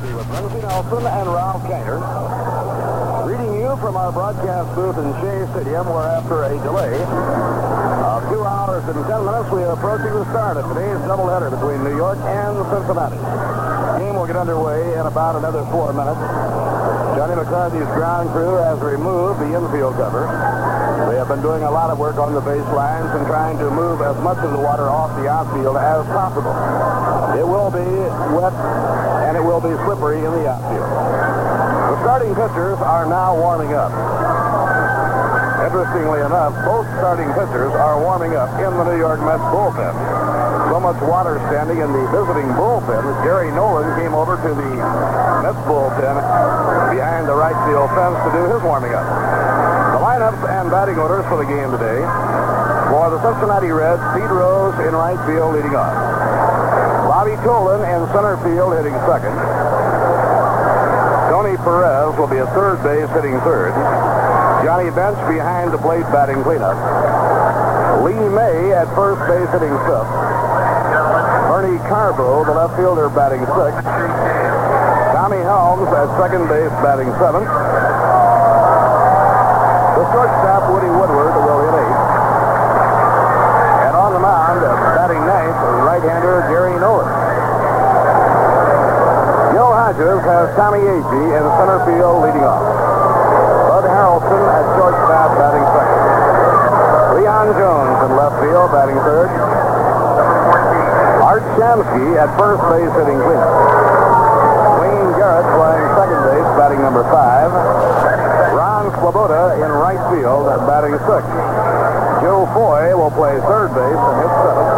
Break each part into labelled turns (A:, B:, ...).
A: Liberty with Lindsey Nelson and Ralph Kiner. Reading you from our broadcast booth in Shea Stadium, where after a delay of two hours and ten minutes, we are approaching the start of today's doubleheader between New York and Cincinnati. The game will get underway in about another four minutes. Johnny McCarthy's ground crew has removed the infield cover. They have been doing a lot of work on the baselines and trying to move as much of the water off the outfield as possible. It will be wet and it will be slippery in the outfield. The starting pitchers are now warming up. Interestingly enough, both starting pitchers are warming up in the New York Mets bullpen. So much water standing in the visiting bullpen that Gary Nolan came over to the Mets bullpen behind the right field fence to do his warming up. The lineups and batting orders for the game today. For the Cincinnati Reds, Pete Rose in right field leading off. Bobby Tolan in center field hitting second. Tony Perez will be at third base hitting third. Johnny Bench behind the plate batting cleanup. Lee May at first base hitting fifth. Bernie Carbo, the left fielder, batting sixth. Tommy Helms at second base batting seventh. The shortstop, Woody Woodward, will hit eighth. And on the mound, batting ninth, right-hander Gary Nolan. Hodges has Tommy Agee in center field leading off. Bud Harrelson at shortstop batting second. Cleon Jones in left field batting third. Art Shamsky at first base hitting cleanup. Wayne Garrett playing second base batting number five. Ron Swoboda in right field batting sixth. Joe Foy will play third base and hit seventh.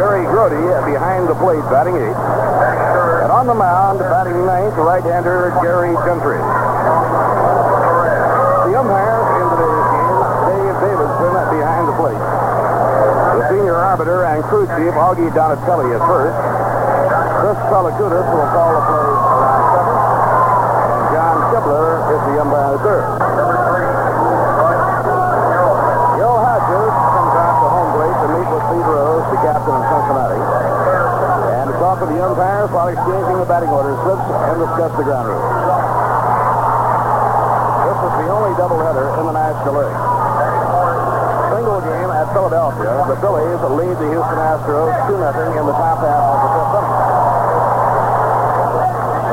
A: Jerry Grote behind the plate batting eighth. On the mound, batting ninth, right-hander Gary Gentry. The umpire in today's game, Dave Davidson behind the plate. The senior arbiter and crew chief, Augie Donatelli at first. Chris Pelekoudas will call the plays around second. And John Kibler is the umpire third. Gil Hodges comes out to home plate to meet with Pete Rose, the captain of Cincinnati. Talk with the umpires while exchanging the batting order slips and discuss the ground rules. This is the only doubleheader in the National League. Single game at Philadelphia. The Phillies lead the Houston Astros 2-0 in the top half of the fifth inning.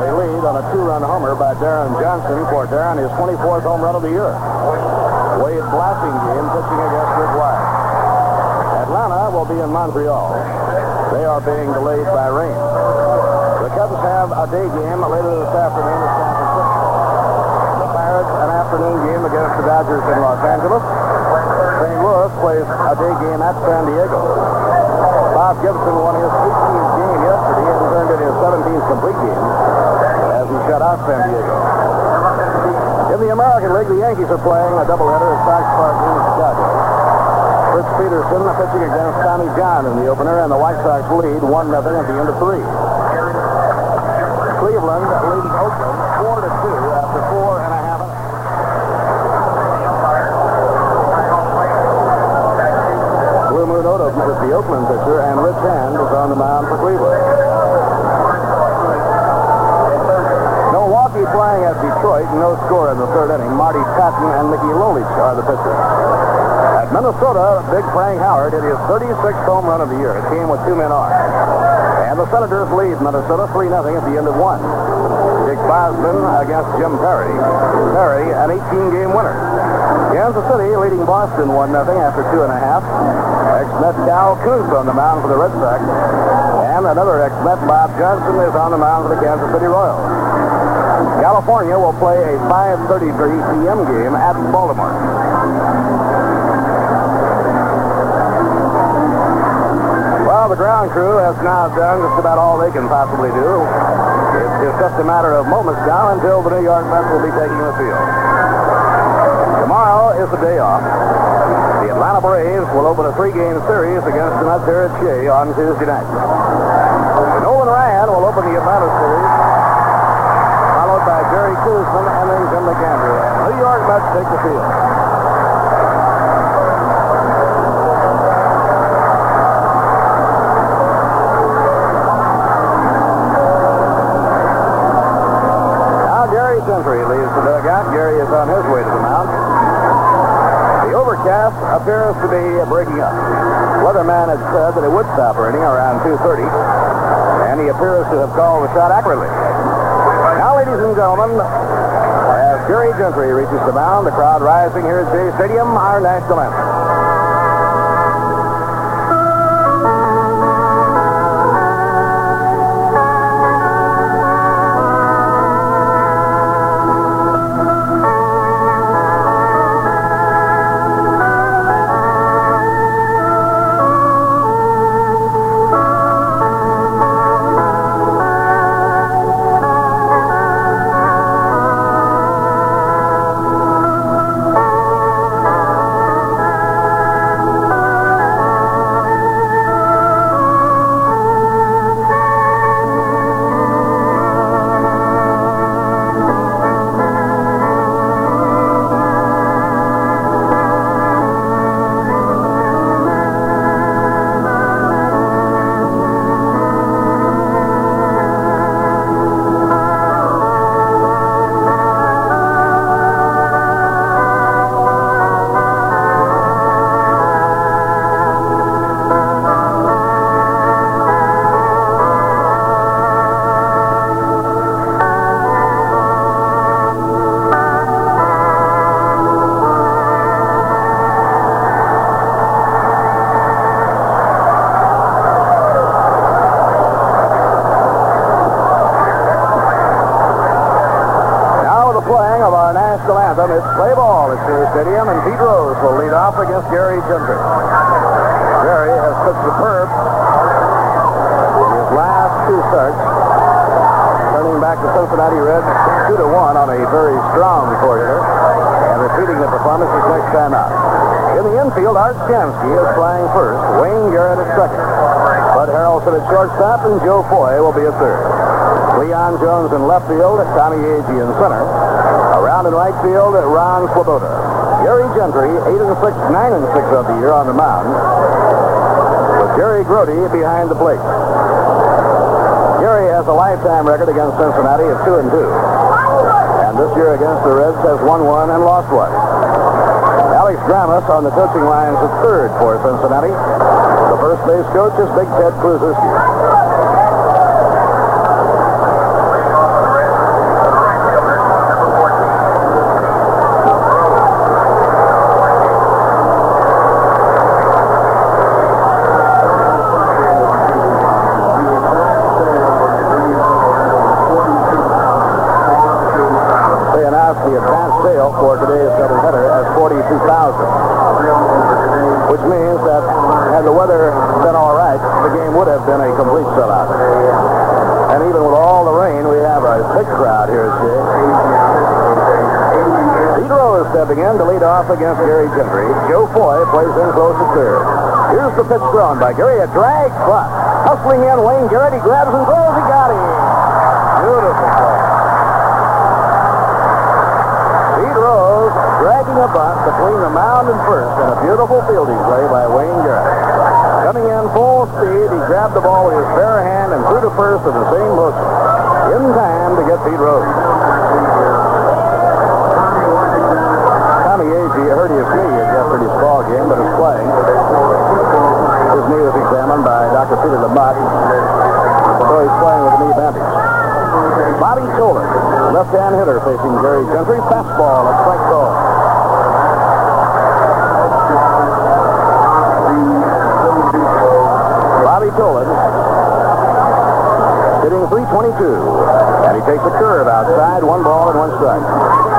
A: They lead on a two-run homer by Deron Johnson for Deron his 24th home run of the year. Wade Blasingame pitching against Rick Wise. Atlanta will be in Montreal. They are being delayed by rain. The Cubs have a day game later this afternoon in San Francisco. The Pirates an afternoon game against the Dodgers in Los Angeles. St. Louis plays a day game at San Diego. Bob Gibson won his 18th game yesterday and turned in his 17th complete game as he shut out San Diego. In the American League, the Yankees are playing a doubleheader at Sox Park in Chicago. Fritz Peterson pitching against Tommy John in the opener, and the White Sox lead 1-0 at the end of three. Cleveland leading Oakland 4 to 2 after four and a half. Blue Moon Odom is the Oakland pitcher, and Rich Hand is on the mound for Cleveland. Milwaukee playing at Detroit, no score in the third inning. Marty Pattin and Mickey Lolich are the pitchers. Minnesota, Big Frank Howard hit his 36th home run of the year. It came with two men on. And the Senators lead Minnesota 3-0 at the end of one. Dick Bosman against Jim Perry. Perry, an 18-game winner. Kansas City leading Boston 1-0 after two and a half. Ex-Met Cal Koonce on the mound for the Red Sox. And another ex-Met, Bob Johnson, is on the mound for the Kansas City Royals. California will play a 5.33 p.m. game at Baltimore. Well, the ground crew has now done just about all they can possibly do. It's, just a matter of moments now until the New York Mets will be taking the field. Tomorrow is the day off. The Atlanta Braves will open a three-game series against the Mets here at Shea on Tuesday night. Nolan Ryan will open the Atlanta series, followed by Jerry Koosman and then Jim McAndrew. New York Mets take the field. Appears to be breaking up. Weatherman had said that it would stop raining around 2.30, and he appears to have called the shot accurately. Now, ladies and gentlemen, as Gary Gentry reaches the mound, the crowd rising here at Shea Stadium, our national anthem. Stadium, and Pete Rose will lead off against Gary Gentry. Gary has pitched superb in his last two starts, turning back the Cincinnati Reds 2 to 1 on a very strong four-hitter, and repeating the performance his next time out. In the infield, Art Shamsky is flying first, Wayne Garrett at second. Bud Harrelson at shortstop, and Joe Foy will be at third. Cleon Jones in left field, Tommy Agee in center. Around in right field, Ron Swoboda. Gary Gentry, 8 and 6, 9 and 6 of the year on the mound, with Jerry Grote behind the plate. Gary has a lifetime record against Cincinnati of 2 and 2. And this year against the Reds has won one and lost one. Alex Grammas on the coaching lines at third for Cincinnati. The first base coach is Big Ted Kluszewski. Against Gary Gentry. Joe Foy plays in close to third. Here's the pitch thrown by Gary. A drag bunt. Hustling in Wayne Garrett. He grabs and throws. He got him. Beautiful play. Pete Rose dragging a bunt between the mound and first and a beautiful fielding play by Wayne Garrett. Coming in full speed, he grabbed the ball with his bare hand and threw to first in the same motion. In time to get Pete Rose. His knee at yesterday's ball game, but is playing. His knee was examined by Dr. Peter LaMotte, so he's playing with a knee bandage. Bobby Tolan, left-hand hitter facing Gary Gentry. Fastball at strike ball. Bobby Tolan hitting 322. And he takes a curve outside, one ball and one strike.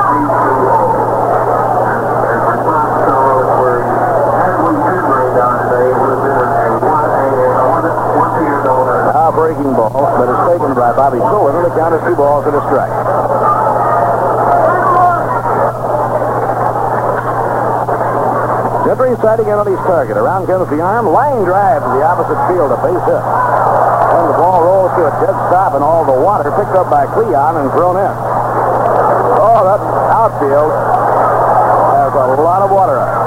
A: Breaking ball that is taken by Bobby Tolan, and the count is two balls and a strike. Gentry sighting in on his target. Around comes the arm. Line drive to the opposite field, a base hit. And the ball rolls to a dead stop, and all the water picked up by Cleon and thrown in. Oh, that outfield has a lot of water on it.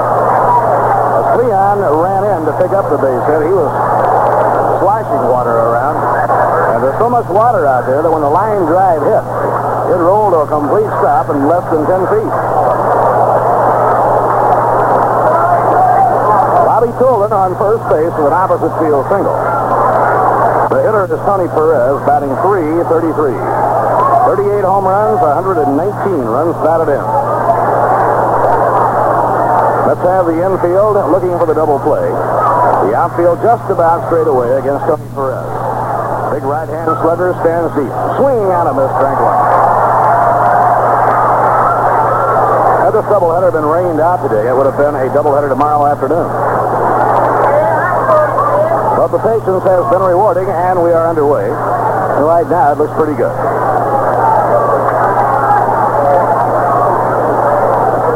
A: As Cleon ran in to pick up the base hit, he was slashing water around. There's so much water out there that when the line drive hit, it rolled to a complete stop in less than 10 feet. Bobby Tolan on first base with an opposite field single. The hitter is Tony Perez, batting 333. 38 home runs, 119 runs batted in. Let's have the infield looking for the double play. The outfield just about straight away against Tony Perez. Big right-hand slugger stands deep. Swing out of miss, one. Had this doubleheader been rained out today, it would have been a doubleheader tomorrow afternoon. But the patience has been rewarding, and we are underway. And right now, it looks pretty good.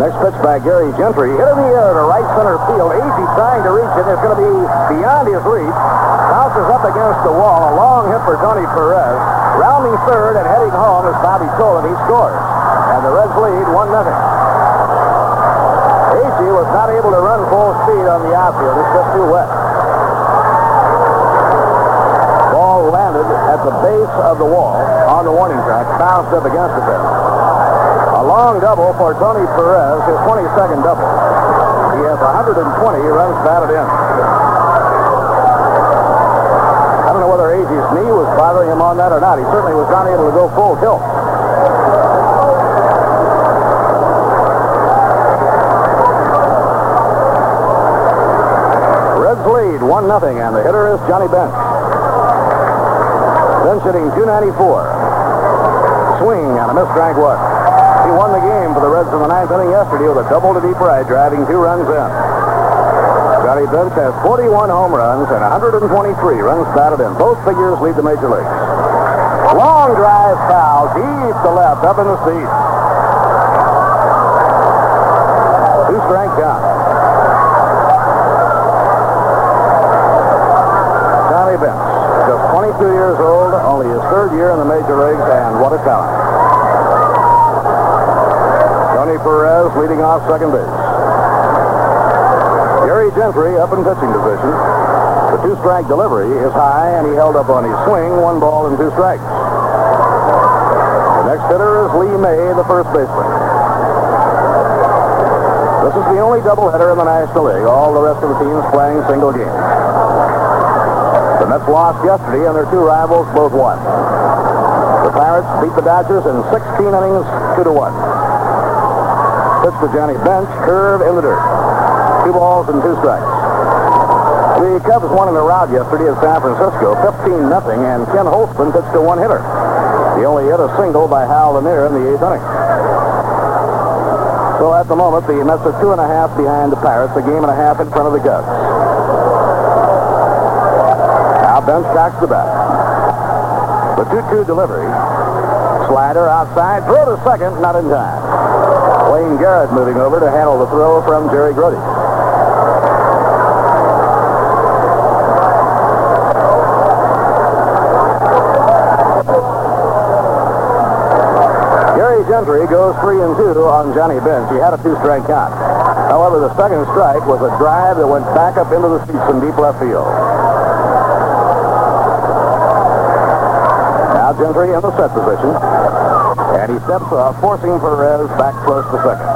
A: Next pitch by Gary Gentry. Hit in the air to right center field. Easy trying to reach it. It's going to be beyond his reach. Bounces up against the wall. A long hit for Tony Perez. Rounding third and heading home is Bobby Tolan. He scores. And the Reds lead 1 0. Agee was not able to run full speed on the outfield. It's just too wet. Ball landed at the base of the wall on the warning track, bounced up against the fence. A long double for Tony Perez, his 22nd double. He has 120 runs batted in. I don't know whether Agee's knee was bothering him on that or not. He certainly was not able to go full tilt. Reds lead 1 0, and the hitter is Johnny Bench. Bench hitting 294. Swing and a miss strike one. He won the game for the Reds in the ninth inning yesterday with a double to deep right, driving two runs in. Johnny Bench has 41 home runs and 123 runs batted in. Both figures lead the major leagues. Long drive foul, deep to left, up in the seats. Two strike count. Johnny Bench, just 22 years old, only his third year in the major leagues, and what a talent. Tony Perez leading off second base. Gary Gentry up in pitching position. The two-strike delivery is high, and he held up on his swing, one ball and two strikes. The next hitter is Lee May, the first baseman. This is the only doubleheader in the National League. All the rest of the teams playing single games. The Mets lost yesterday, and their two rivals both won. The Pirates beat the Dodgers in 16 innings, 2 to 1. Pitch to Johnny Bench, curve in the dirt. Two balls and two strikes. The Cubs won in a rout yesterday at San Francisco, 15 nothing, and Ken Holtzman pitched a one-hitter. He only hit a single by Hal Lanier in the eighth inning. So at the moment, the Mets are two and a half behind the Pirates, a game and a half in front of the Cubs. Now Bench cocks the bat. The 2-2 delivery. Slider outside, throw to second, not in time. Wayne Garrett moving over to handle the throw from Jerry Grote. Gary Gentry goes three and two on Johnny Bench. He had a two-strike count. However, the second strike was a drive that went back up into the seats in deep left field. Now Gentry in the set position. And he steps off, forcing Perez back close to second.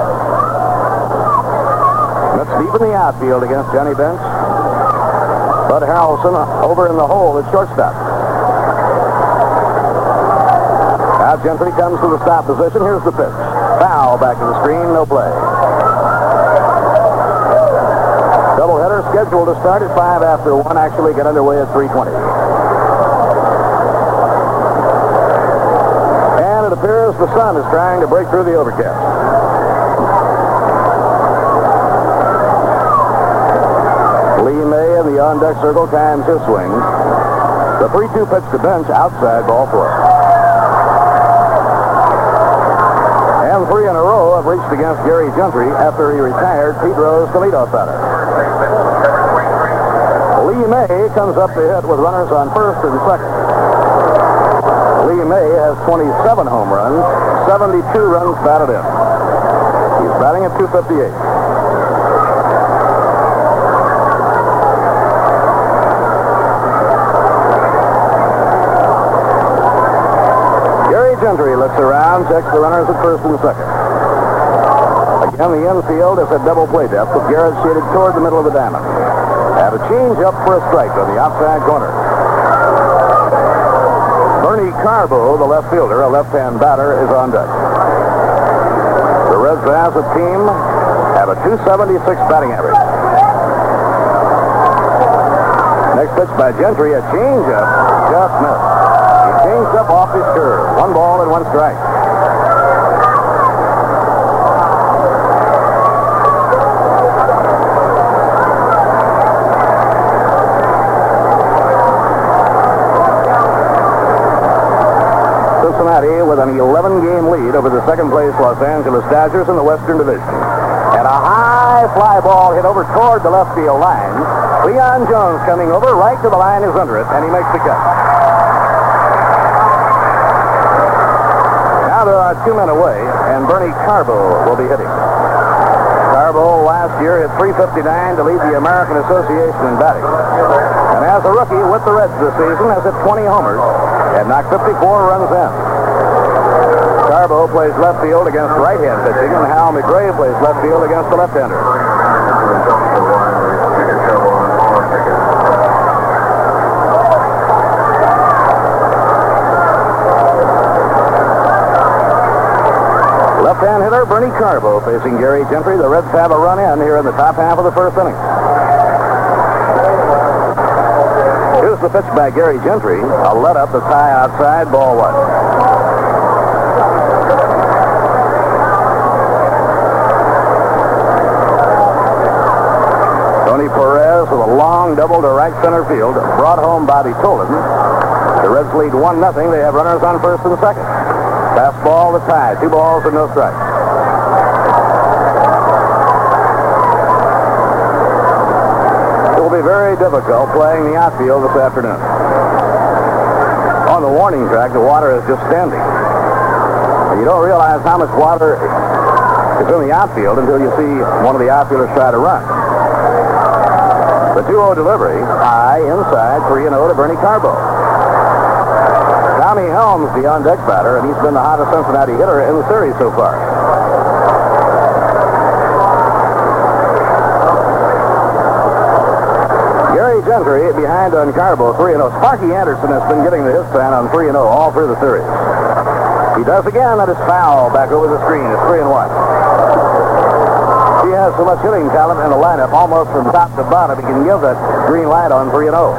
A: That's deep in the outfield against Johnny Bench. Bud Harrelson uh, over in the hole at shortstop. Now Gentry comes to the stop position. Here's the pitch. Foul back to the screen, no play. Doubleheader scheduled to start at 5 after 1, actually get underway at 320. It appears the sun is trying to break through the overcast. Lee May in the on-deck circle times his swing. The 3-2 pitch to bench outside ball four. And three in a row have reached against Gary Gentry after he retired Pete Rose, the leadoff batter. Lee May comes up to hit with runners on first and second. Lee May has 27 home runs, 72 runs batted in. He's batting at 258. Gary Gentry looks around, checks the runners at first and second. Again, the infield is at double play depth with Garrett shaded toward the middle of the diamond. Have a change up for a strike on the outside corner. Bernie Carbo, the left fielder, a left-hand batter, is on deck. The Reds as a team have a 276 batting average. Next pitch by Gentry, a changeup, just missed. He changed up off his curve. One ball and one strike. Cincinnati with an 11-game lead over the second-place Los Angeles Dodgers in the Western Division. And a high fly ball hit over toward the left field line. Cleon Jones coming over right to the line is under it, and he makes the catch. Now there are two men away, and Bernie Carbo will be hitting. Carbo last year hit 359 to lead the American Association in batting. And as a rookie with the Reds this season, has hit 20 homers and knocked 54 runs in. Carbo plays left field against right-hand pitching, and Hal McRae plays left field against the left-hander. Left-hand hitter Bernie Carbo facing Gary Gentry. The Reds have a run in here in the top half of the first inning. Here's the pitch by Gary Gentry. A let up that's high outside, ball one. Tony Perez with a long double to right center field, brought home Bobby Tolan. The Reds lead 1 nothing. They have runners on first and second. Fastball the tie. Two balls and no strikes. It will be very difficult playing the outfield this afternoon. On the warning track, the water is just standing. You don't realize how much water is in the outfield until you see one of the outfielders try to run. The 2-0 delivery, high, inside, 3-0 to Bernie Carbo. Tommy Helms, the on-deck batter, and he's been the hottest Cincinnati hitter in the series so far. Gary Gentry behind on Carbo, 3-0. Sparky Anderson has been getting the hit on 3-0 all through the series. He does again, that is foul back over the screen. It's 3 and 1. He has so much hitting talent in the lineup, almost from top to bottom, he can give that green light on 3 and 0.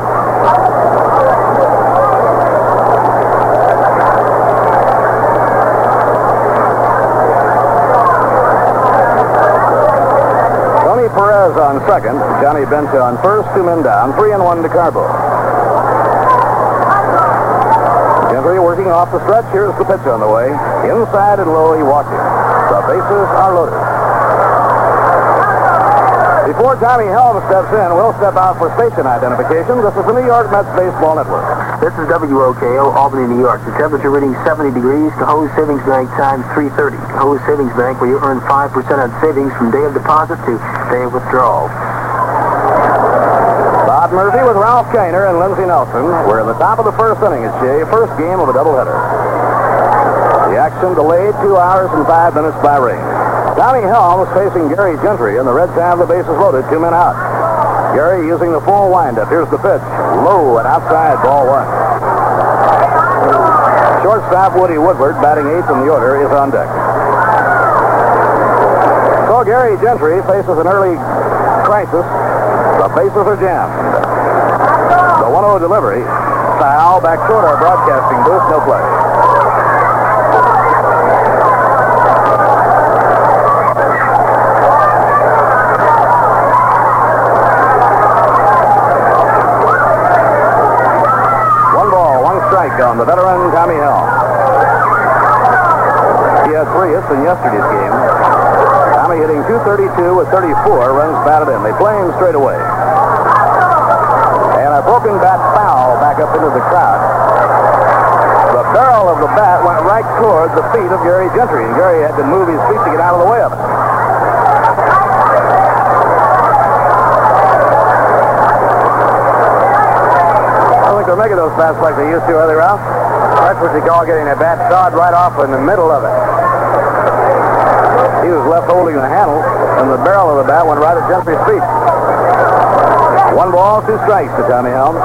A: Tony Perez on second, Johnny Bencha on first, two men down, three and one to Carbo. Gentry working off the stretch. Here's the pitch on the way. Inside and low, he walked it. The bases are loaded. Before Tommy Helm steps in, we'll step out for station identification. This is the New York Mets Baseball Network.
B: This is WOKO, Albany, New York. The temperature reading 70 degrees. Cohoes Savings Bank times 330. Cohoes Savings Bank, where you earn 5% on savings from day of deposit to day of withdrawal.
A: Bob Murphy with Ralph Kiner and Lindsey Nelson. We're in the top of the first inning at Shea. First game of a doubleheader. The action delayed two hours and five minutes by rain. Tommy Helms facing Gary Gentry, and the Reds have the bases loaded, two men out. Gary using the full windup. Here's the pitch. Low and outside, ball one. Shortstop Woody Woodward, batting eighth in the order, is on deck. So Gary Gentry faces an early crisis. The bases are jammed. The 1-0 delivery. Foul back toward our broadcasting booth. No play. One ball, one strike on the veteran Tommy Helm. He had three hits in yesterday's game. Tommy hitting 232 with 34 runs batted in. They play him straight away. And bat foul back up into the crowd. The barrel of the bat went right toward the feet of Gary Gentry, and Gary had to move his feet to get out of the way of it. I think they're making those bats like they used to, are they, Ralph? That's what you call getting a bat sawed right off in the middle of it. He was left holding the handle, and the barrel of the bat went right at Gentry's feet. One ball, two strikes to Tommy Helms.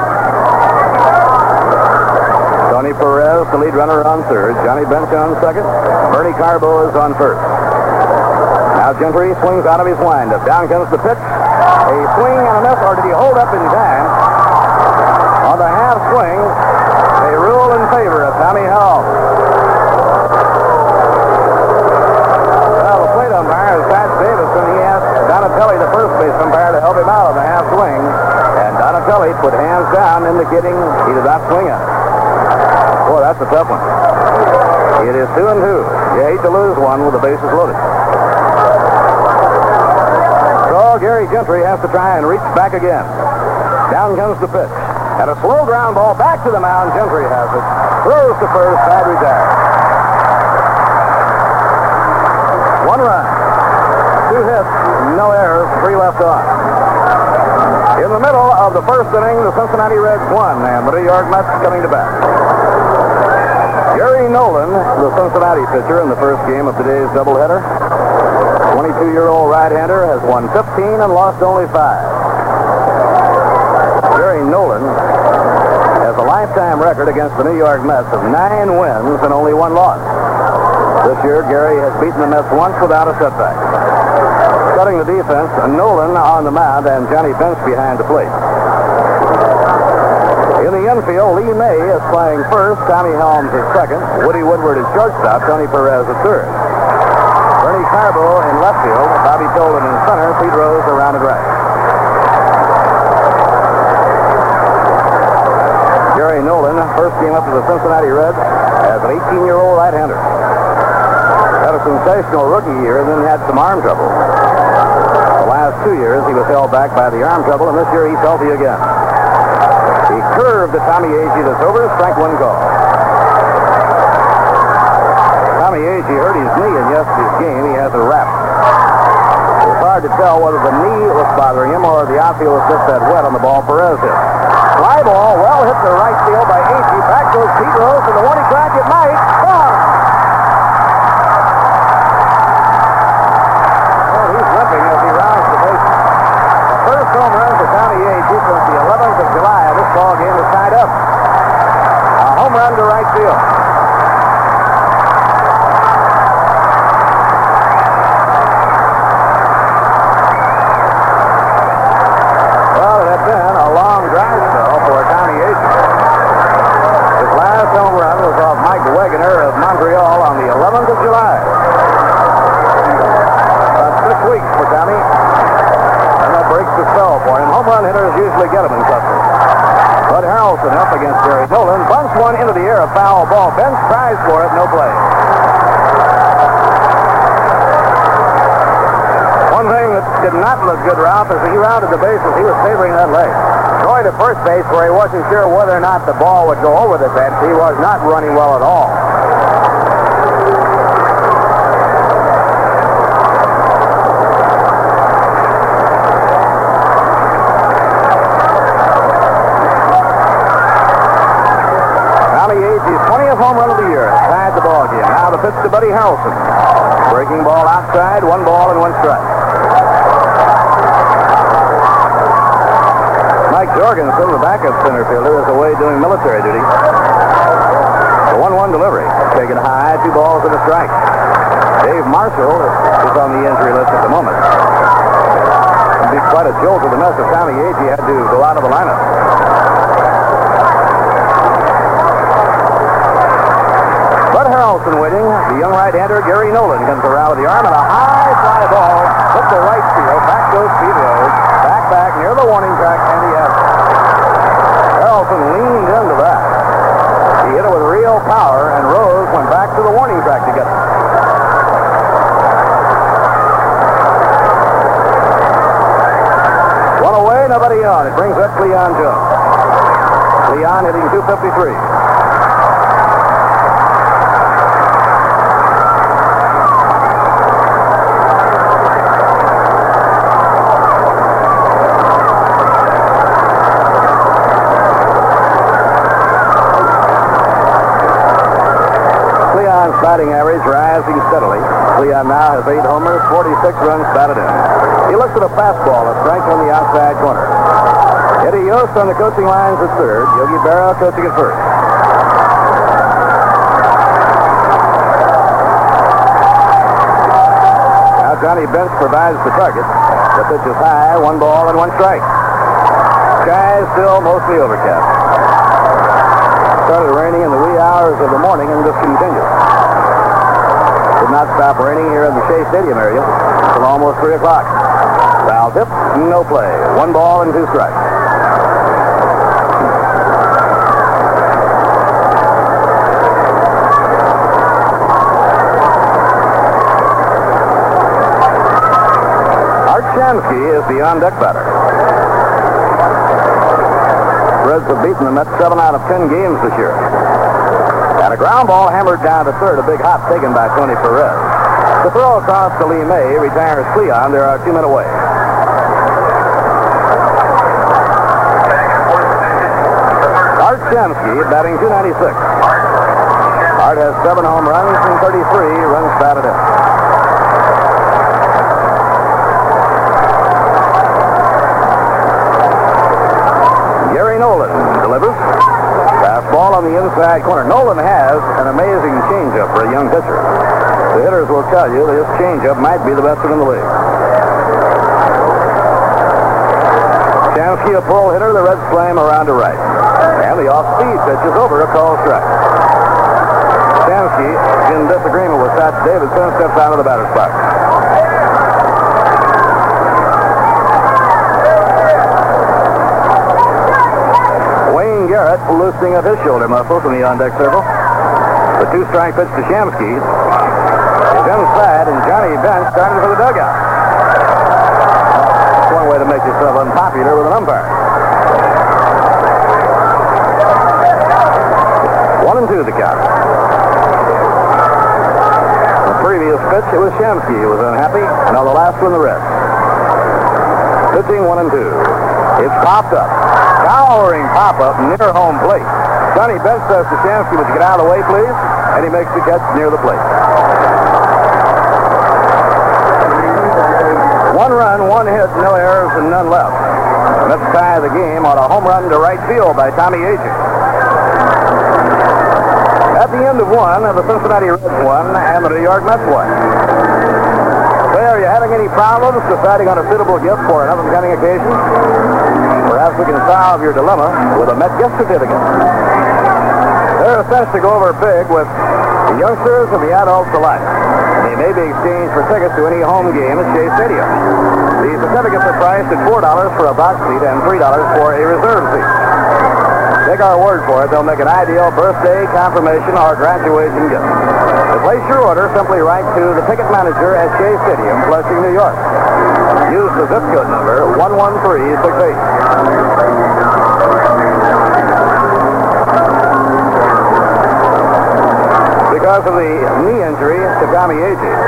A: Tony Perez, the lead runner on third. Johnny Bench on second. Bernie Carbo is on first. Now Gentry swings out of his windup. Down comes the pitch. A swing and a miss, or did he hold up in time? On the half swing, they rule in favor of Tommy Helms. Well, the plate umpire is Pat Davison. He asked Donatelli, the first base umpire, to help him out on the half swing. And Donatelli put hands down, indicating he did not swing it. Boy, that's a tough one. It is two and two. You hate to lose one with the bases loaded. So Gary Gentry has to try and reach back again. Down comes the pitch. And a slow ground ball back to the mound. Gentry has it. Throws to first. Bad retired. One run. Two hits. No errors. Three left on. In the middle of the first inning, the Cincinnati Reds won, and the New York Mets coming to bat. Gary Nolan, the Cincinnati pitcher in the first game of today's doubleheader, 22-year-old right-hander, has won 15 and lost only five. Gary Nolan has a lifetime record against the New York Mets of nine wins and only one loss. This year, Gary has beaten the Mets once without a setback. Starting the defense, Nolan on the mound and Johnny Bench behind the plate. In the infield, Lee May is playing first, Tommy Helms is second, Woody Woodward is shortstop, Tony Perez is third. Bernie Carbo in left field, Bobby Tolan in center, Pete Rose around at right. Gary Nolan first came up to the Cincinnati Reds as an 18-year-old right-hander. Had a sensational rookie year, and then had some arm trouble. The last two years, he was held back by the arm trouble, and this year he's healthy again. He curved to Tommy Agee that's over, strike one call. Tommy Agee hurt his knee in yesterday's game. He has a wrap. It's hard to tell whether the knee was bothering him or the outfield was just that wet on the ball Perez hit. Fly ball, well hit to right field by Agee. Back goes Pete Rose, and the warning track it might. Gone. Well, he's limping as he rounds the bases. The first home run for Tommy Agee since the 11th of July. This ball game is tied up. A home run to right field. Well, it had been a long dry spell for Tommy Agee. His last home run was off Mike Wegener of Montreal on the 11th of July. About six weeks for Tommy. And that for him. Home run hitters usually get him in Custer. Bud Harrelson up against Gary Nolan. Bunts one into the air, a foul ball. Bench tries for it, no play. One thing that did not look good, Ralph, is he rounded the bases. He was favoring that leg.
C: Going to first base where he wasn't sure whether or not the ball would go over the fence. He was not running well at all.
A: Tommy Agee's 20th home run of the year tied the ball game. Now the pitch to Buddy Harrelson. Breaking ball outside, one ball and one strike. Mike Jorgensen, the backup center fielder, is away doing military duty. The 1-1 delivery. Taken high, two balls and a strike. Dave Marshall is on the injury list at the moment. It'd be quite a jolt to the mess if Tommy Agee had to go out of the lineup. Harrelson waiting. The young right-hander Gary Nolan comes around with the arm and a high fly ball hit the right field. Back goes Pete Rose. Back back near the warning track, and he has. Harrelson leaned into that. He hit it with real power, and Rose went back to the warning track to get it. One away, nobody on. It brings up Cleon Jones. Cleon hitting 253. Batting average rising steadily. Cleon now has eight homers, 46 runs batted in. He looks at a fastball, a strike on the outside corner. Eddie Yost on the coaching lines at third. Yogi Berra coaching at first. Now Johnny Bench provides the target. The pitch is high, one ball and one strike. Sky is still mostly overcast. Started raining in the wee hours of the morning and just continued. Did not stop raining here in the Shea Stadium area until almost 3 o'clock. Foul tip, no play. One ball and two strikes. Art Shamsky is the on-deck batter. Reds have beaten the Mets seven out of ten games this year. And a ground ball hammered down to third, a big hop taken by Tony Perez. The throw across to Lee May retires Cleon. There are two men away. Art Shamsky batting 296. Art has seven home runs and 33 runs batted in. Gary Nolan delivers. Corner. Nolan has an amazing changeup for a young pitcher. The hitters will tell you this his changeup might be the best one in the league. Shamsky, a pull hitter, the Reds play him around to right. And the off-speed pitch is over, a call strike. Shamsky, in disagreement with Satch Davidson, steps out of the batter's box. Wayne Garrett loosening of his shoulder muscles in the on-deck circle. The two-strike pitch to Shamsky is inside, and Johnny Bench starting for the dugout. That's one way to make yourself unpopular with an umpire. One and two the count. The previous pitch, it was Shamsky who was unhappy, on the last one, the Reds. Pitching one and two. It's popped up. Towering pop-up near home plate. Johnny Bench says to Shamsky, would you get out of the way, please? And he makes the catch near the plate. One run, one hit, no errors, and none left. Let's tie the game on a home run to right field by Tommy Agee. At the end of one, the Cincinnati Reds won and the New York Mets won. Say, are you having any problems deciding on a suitable gift for an up-and-coming occasion? Perhaps we can solve your dilemma with a Met gift certificate. They're essential to go over big with the youngsters and the adults alike. They may be exchanged for tickets to any home game at Shea Stadium. The certificates are priced at $4 for a box seat and $3 for a reserve seat. Take our word for it, they'll make an ideal birthday, confirmation, or graduation gift. To place your order, simply write to the ticket manager at Shea Stadium, Flushing, New York. Use the zip code number 11368. Because of the knee injury to Tommy Agee.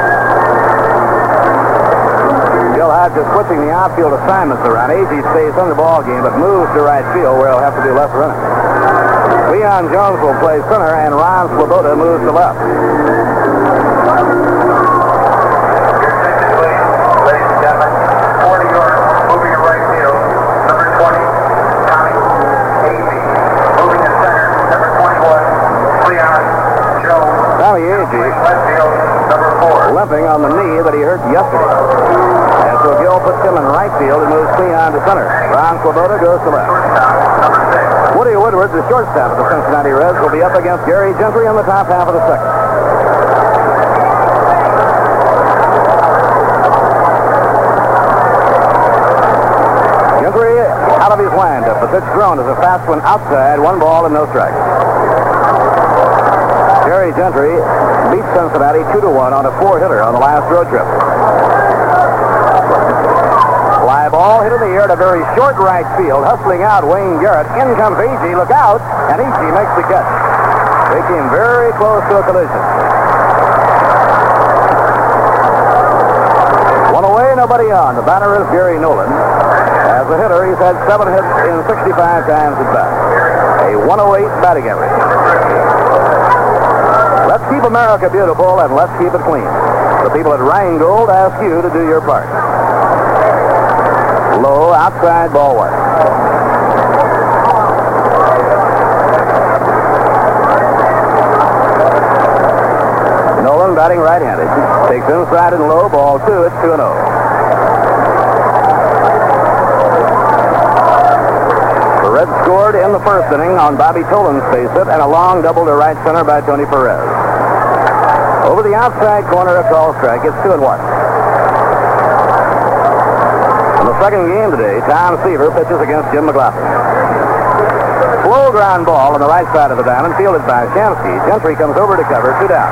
A: Gil Hodges switching the outfield assignments around. Agee stays in the ball game, but moves to right field where he'll have to do less running. Cleon Jones will play center, and Ron Swoboda moves to left.
D: Ladies and gentlemen, for New moving to right field, number 20, Tommy Agee. Moving to center, number 21, Leon Jones.
A: Tommy Agee
D: Left field, number 4.
A: limping on the knee that he hurt yesterday. And so Gil puts him in right field and moves Cleon to center. Ron Swoboda goes to left.
D: Shortstop, number 6.
A: Woody Woodward, the shortstop of the Cincinnati Reds, will be up against Gary Gentry in the top half of the second. Gentry out of his windup. The pitch thrown is a fast one outside, one ball and no strikes. Gary Gentry beat Cincinnati 2 to 1 on a four hitter on the last road trip. Fly ball hit in the air to very short right field, hustling out Wayne Garrett. In comes Agee, look out, and Agee makes the catch. They came very close to a collision. One away, nobody on. The batter is Gary Nolan. As a hitter, he's had seven hits in 65 times at bat. A 108 batting average. Let's keep America beautiful and let's keep it clean. The people at Rheingold ask you to do your part. Low outside ball one. Nolan batting right-handed. Takes inside and low ball two. It's 2 and 0. Reds scored in the first inning on Bobby Tolan's base hit and a long double to right center by Tony Perez. Over the outside corner, a call strike. It's two and one. In the second game today, Tom Seaver pitches against Jim McGlothlin. Slow ground ball on the right side of the diamond, fielded by Shamsky. Gentry comes over to cover, two down.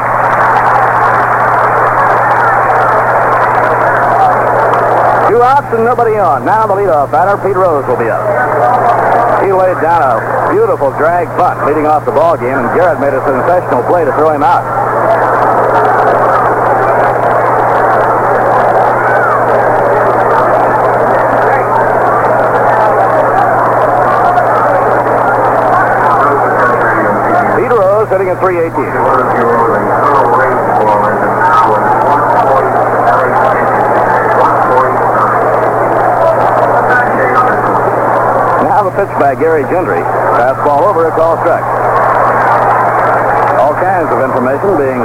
A: Two outs and nobody on. Now the leadoff batter, Pete Rose, will be up. He laid down a beautiful drag bunt leading off the ball game, and Garrett made a sensational play to throw him out. Pete Rose hitting at 318. Now the pitch by Gary Gentry. Fastball over, a call strike. All kinds of information being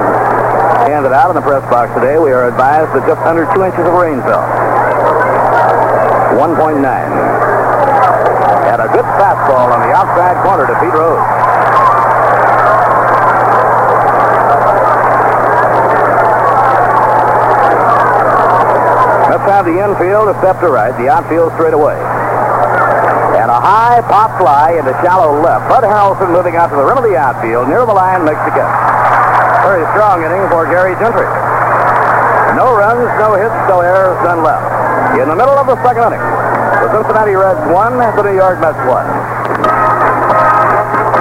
A: handed out in the press box today. We are advised that just under two inches of rain fell. 1.9. And a good fastball on the outside corner to Pete Rose. Have the infield a step to right, the outfield straight away. And a high pop fly into shallow left. Bud Harrelson moving out to the rim of the outfield, near the line, makes the catch. Very strong inning for Gary Gentry. No runs, no hits, no errors, none left. In the middle of the second inning, the Cincinnati Reds won, the New York Mets won.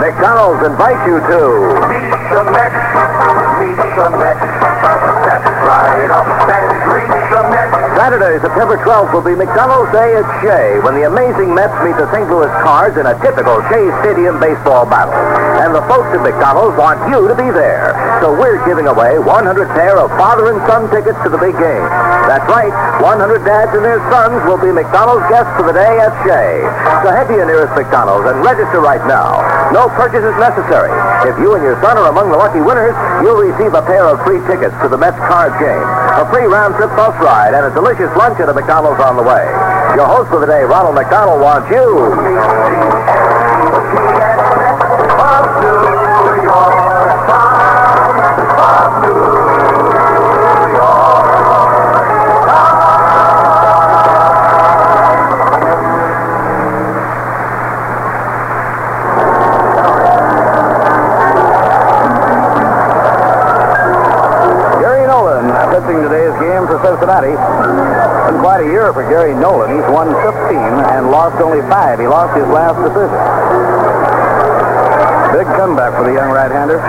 A: McDonald's invites you to
D: Meet the Mets. Meet the Mets. That's right up and greet the Mets.
A: Saturday, September 12th will be McDonald's Day at Shea when the amazing Mets meet the St. Louis Cards in a typical Shea Stadium baseball battle. And the folks at McDonald's want you to be there. So we're giving away 100 pair of father and son tickets to the big game. That's right, 100 dads and their sons will be McDonald's guests for the day at Shea. So head to your nearest McDonald's and register right now. No purchase is necessary. If you and your son are among the lucky winners, you'll receive a pair of free tickets to the Mets Cards game, a free round-trip bus ride, and a delicious lunch at a McDonald's on the way. Your host for the day, Ronald McDonald, wants you. Year for Gary Nolan. He's won 15 and lost only five. He lost his last decision. Big comeback for the young right-hander.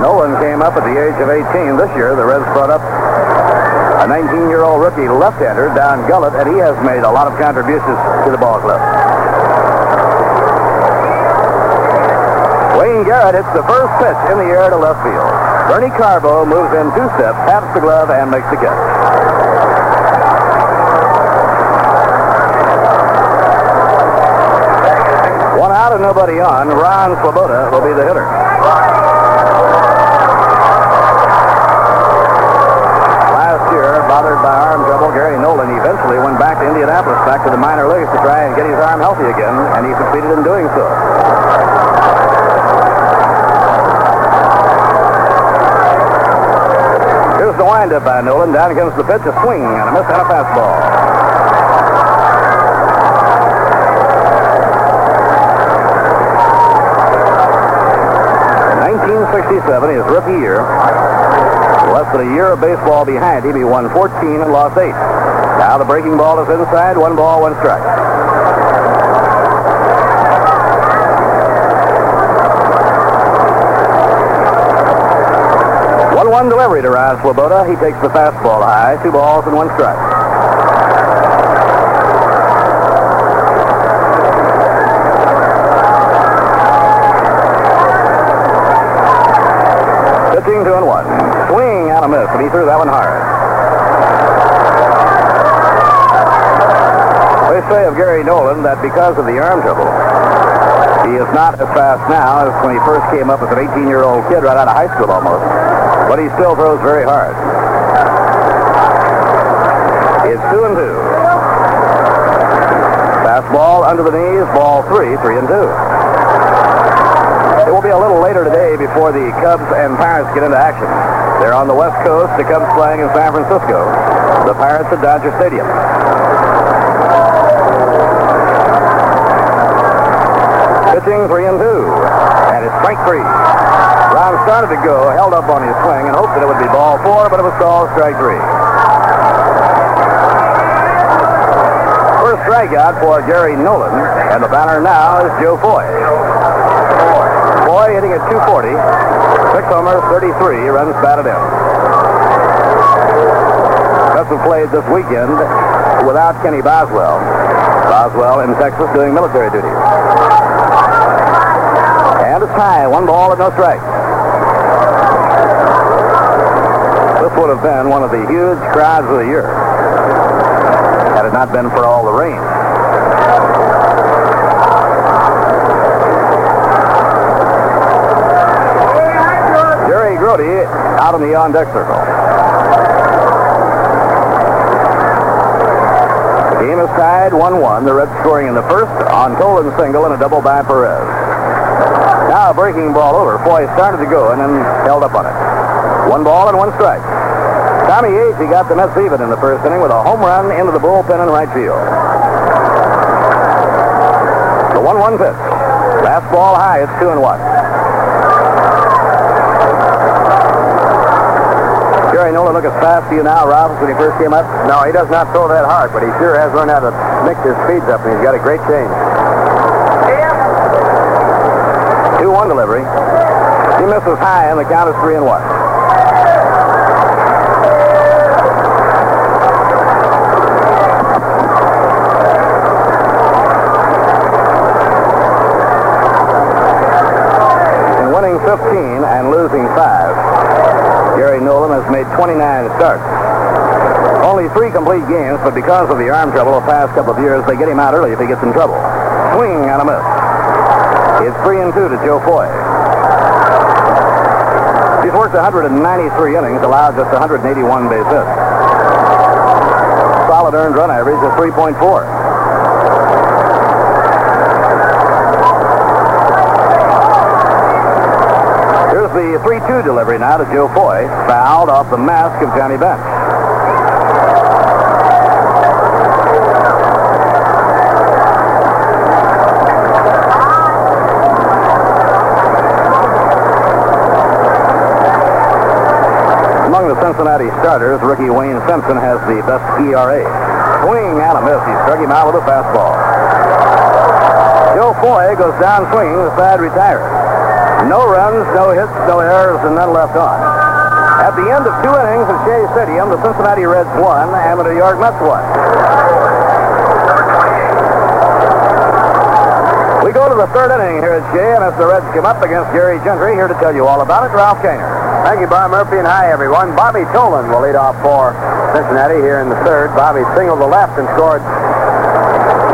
A: Nolan came up at the age of 18 this year. The Reds brought up a 19-year-old rookie left-hander, Don Gullett, and he has made a lot of contributions to the ball club. Wayne Garrett hits the first pitch in the air to left field. Bernie Carbo moves in two steps, taps the glove, and makes the catch. One out and nobody on. Ron Swoboda will be the hitter. Last year, bothered by arm trouble, Gary Nolan eventually went back to Indianapolis, back to the minor leagues to try and get his arm healthy again, and he succeeded in doing so. The windup by Nolan. Down comes the pitch, a swing, and a miss and a fastball. In 1967, his rookie year, less than a year of baseball behind him, he won 14 and lost 8. Now the breaking ball is inside, one ball, one strike. One-one delivery to Ron Swoboda. He takes the fastball high, two balls and one strike. Pitching two and one. Swing and a miss, and he threw that one hard. They say of Gary Nolan that because of the arm trouble, he is not as fast now as when he first came up as an 18-year-old kid right out of high school almost. But he still throws very hard. It's two and two. Fastball under the knees, ball three, three and two. It will be a little later today before the Cubs and Pirates get into action. They're on the West Coast, the Cubs playing in San Francisco, the Pirates at Dodger Stadium. Pitching three and two. And it's strike three. Ron started to go, held up on his swing, and hoped that it would be ball four, but it was called strike three. First strikeout for Gary Nolan, and the batter now is Joe Foy. Foy hitting at 240, six homers, 33 runs batted in. Have played this weekend without Kenny Boswell. Boswell in Texas doing military duty. And it's high, one ball and no strikes. This would have been one of the huge crowds of the year had it not been for all the rain. Jerry Grote out in the on-deck circle. The game is tied 1-1. The Reds scoring in the first on Tolan's single and a double by Perez. Now breaking ball over. Foy started to go and then held up on it. One ball and one strike. Tommy Yates, he got the Mets even in the first inning with a home run into the bullpen in right field. The 1-1 pitch. Fastball high, it's 2 and 1. Gary Nolan look as fast to you now, Rob, when he first came up?
C: No, he does not throw that hard, but he sure has learned how to mix his speeds up, and he's got a great change.
A: 2-1 delivery. He misses high, and the count is 3 and 1. In winning 15 and losing 5, Gary Nolan has made 29 starts. Only three complete games, but because of the arm trouble the past couple of years, they get him out early if he gets in trouble. Swing and a miss. It's 3 and 2 to Joe Foy. He's worked 193 innings, allowed just 181 base hits. Solid earned run average of 3.4. Here's the 3-2 delivery now to Joe Foy, fouled off the mask of Johnny Bench. The Cincinnati starters, rookie Wayne Simpson has the best ERA. Swing and a miss. He struck him out with a fastball. Joe Foy goes down swinging. The side retires. No runs, no hits, no errors, and none left on. At the end of two innings at Shea Stadium, the Cincinnati Reds won and the New York Mets won. We go to the third inning here at Shea, and as the Reds come up against Gary Gentry, here to tell you all about it, Ralph Kiner.
C: Thank you, Bob Murphy, and hi, everyone. Bobby Tolan will lead off for Cincinnati here in the third. Bobby singled the left and scored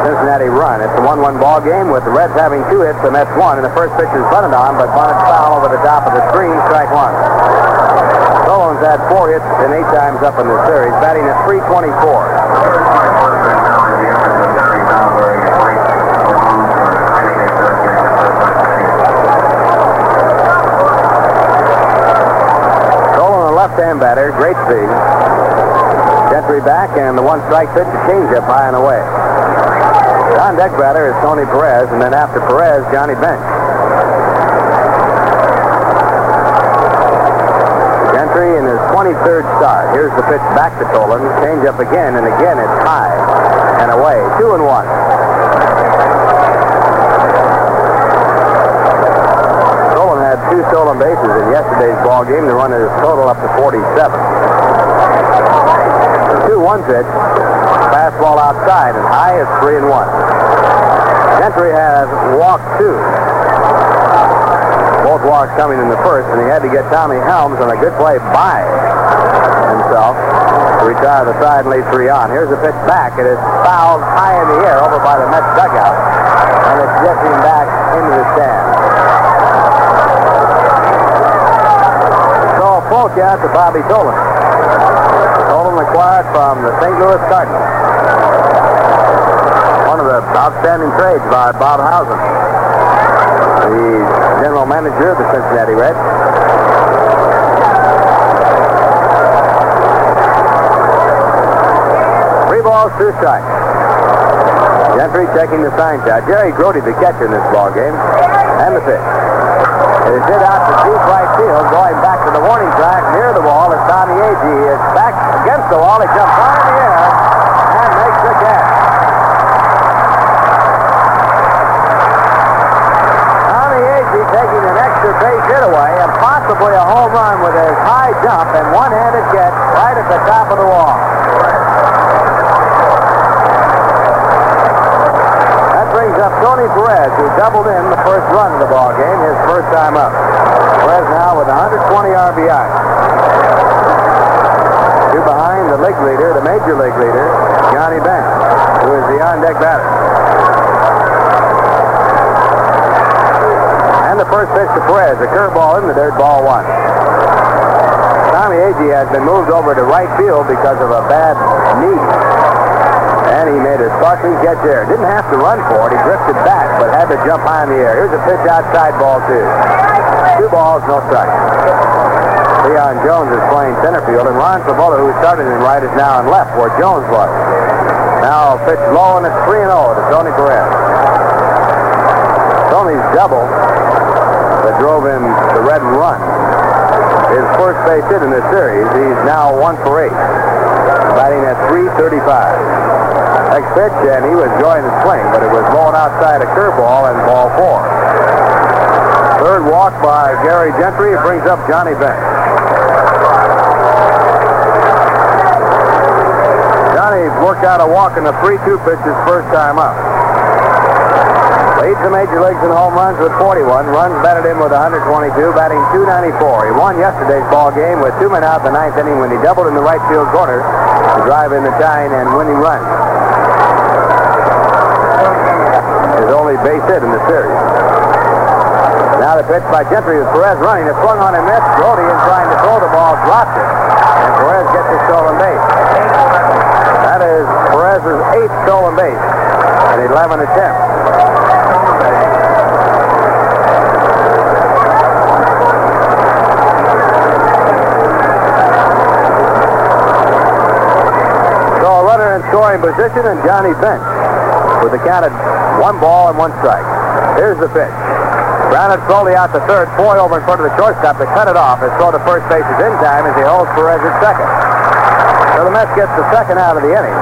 C: Cincinnati run. It's a 1-1 ball game with the Reds having two hits, the Mets one, and the first pitch is bunted on, but bunted foul over the top of the screen, strike one. Tolan's had four hits and eight times up in this series, batting at 324. Tolan, batter, great speed. Gentry back, and the one strike pitch, a changeup high and away. On deck batter is Tony Perez, and then after Perez, Johnny Bench. Gentry in his 23rd start. Here's the pitch back to Tolan. Change up again, and again it's high and away. Two and one. Tolan had two stolen bases in yesterday's ball game. The run is total up to 47. 2-1 pitch. Fastball outside and high is 3 and 1. Gentry has walked two. Both walks coming in the first, and he had to get Tommy Helms on a good play by himself retire the side and lead three on. Here's a pitch back. It is fouled high in the air over by the Mets dugout, and it's drifting back into the stand. A to Bobby Tolan. Tolan acquired from the St. Louis Cardinals. One of the outstanding trades by Bob Howsam, the general manager of the Cincinnati Reds. Three balls, two strikes. Gentry checking the sign out. Jerry Grote, the catcher in this ball game, and the pitch. Is hit out to deep right field, going back to the warning track near the wall. As Tommy Agee is back against the wall. He jumps high in the air and makes the catch. Tommy Agee taking an extra base hit away and possibly a home run with his high jump and one-handed catch right at the top of the wall. That brings up Tony Perez, who doubled in the first run of the ball game, his first time up. Perez now with 120 RBI. Two behind the league leader, the major league leader, Johnny Bench, who is the on-deck batter. And the first pitch to Perez, a curveball in the dirt, ball one. Tommy Agee has been moved over to right field because of a bad knee. And he made a sparkling catch there. Didn't have to run for it. He drifted back, but had to jump high in the air. Here's a pitch outside ball two. Two balls, no strikes. Cleon Jones is playing center field, and Ron Swoboda, who started in right, is now in left, where Jones was. Now pitch low, and it's 3 0 to Tony Perez. Tony's double that drove him the red and run. His first base hit in this series. He's now one for eight, batting at 335. Next pitch, and he was enjoying the swing, but it was blown outside a curveball and ball four. Third walk by Gary Gentry. Brings up Johnny Bench. Johnny worked out a walk in the 3-2 pitch his first time up. Leads the major leagues in home runs with 41. Runs batted in with 122, batting 294. He won yesterday's ball game with two men out in the ninth inning when he doubled in the right field corner to drive in the tying and winning run. His only base hit in the series. Now the pitch by Gentry with Perez running. It swung on and missed. Grote in trying to throw the ball, dropped it. And Perez gets the stolen base. That is Perez's eighth stolen base at 11 attempts. So a runner in scoring position and Johnny Bench with the count at one ball and one strike. Here's the pitch. Grounded slowly out to third. Foy over in front of the shortstop to cut it off. His throw to first base is in time as he holds Perez at second. So the Mets gets the second out of the inning.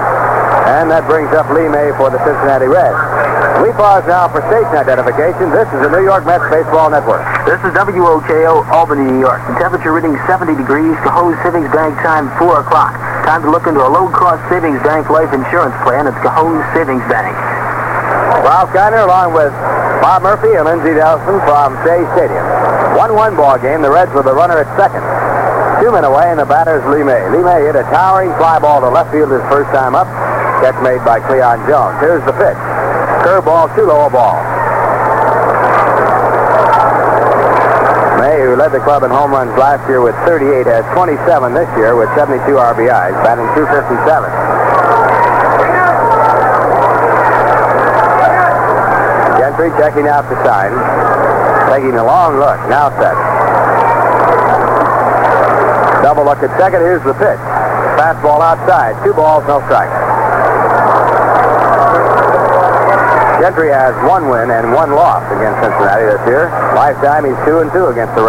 C: And that brings up Lee May for the Cincinnati Reds. We pause now for station identification. This is the New York Mets Baseball Network.
B: This is WOKO, Albany, New York. The temperature reading 70 degrees. Cohoes Savings Bank time 4 o'clock. Time to look into a low-cost savings bank life insurance plan. It's Cohoes Savings Bank.
C: Ralph Kiner along with Bob Murphy and Lindsey Nelson from Shea Stadium. 1-1 ball game. The Reds with the runner at second. Two men away, and the batter's Lee May. Lee May hit a towering fly ball to left field his first time up. Catch made by Cleon Jones. Here's the pitch. Curveball, too low a ball. May, who led the club in home runs last year with 38, has 27 this year with 72 RBIs, batting 257. Gentry checking out the sign, taking a long look, now set. Double look at second, here's the pitch. Fastball outside, two balls, no strikes. Gentry has one win and one loss against Cincinnati this year. Lifetime, he's two and two against the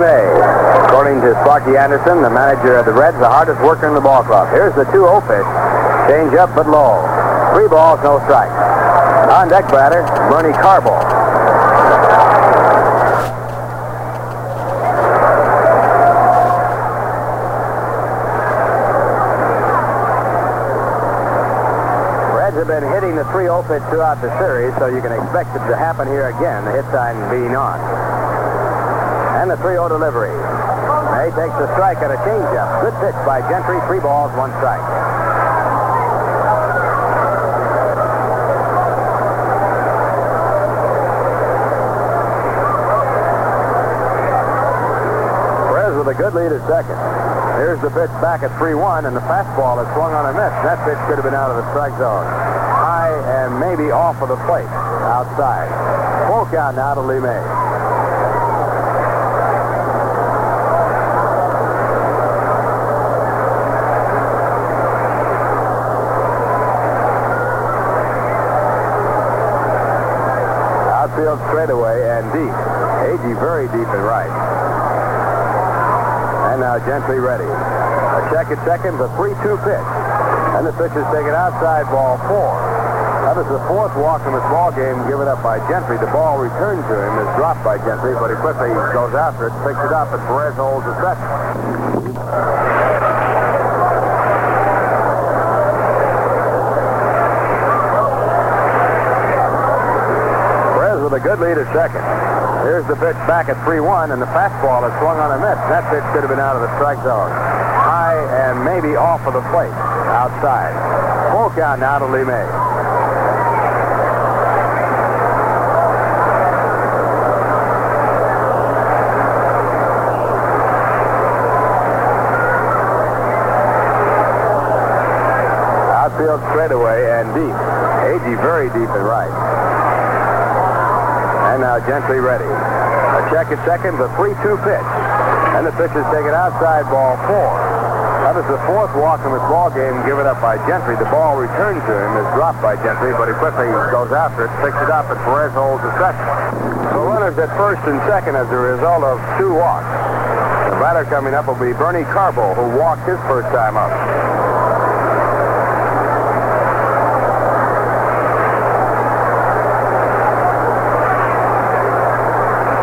C: May, according to Sparky Anderson, the manager of the Reds, the hardest worker in the ball club. Here's the 2-0 pitch. Change up but low. Three balls, no strikes. On deck batter, Bernie Carbo. Reds have been hitting the 3-0 pitch throughout the series, so you can expect it to happen here again, the hit sign being on. And the 3-0 delivery. May takes a strike at a changeup. Good pitch by Gentry. Three balls, one strike. Perez with a good lead at second. Here's the pitch back at 3-1, and the fastball is swung on a miss. That pitch could have been out of the strike zone. And maybe off of the plate, outside. Full count now to Lee May. Outfield straightaway and deep. Agee very deep and right. And now Gentry ready. A check at second, the 3-2 pitch. And the pitch is taken outside ball four. That is the fourth walk in this ball game given up by Gentry. The ball returned to him is dropped by Gentry, but he quickly goes after it, picks it up, and Perez holds the second. Perez with a good lead at second. Here's the pitch back at 3-1, and the fastball is swung on a miss. That pitch could have been out of the strike zone. High and maybe off of the plate, outside. Full count now to Lee May. Outfield straightaway and deep. Agee very deep and right. And now Gentry ready. A check at second, the 3-2 pitch. And the pitch is taken outside ball four. That is the fourth walk in this ball game given up by Gentry. The ball returned to him is dropped by Gentry, but he quickly goes after it, picks it up, and Perez holds the second. So runners at first and second as a result of two walks. The batter coming up will be Bernie Carbo, who walked his first time up.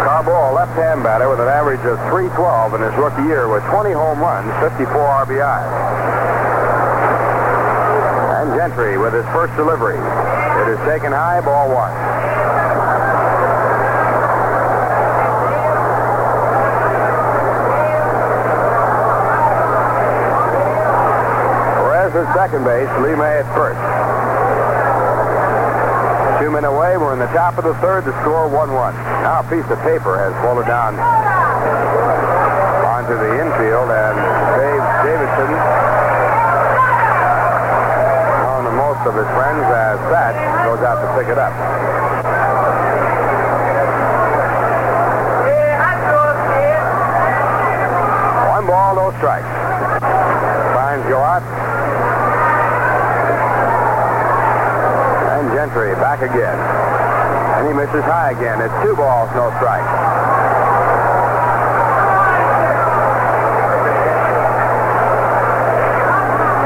C: Carbo, a left-hand with an average of 312 in his rookie year with 20 home runs, 54 RBIs. And Gentry with his first delivery. It is taken high, ball one. Perez at second base, Lee May at first. Men away. We're in the top of the third. The score 1-1. Now a piece of paper has fallen down onto the infield, and Dave Davidson, known to most of his friends as Satch goes out to pick it up. One ball, no strikes. Signs go out. And Back again. And he misses high again. It's two balls, no strikes.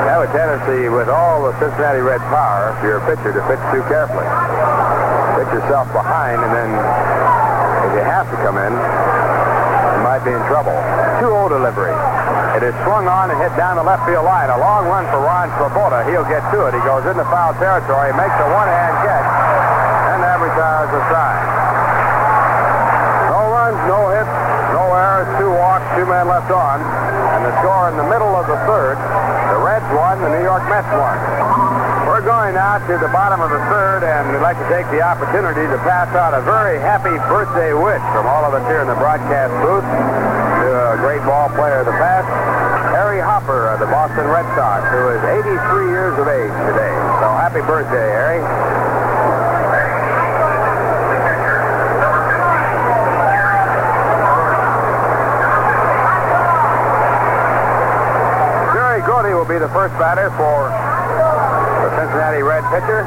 C: Have a tendency with all the Cincinnati Red power, if you're a pitcher, to pitch too carefully. Pitch yourself behind, and then if you have to come in, might be in trouble. 2-0 delivery. It is swung on and hit down the left field line. A long run for Ron Swoboda. He'll get to it. He goes into foul territory, makes a one-hand catch, and that retires the side. No runs, no hits, no errors, two walks, two men left on. And the score in the middle of the third, the Reds won, the New York Mets won. We're going now to the bottom of the third, and we'd like to take the opportunity to pass out a very happy birthday wish from all of us here in the broadcast booth to a great ball player of the past, Harry Hooper of the Boston Red Sox, who is 83 years of age today. So happy birthday, Harry. Jerry Grote will be the first batter for Cincinnati Red pitcher,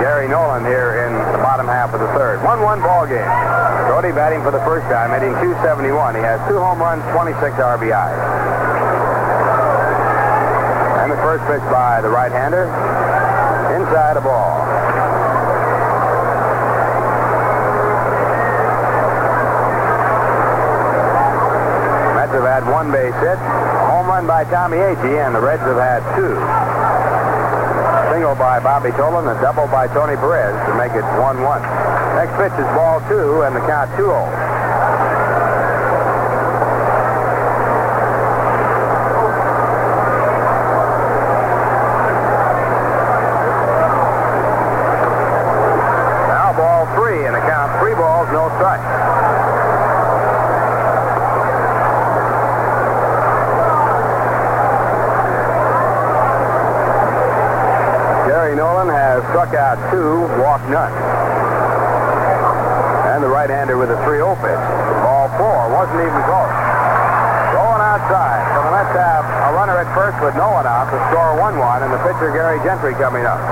C: Gary Nolan, here in the bottom half of the third. 1-1 ball game. Grote batting for the first time, hitting 271. He has two home runs, 26 RBI. And the first pitch by the right-hander, inside a ball. Mets have had one base hit, home run by Tommy Agee, and the Reds have had two. Single by Bobby Tolan, a double by Tony Perez to make it 1-1. Next pitch is ball two, and the count 2-0. Now ball three, and the count three balls, no strikes. Gary Nolan has struck out two, walked none. And the right-hander with a 3-0 pitch. Ball four, wasn't even close. Going outside. So the Mets have a runner at first with no one out. The score 1-1, and the pitcher Gary Gentry coming up.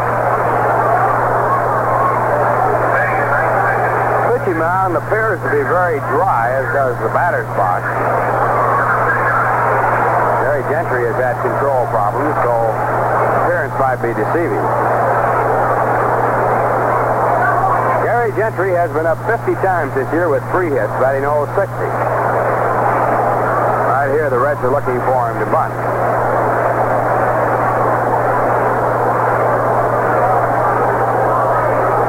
C: Pitching mound appears to be very dry, as does the batter's box. Gary Gentry has had control problems, so appearance might be deceiving. Gary Gentry has been up 50 times this year with three hits, batting 060. Right here, the Reds are looking for him to bunt.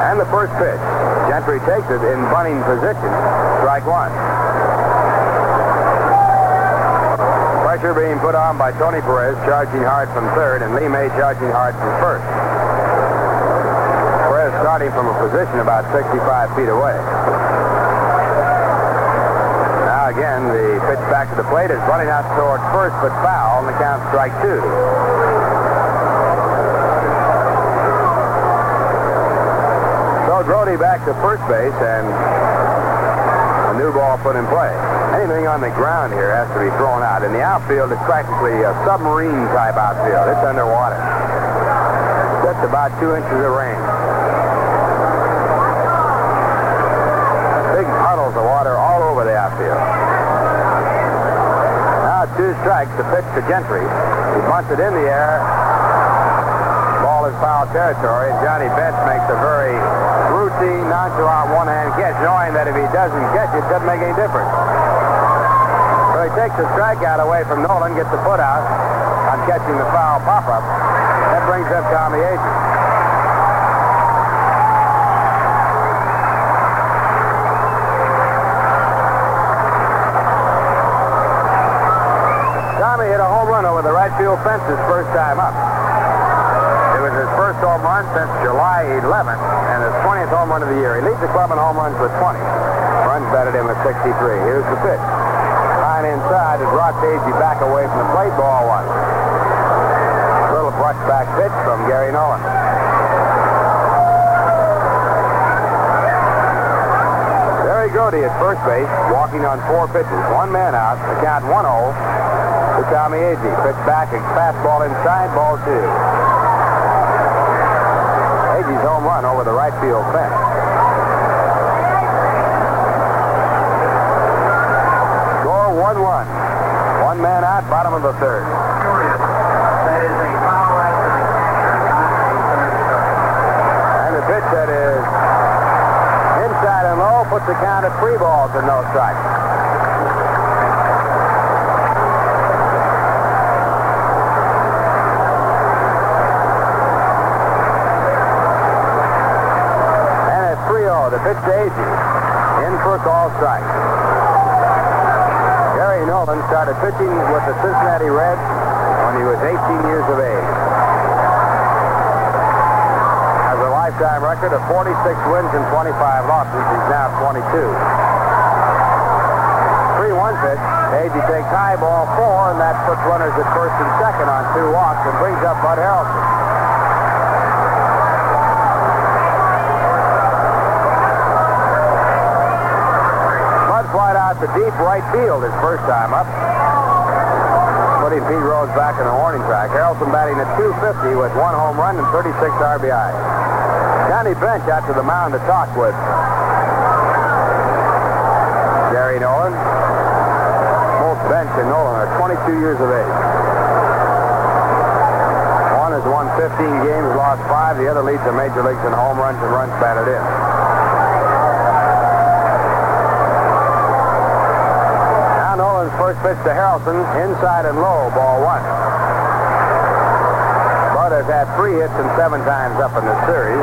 C: And the first pitch. Gentry takes it in bunting position. Strike one. Pressure being put on by Tony Perez, charging hard from third, and Lee May charging hard from first. Perez starting from a position about 65 feet away. Now again, the pitch back to the plate is running out toward first, but foul, and the count strike two. So Grote back to first base, and a new ball put in play. Anything on the ground here has to be thrown out. In the outfield, it's practically a submarine type outfield. It's underwater. Just about two inches of rain. Of water all over the outfield. Now two strikes, the pitch to Gentry. He bunts it in the air. Ball is foul territory. Johnny Bench makes a very routine, nonchalant one-hand catch, knowing that if he doesn't catch it, it doesn't make any difference. So he takes the strikeout away from Nolan, gets the foot out on catching the foul pop-up. That brings up Tommy Agee. Tommy hit a home run over the right field fence his first time up. It was his first home run since July 11th and his 20th home run of the year. He leads the club in home runs with 20. Runs batted him at 63. Here's the pitch. Line inside as Rock Agee back away from the plate. Ball one. Little brush back pitch from Gary Nolan. Grote at first base, walking on four pitches. One man out. The count 1-0 Agee. Pitch back, a fastball inside, ball two. Agee's home run over the right field fence. Score 1-1. One man out, bottom of the third. And the pitch that is inside and low puts the count at three balls and no strikes. And at 3-0, the pitch to Agee. In for a call strike. Gary Nolan started pitching with the Cincinnati Reds when he was 18 years of age has a lifetime record of 46 wins and 25 losses. He's now 22. 3-1 pitch. Agee takes high ball four, and that puts runners at first and second on two walks and brings up Bud Harrelson. Bud flied out to deep right field his first time up putting Pete Rose back in the warning track. Harrelson batting at 250 with one home run and 36 RBI. Johnny Bench out to the mound to talk with Gary Nolan. Both Bench and Nolan are 22 years of age. One has won 15 games, lost five. The other leads the major leagues in home runs and runs batted in. First pitch to Harrelson, inside and low, ball one. Bud They've had three hits and seven times up in the series.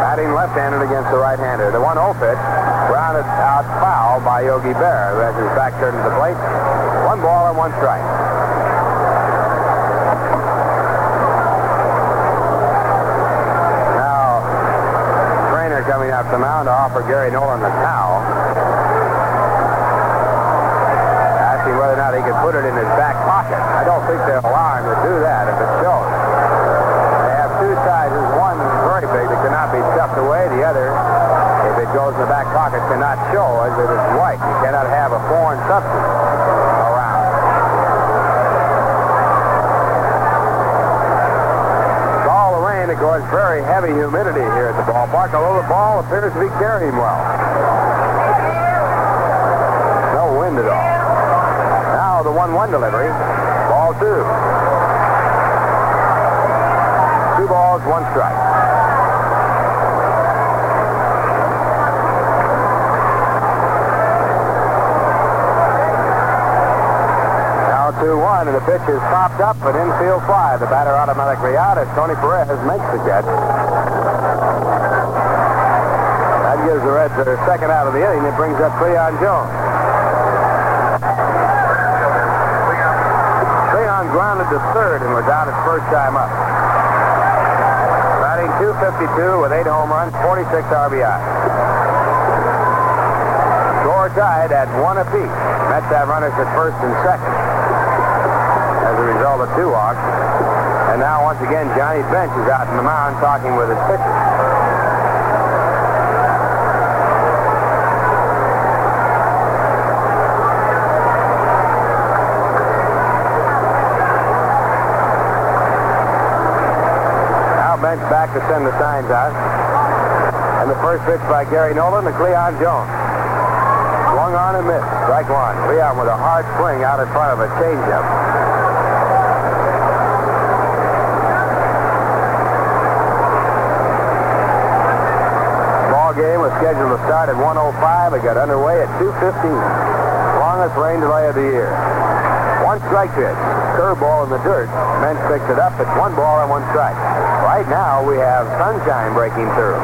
C: Batting left-handed against the right-hander. The 1-0 pitch grounded out foul by Yogi Berra, has his back turned to the plate. One ball and one strike. Now, Trainer coming off the mound to offer Gary Nolan the towel. Asking whether or not he could put it in his back pocket. I don't think they'll allow him to do that if it shows. They have two sizes. One very big that cannot be stuffed away. The other, if it goes in the back pocket, cannot show as it is white. You cannot have a foreign substance around. With very heavy humidity here at the ballpark, although the ball appears to be carrying well. No wind at all. Now the 1-1 delivery. Ball two. Two balls, one strike. Now 2-1, and the pitch is popped up at infield fly. The batter automatically out as Tony Perez makes the catch. That gives the Reds their second out of the inning. It brings up Cleon Jones. Cleon grounded to third and was out his first time up. Batting 252 with eight home runs, 46 RBI. Score tied at one apiece. Mets have runners at first and second result of two walks. And now once again Johnny Bench is out in the mound talking with his pitcher. Now Bench back to send the signs out. And the first pitch by Gary Nolan to Cleon Jones. Swung on and missed. Strike one. Cleon with a hard swing out in front of a changeup. Ball game was scheduled to start at 1:05. It got underway at 2:15. Longest rain delay of the year. One strike pitch. Curveball in the dirt. Bench picks it up. It's one ball and one strike. Right now we have sunshine breaking through.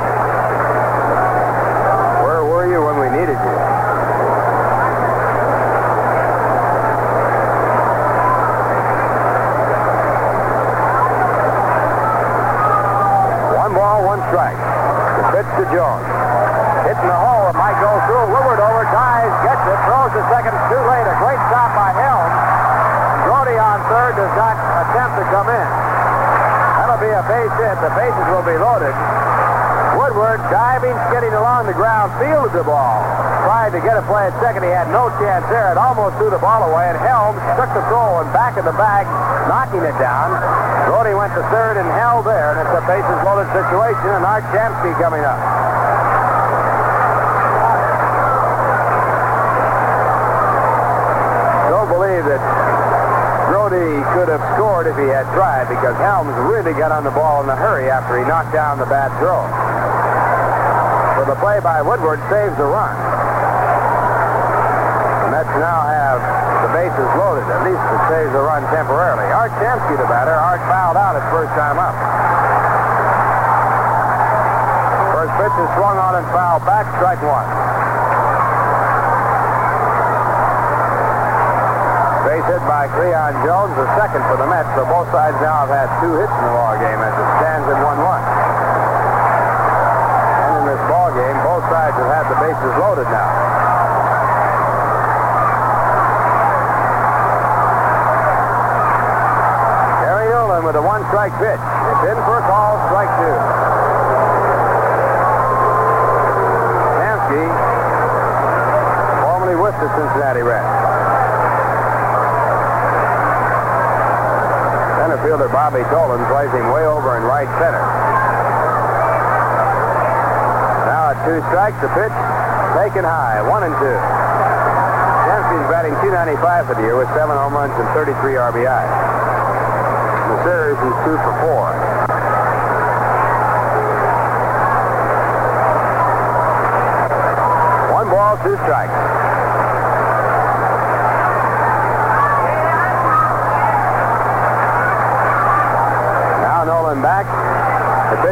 C: Where were you when we needed you? One ball, one strike. The pitch to Jones. Hitting the hole. It might go through. Woodward over, dives, gets it, throws the second. Too late. A great stop by Helm. Grote on third does not attempt to come in. That'll be a base hit. The bases will be loaded. Woodward diving, skidding along the ground, fielded the ball. Tried to get a play at second. He had no chance there. It almost threw the ball away, and Helms took the throw and back of the bag, knocking it down. Grote went to third and held there, and it's a bases loaded situation, and Art Shamsky coming up. Don't believe that Grote could have scored if he had tried because Helms really got on the ball in a hurry after he knocked down the bad throw. So the play by Woodward saves the run. The Mets now have the bases loaded. At least it saves the run temporarily. Art Shamsky, the batter. Art fouled out his first time up. First pitch is swung on and fouled back. Strike one. Hit by Cleon Jones, the second for the Mets. So both sides now have had two hits in the ball game as it stands at 1-1. And in this ball game, both sides have had the bases loaded now. Gary Nolan with a one-strike pitch. It's in for a call, strike two. Shamsky, formerly with the Cincinnati Reds. Center fielder Bobby Tolan plays him way over in right center. Now at two strikes, the pitch taken high, one and two. Shamsky's batting 295 for the year with seven home runs and 33 RBI. In the series, two for four. One ball, two strikes.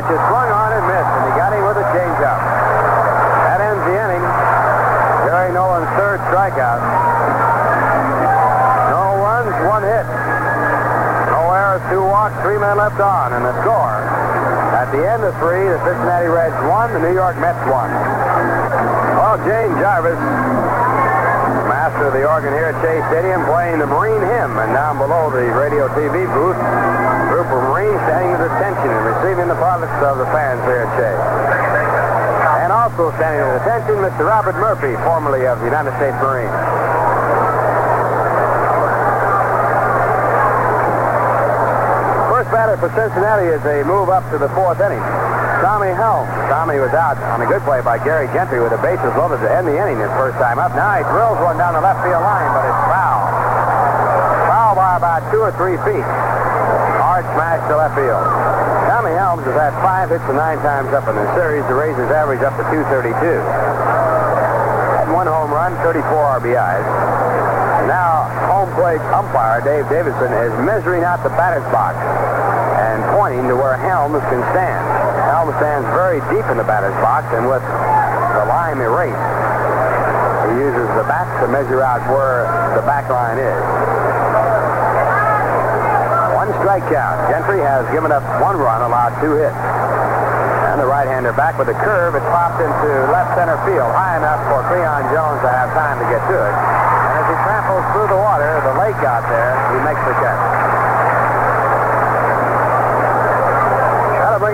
C: Pitch is swung on and missed, and he got him with a changeup. That ends the inning. Gary Nolan's third strikeout. No runs, one hit. No errors, two walks, three men left on, and the score. At the end of three, the Cincinnati Reds won, the New York Mets won. Well, Jane Jarvis, of the organ here at Shea Stadium, playing the Marine hymn, and down below the radio TV booth, a group of Marines standing at attention and receiving the products of the fans here at Shea. And also standing at attention, Mr. Robert Murphy, formerly of the United States Marines. First batter for Cincinnati is a move up to the fourth inning. Tommy Helm. Tommy was out on a good play by Gary Gentry with the bases loaded to end the inning his first time up. Now he drills one down the left field line, but it's foul. Foul by about two or three feet. Hard smash to left field. Tommy Helms has had five hits and nine times up in the series to raise his average up to 232. Had one home run, 34 RBIs. Now, home plate umpire Dave Davidson is measuring out the batter's box and pointing to where Helms can stand. Helms stands very deep in the batter's box, and with the line erased, he uses the bat to measure out where the back line is. One strike count. Gentry has given up one run, allowed two hits. And the right-hander back with a curve. It's popped into left center field, high enough for Cleon Jones to have time to get to it. And as he tramples through the water, the lake out there, he makes the catch.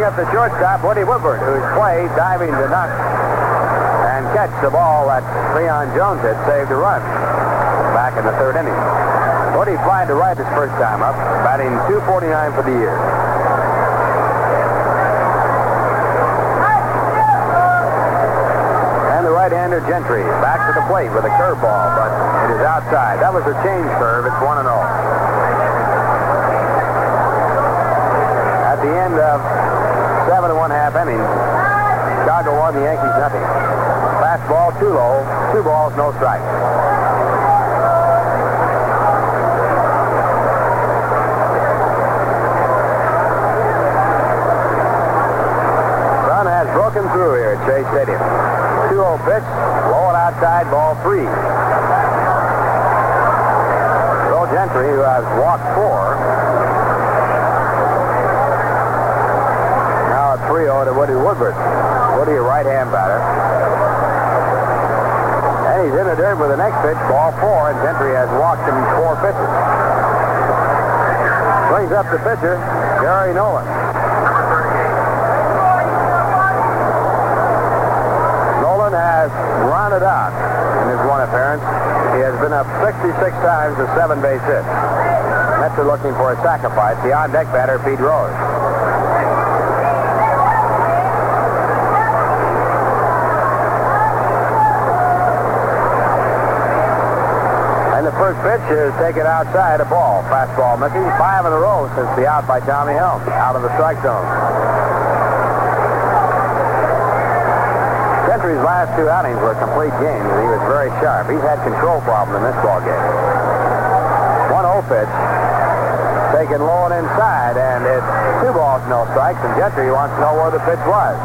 C: Bring up the shortstop, Woody Woodward, who's played diving to knock and catch the ball that Cleon Jones had saved a run back in the third inning. Woody flied to right his first time up, batting 249 for the year. And the right-hander Gentry back to the plate with a curveball, but it is outside. That was a change curve. It's 1 and 0. At the end of seven and one half innings, Chicago won the Yankees nothing. Fastball too low, two balls, no strikes. Sun has broken through here at Shea Stadium. 2-0 pitch, low and outside, ball three. Bill Gentry, who has walked four, now at 3-0 to Woody Woodward. Woody, a right-hand batter. And he's in the dirt with the next pitch, ball four, and Gentry has walked him four pitches. Brings up the pitcher, Gary Nolan. Nolan has rounded out in his one appearance. He has been up 66 times to seven base hits. Mets are looking for a sacrifice. The on-deck batter, Pete Rose. First pitch is taken outside a ball. Fastball missing. Five in a row since the out by Tommy Helm. Out of the strike zone. Gentry's last two outings were complete games, and he was very sharp. He's had control problem in this ball game. 1-0 pitch. Taken low and inside, and it's two balls, no strikes, and Gentry wants to know where the pitch was.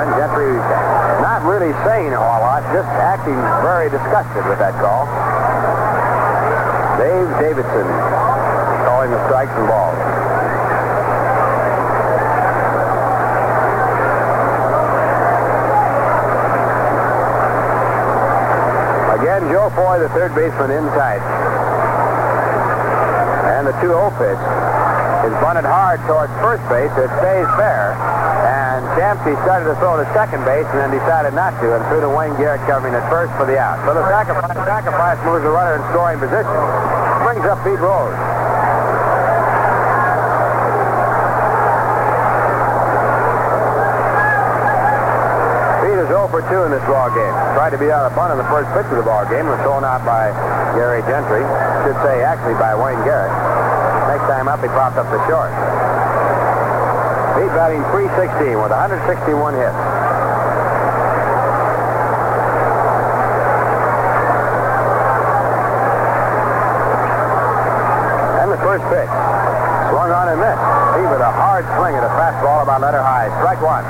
C: And Gentry not really saying a whole lot, just acting very disgusted with that call. Dave Davidson calling the strikes and balls. Again, Joe Foy, the third baseman, inside. And the 2-0 pitch is bunted hard towards first base. It stays fair. And Shamsky started to throw to second base and then decided not to and threw to Wayne Garrett covering at first for the out. So the sacrifice, sacrifice moves the runner in scoring position. Brings up Pete Rose. Pete is 0 for 2 in this ball game. Tried to be out of bunt in the first pitch of the ball game. Was thrown out by Gary Gentry. Should say actually by Wayne Garrett. Next time up, he popped up the short. Pete batting 316 with 161 hits. And the first pitch. Swung on and missed. He with a hard swing at a fastball about letter high. Strike one.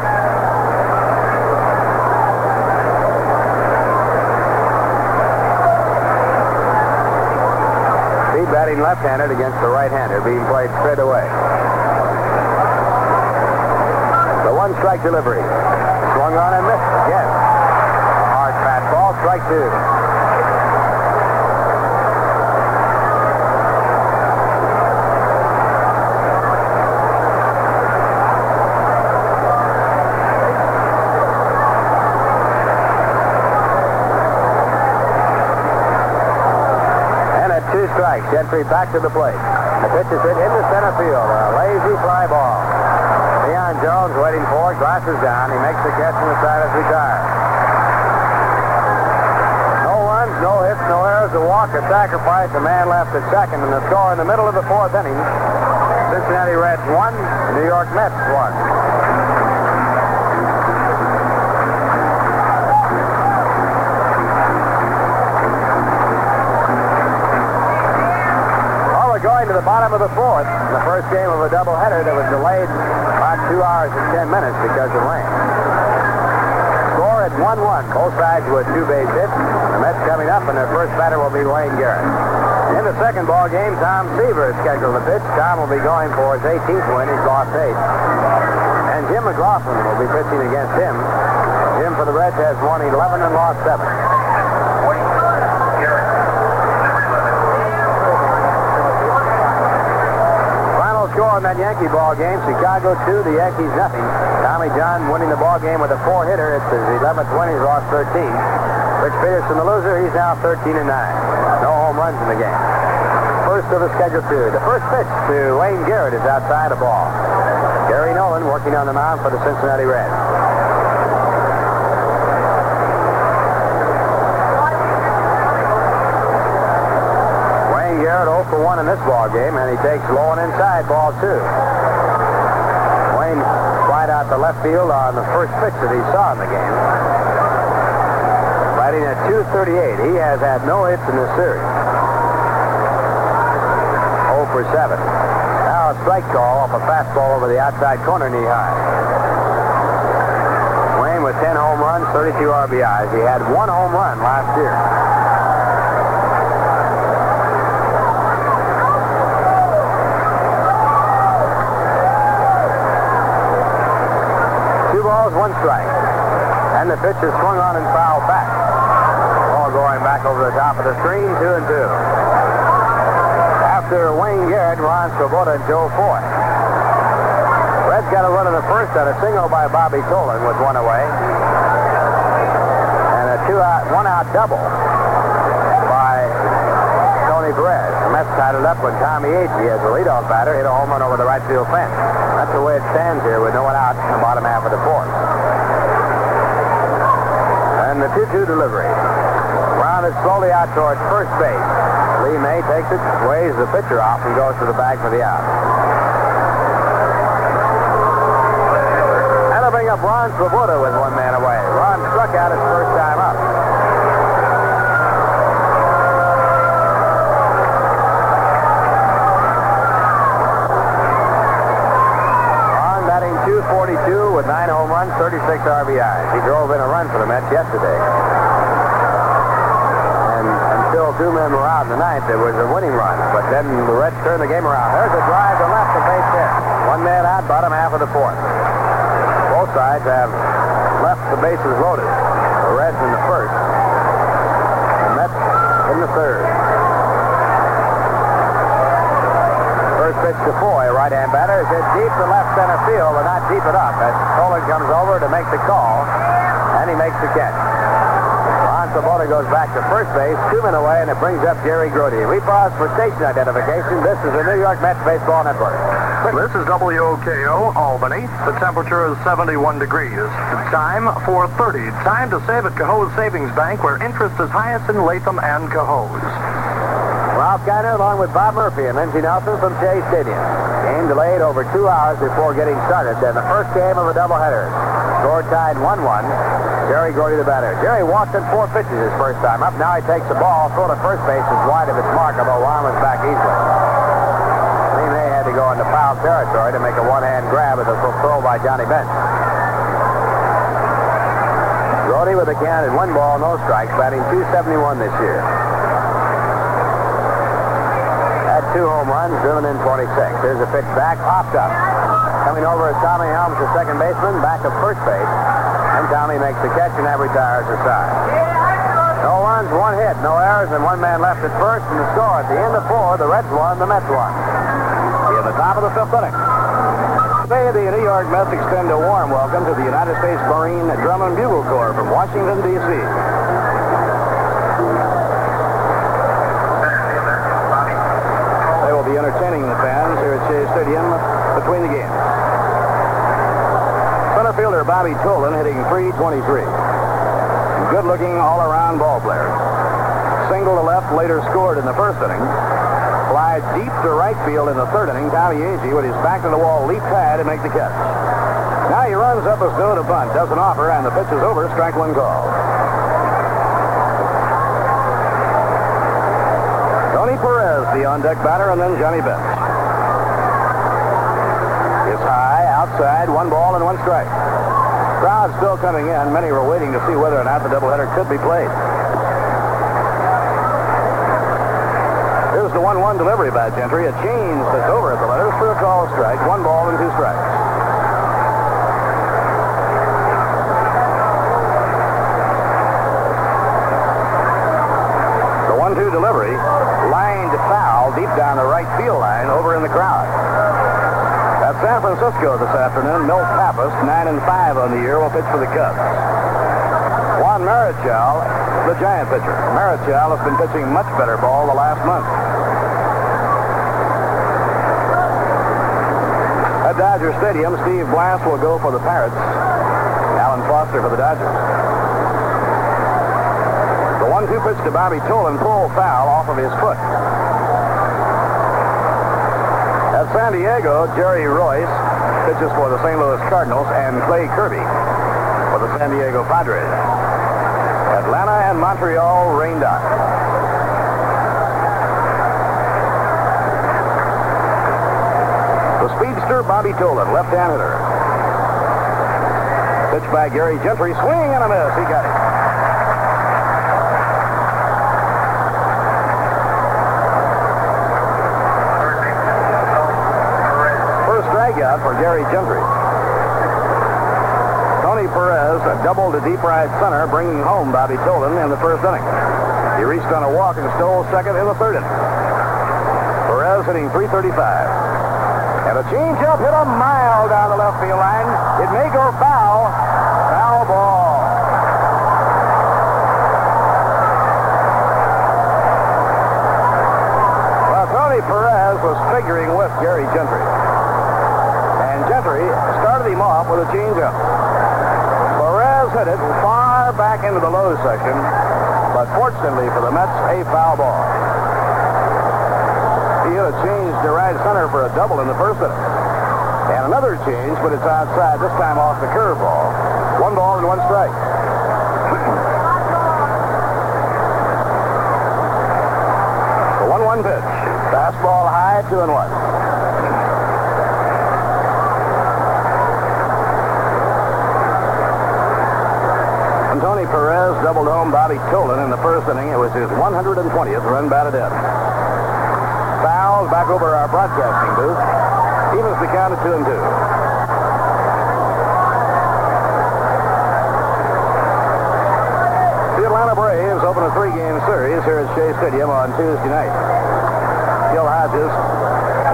C: Speed batting left-handed against the right-hander being played straight away. The one strike delivery. Swung on and missed again. Hard fastball, strike two. And at two strikes, Gentry back to the plate. The pitch is hit into center field. A lazy fly ball. Cleon Jones waiting for glasses down. He makes the catch and the side is retired. No runs, no hits, no errors, a walk, a sacrifice, a man left at second, and the score in the middle of the fourth inning. Cincinnati Reds one, New York Mets one. going to the bottom of the fourth in the first game of a doubleheader that was delayed about two hours and ten minutes because of rain. Score at 1-1. Both sides with two base hits. The Mets coming up, and their first batter will be Wayne Garrett. In the second ball game, Tom Seaver is scheduled to pitch. Tom will be going for his 18th win. He's lost eight. And Jim McGlothlin will be pitching against him. Jim for the Reds has won 11 and lost 7. Score in that Yankee ball game, Chicago 2, the Yankees nothing. Tommy John winning the ball game with a four-hitter. It's his 11th win. He's lost 13. Rich Peterson, the loser, he's now 13 and 9. No home runs in the game. First of the schedule two. The first pitch to Wayne Garrett is outside the ball. Gary Nolan working on the mound for the Cincinnati Reds. Wayne Garrett 0 for 1 in this ball game, and he takes low and inside ball two. Wayne flied out to left field on the first pitch that he saw in the game. Batting at 238. He has had no hits in this series. 0 for 7. Now a strike call off a fastball over the outside corner knee high. Wayne with 10 home runs, 32 RBIs. He had one home run last year. One strike. And the pitch is swung on and fouled back. Ball going back over the top of the screen, two and two. After Wayne Garrett, Ron Swoboda and Joe Foy. Reds got a run in the first on a single by Bobby Tolan with one away. And a two out, one out double Tony Perez. The Mets tied it up when Tommy Agee, as the leadoff batter, hit a home run over the right field fence. That's the way it stands here with no one out in the bottom half of the fourth. And the 2-2 delivery. Rounded slowly out towards first base. Lee May takes it, sways the pitcher off, and goes to the bag for the out. And bring up Ron Swoboda with one man away. Ron struck out his first time up. 42 with nine home runs, 36 RBIs. He drove in a run for the Mets yesterday. And until two men were out in the ninth, it was a winning run. But then the Reds turned the game around. There's a drive to left to base hit. One man out, bottom half of the fourth. Both sides have left the bases loaded. The Reds in the first. The Mets in the third. Pitch to right-hand batter, is hit deep to left center field, but not deep enough. As Tolan comes over to make the call, and he makes the catch. Ron Swoboda goes back to first base, two men away, and it brings up Jerry Grote. We pause for station identification. This is the New York Mets Baseball Network.
E: This is WOKO Albany. The temperature is 71 degrees. Time 4:30. Time to save at Cohoes Savings Bank, where interest is highest in Latham and Cahoe's.
C: Ralph Kiner along with Bob Murphy and Lindsey Nelson from Shea Stadium. Game delayed over two hours before getting started. Then the first game of a doubleheader. Score tied 1-1. Jerry Grote the batter. Jerry walked in four pitches his first time up. Now he takes the ball. Throw to first base is wide of its mark, although was back easily. Lee May had to go
A: into foul territory to make a one-hand grab at the throw by Johnny Bench. Grote with a count at one ball, no strikes, batting 271 this year. Had two home runs, driven in 26. Here's a pitch back, popped up. Coming over is Tommy Helms, the second baseman, back of first base. And Tommy makes the catch, and that retires the side. No runs, one hit, no errors, and one man left at first. And the score at the end of four, the Reds won, the Mets won. In the top of the fifth inning. Today, the New York Mets extend a warm welcome to the United States Marine Drum and Bugle Corps from Washington, D.C. They will be entertaining the fans here at Shea Stadium between the games. Center fielder Bobby Tolan hitting 323. Good-looking all-around ball player. Single to left, later scored in the first inning. Fly deep to right field in the third inning. Tommy Agee, with his back to the wall, leaped high to make the catch. Now he runs up as though to bunt, doesn't offer, and the pitch is over. Strike one call. Tony Perez, the on-deck batter, and then Johnny Bench. It's high, outside, one ball and one strike. Crowd still coming in. Many were waiting to see whether or not the doubleheader could be played. Here's the 1-1 delivery by Gentry. A change that's over at the letters for a call strike. One ball and two strikes. The 1-2 delivery lined foul deep down the right field line over in the crowd. At San Francisco this afternoon, Milt Pappas, 9 and 5 on the year, will pitch for the Cubs. Juan Marichal, the Giant pitcher. Marichal has been pitching much better ball the last month. At Dodger Stadium, Steve Blass will go for the Pirates. Alan Foster for the Dodgers. 1-2 pitch to Bobby Tolan, full foul off of his foot. At San Diego, Jerry Reuss pitches for the St. Louis Cardinals and Clay Kirby for the San Diego Padres. Atlanta and Montreal rained on. The speedster Bobby Tolan, left-hand hitter. Pitch by Gary Gentry, swing and a miss. He got it. Strikeout for Gary Gentry. Tony Perez doubled to deep right center, bringing home Bobby Tolan in the first inning. He reached on a walk and stole second in the third inning. Perez hitting 335. And a changeup hit a mile down the left field line. It may go foul. Foul ball. Well, Tony Perez was figuring with Gary Gentry. Started him off with a changeup. Perez hit it far back into the low section, but fortunately for the Mets, a foul ball. He had a change to right center for a double in the first inning. And another change, but it's outside, this time off the curveball. One ball and one strike. the 1 1 pitch. Fastball high, 2 and 1. Tony Perez doubled home Bobby Tolan in the first inning. It was his 120th run batted in. Fouls back over our broadcasting booth. Evens the count at two and two. The Atlanta Braves open a three-game series here at Shea Stadium on Tuesday night. Gil Hodges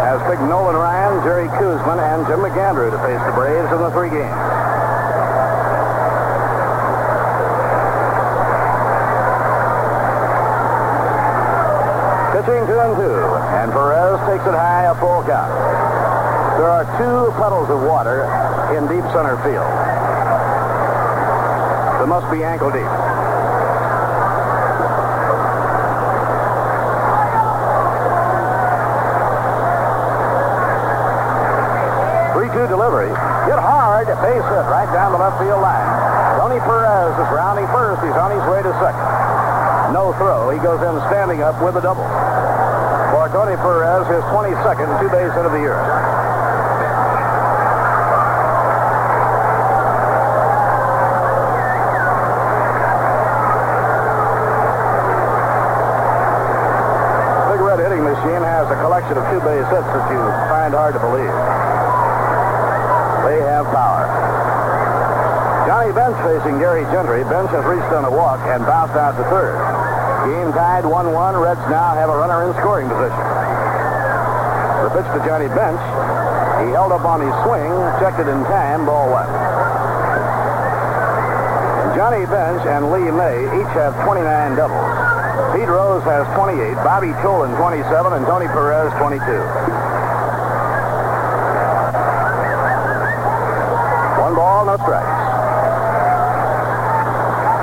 A: has picked Nolan Ryan, Jerry Koosman, and Jim McAndrew to face the Braves in the three games. Pitching two and two, and Perez takes it high, a full count. There are two puddles of water in deep center field. They must be ankle deep. Three-two delivery. Hit hard, base hit right down the left field line. Tony Perez is rounding first. He's on his way to second. No throw. He goes in standing up with a double. For Tony Perez, his 22nd two-base hit of the year. Big Red hitting machine has a collection of two-base hits that you find hard to believe. They have power. Johnny Bench facing Gary Gentry. Bench has reached on a walk and bounced out to third. Game tied 1-1. Reds now have a runner in scoring position. The pitch to Johnny Bench. He held up on his swing, checked it in time, ball one. Johnny Bench and Lee May each have 29 doubles. Pete Rose has 28, Bobby Tolan 27, and Tony Perez 22. One ball, no strikes.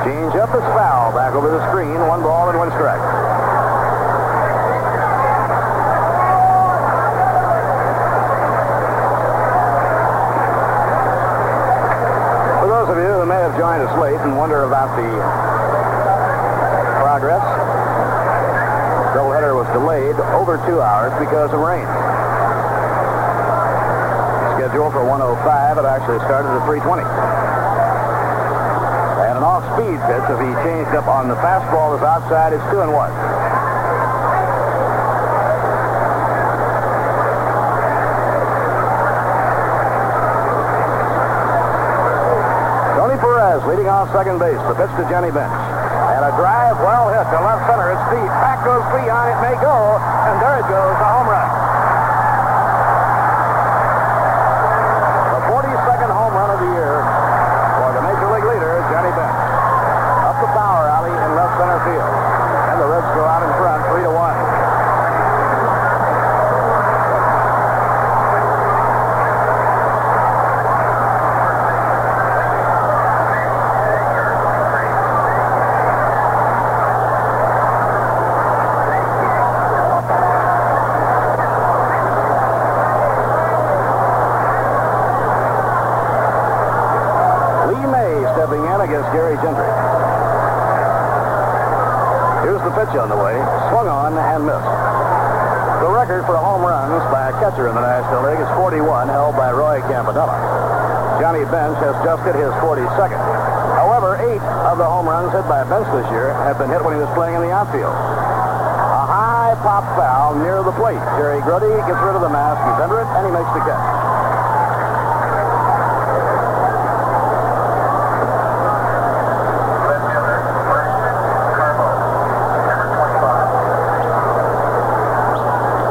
A: Change up is foul. Back over the screen. One ball and one strike. For those of you who may have joined us late and wonder about the progress, The doubleheader was delayed over two hours because of rain. Scheduled for 105, it actually started at 320 an off-speed pitch. If he changed up on the fastball is outside, it's two and one. Tony Perez leading off second base. The pitch to Johnny Bench. And a drive well hit to left center. It's deep. Back goes Cleon. It may go. And there it goes. A home run. The 42nd home run of the year for the Major League leader, Johnny Bench. Up the power alley in left center field. And the Reds go out in front, 3 to 1. Lee May stepping in against Gary Gentry. Here's the pitch on the way. Swung on and missed. The record for home runs by a catcher in the National League is 41, held by Roy Campanella. Johnny Bench has just hit his 42nd. However, eight of the home runs hit by Bench this year have been hit when he was playing in the outfield. A high pop foul near the plate. Jerry Grote gets rid of the mask. He's under it, and he makes the catch.
D: Left fielder, Bernie Carbo, number 25.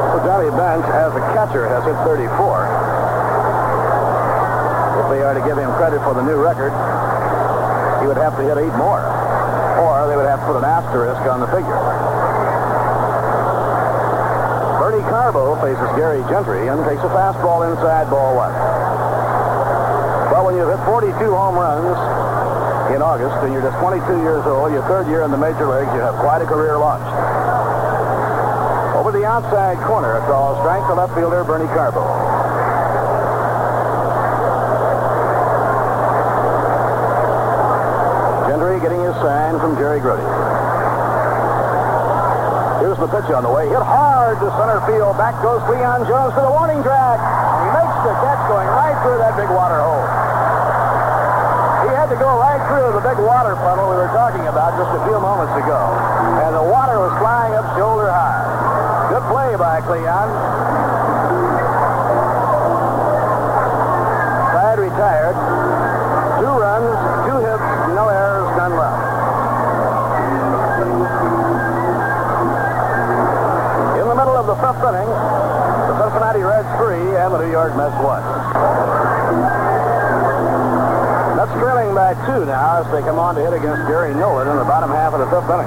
A: So Johnny Bench, as a catcher, has hit 34. If they are to give him credit for the new record, he would have to hit eight more. Or they would have to put an asterisk on the figure. Bernie Carbo faces Gary Gentry and takes a fastball inside ball one. Well, when you've hit 42 home runs in August and you're just 22 years old, your third year in the major leagues, you have quite a career launched. Over the outside corner, a call strike to left fielder Bernie Carbo. Gentry getting his sign from Jerry Grote. Here's the pitch on the way. Hit hard to center field. Back goes Cleon Jones to the warning track. He makes the catch going right through that big water hole. Had to go right through the big water puddle we were talking about just a few moments ago. And the water was flying up shoulder high. Good play by Cleon. Side retired. Two runs, two hits, no errors, none left. In the middle of the fifth inning, the Cincinnati Reds three and the New York Mets one. Trailing by two now as they come on to hit against Gary Nolan in the bottom half of the fifth inning.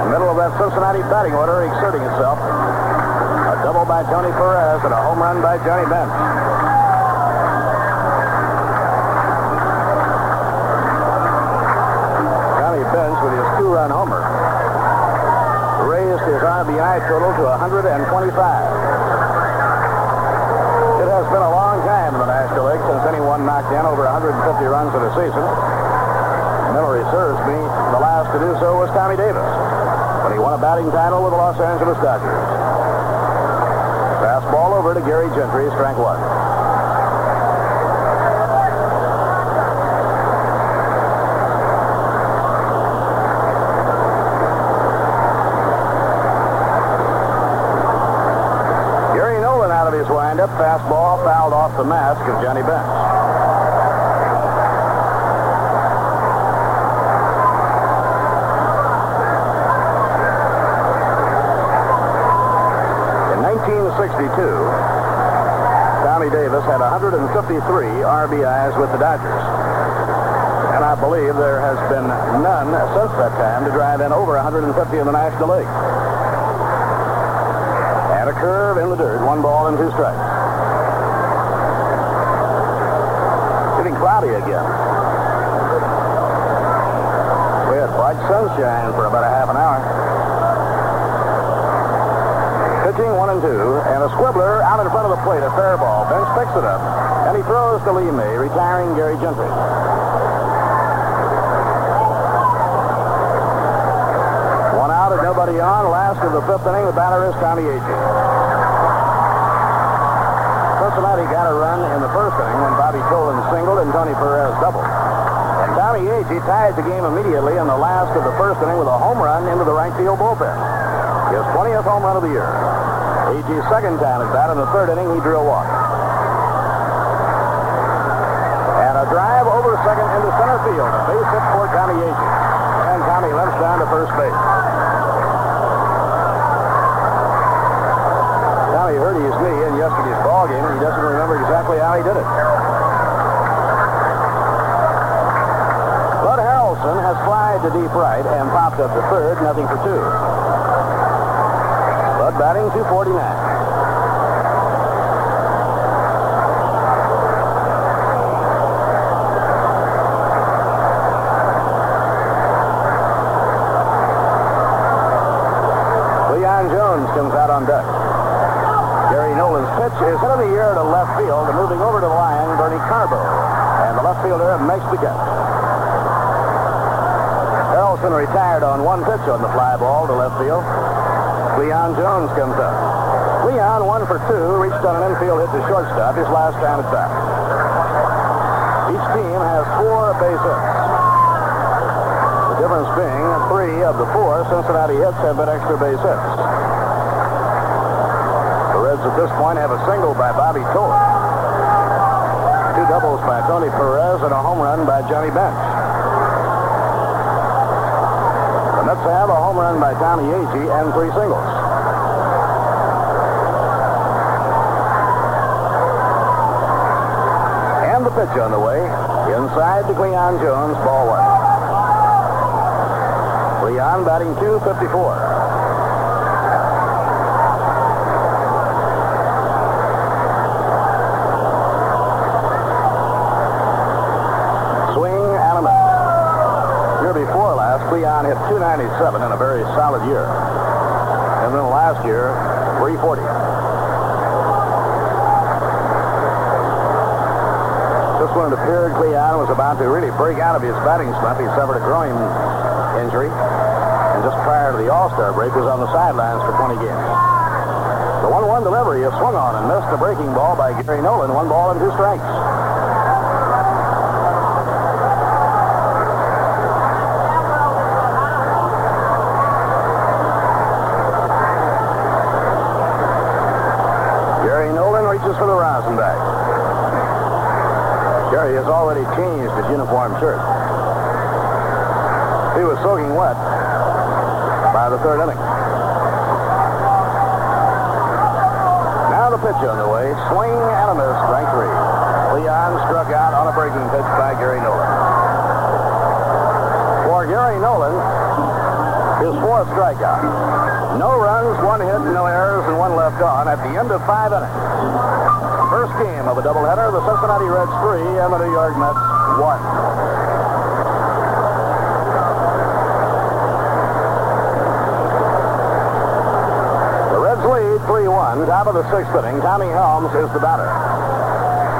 A: The middle of that Cincinnati batting order exerting itself. A double by Tony Perez and a home run by Johnny Bench. Johnny Bench with his two-run homer raised his RBI total to 125. It has been a long time in the National League since anyone knocked in over 150 runs in a season. Memory serves me, the last to do so was Tommy Davis. when he won a batting title with the Los Angeles Dodgers. Fastball over to Gary Gentry, strike one. Gary Nolan out of his windup. Fastball fouled off the mask of Johnny Bench. In 1962, Tommy Davis had 153 RBIs with the Dodgers. And I believe there has been none since that time to drive in over 150 in the National League. Curve in the dirt, one ball and two strikes. Getting cloudy again. We had bright sunshine for about a half an hour. Pitching one and two, and a squibbler out in front of the plate, a fair ball. Bench picks it up, and he throws to Lee May, retiring Gary Gentry. One out and nobody on. Last of the fifth inning, the batter is Tommy Agee. Cincinnati got a run in the first inning when Bobby Tolan singled and Tony Perez doubled. And Tommy Agee tied the game immediately in the last of the first inning with a home run into the right field bullpen. His 20th home run of the year. Agee's second time at bat in the third inning, he drew a walk. And a drive over second into center field. A base hit for Tommy Agee. And Tommy limps down to first base. Tommy hurt his knee in yesterday's ball game, and he doesn't remember exactly how he did it. Bud Harrelson has flied to deep right and popped up to third, nothing for two. Bud batting 249. Cleon Jones comes out on deck. Gary Nolan's pitch is hit in the air to left field, and moving over to the line, Bernie Carbo. And the left fielder makes the catch. Harrelson retired on one pitch on the fly ball to left field. Cleon Jones comes up. Cleon, one for two, reached on an infield hit to shortstop his last time at bat. Each team has four base hits. The difference being three of the four Cincinnati hits have been extra base hits. At this point have a single by Bobby Tolan. Two doubles by Tony Perez and a home run by Johnny Bench. The Mets have a home run by Tommy Agee and three singles. And the pitch on the way. Inside to Cleon Jones, ball one. Cleon batting 254. Swing and a miss. Year before last, Cleon hit 297 in a very solid year. And then last year, 340. This one it appeared Cleon was about to really break out of his batting slump. He suffered a groin injury. And just prior to the All-Star break was on the sidelines for 20 games. The 1-1 delivery is swung on and missed a breaking ball by Gary Nolan. One ball and two strikes. Gary Nolan reaches for the rosin bag. Gary has already changed his uniform shirt. He was soaking wet by the third inning. Now the pitch on the way. Swing and a miss, strike three. Cleon struck out on a breaking pitch by Gary Nolan. For Gary Nolan, his fourth strikeout. No runs, one hit, no errors, and one left on at the end of five innings. First game of a doubleheader, the Cincinnati Reds three and the New York Mets one. The Reds lead 3-1. Top of the sixth inning. Tommy Helms is the batter.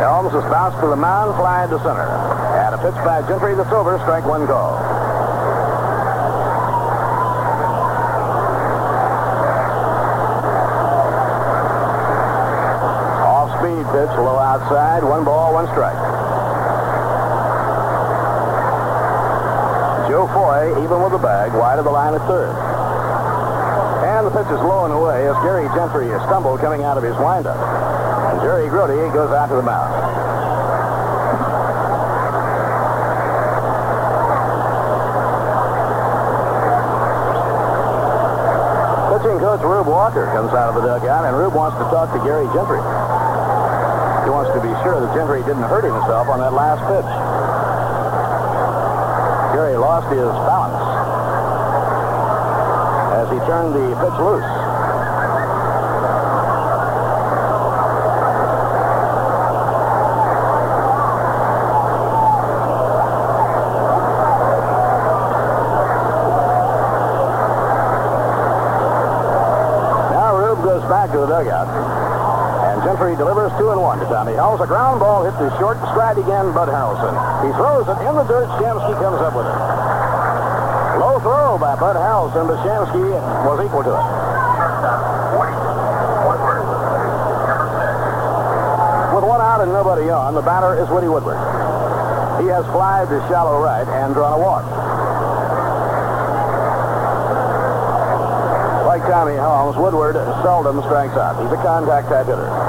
A: Helms is bounced to the mound, fly to center. And a pitch by Gentry that's over, strike one call. Pitch, low outside, one ball, one strike. Joe Foy, even with the bag, wide of the line at third. And the pitch is low and away as Gary Gentry stumbled coming out of his windup. And Jerry Grote goes out to the mound. Pitching coach Rube Walker comes out of the dugout, and Rube wants to talk to Gary Gentry. He wants to be sure that Gentry didn't hurt himself on that last pitch. Gary lost his balance as he turned the pitch loose. Now Rube goes back to the dugout. Gentry delivers two and one to Tommy Helms. A ground ball hits his short stride again, Bud Harrelson. He throws it in the dirt. Shamsky comes up with it. Low throw by Bud Harrelson, but Shamsky was equal to it. With one out and nobody on, the batter is Woody Woodward. He has flied to shallow right and drawn a walk. Like Tommy Helms, Woodward seldom strikes out. He's a contact type hitter.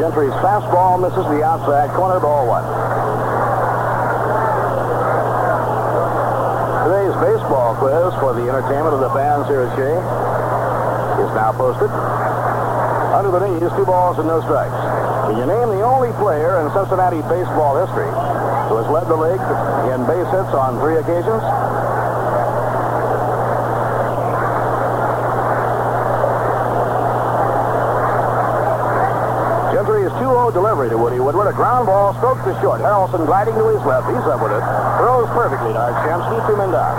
A: Gentry's fastball misses the outside corner ball one. Today's baseball quiz for the entertainment of the fans here at Shea is now posted. Under the knees, two balls and no strikes. Can you name the only player in Cincinnati baseball history who has led the league in base hits on three occasions? Gentry's 2-0 to Woody Woodward. A ground ball stroked to short. Harrelson gliding to his left. He's up with it. Throws perfectly to Art Shamsky. Two men down.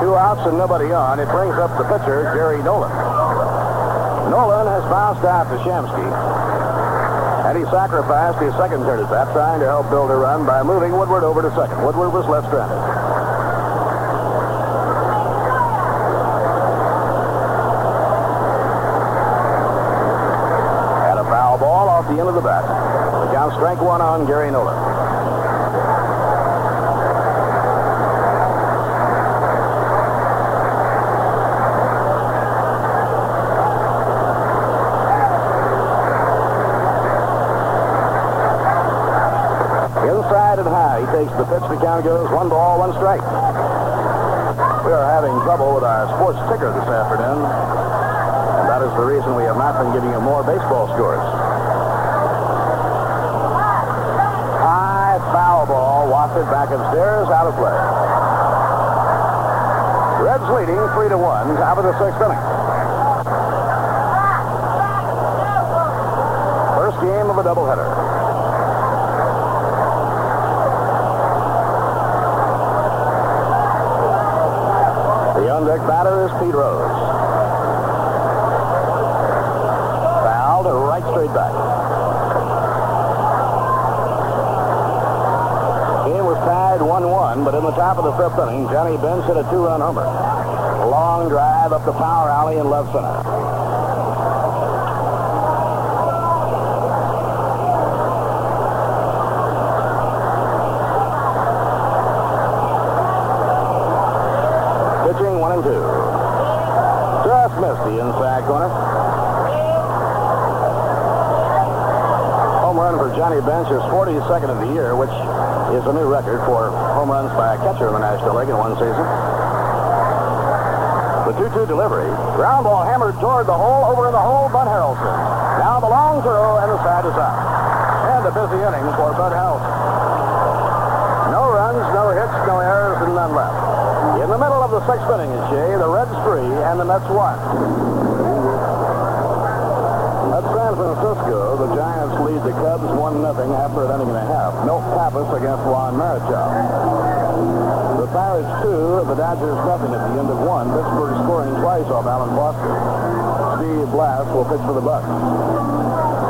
A: Two outs and nobody on. It brings up the pitcher, Jerry Nolan. Nolan has bounced out to Shamsky. And he sacrificed his second turn at bat, trying to help build a run by moving Woodward over to second. Woodward was left stranded. And a foul off the bat. The count strike one on Gary Nolan. Inside and high, he takes the pitch. The count goes one ball, one strike. We are having trouble with our sports ticker this afternoon, and that is the reason we have not been giving you more baseball scores. High foul ball wafted back upstairs, out of play. Reds leading three to one, top of the sixth inning. First game of a doubleheader. The on-deck batter is Pete Rose. Fouled right straight back. Game was tied 1-1, but in the top of the fifth inning, Johnny Bench hit a two-run homer. A long drive up the power alley in left center. Pitching one and two. Just missed the inside corner. Home run for Johnny Bench is 42nd of the year, which is a new record for home runs by a catcher in the National League in one season. The 2-2 delivery. Ground ball hammered toward the hole, over in the hole, Bud Harrelson. Now the long throw, and the side is out. And a busy inning for Bud Harrelson. No runs, no hits, no errors, and none left. In the middle of the sixth inning, Jay, the Reds three and the Mets one. San Francisco, the Giants lead the Cubs 1 0 after an inning and a half. Milt Pappas against Juan Marichal. The Pirates 2, the Dodgers nothing at the end of one. Pittsburgh scoring twice off Alan Foster. Steve Blass will pitch for the Bucs.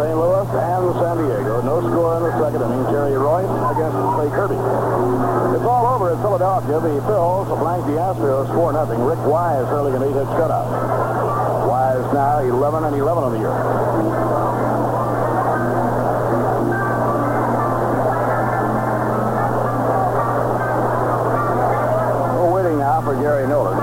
A: St. Louis and San Diego. No score in the second inning. Jerry Reuss against Clay Kirby. It's all over at Philadelphia. The Phils blanked the Astros 4 0. Rick Wise early an eight-hit shutout. Wise now 11 and 11 on the year. We're waiting now for Gary Nolan.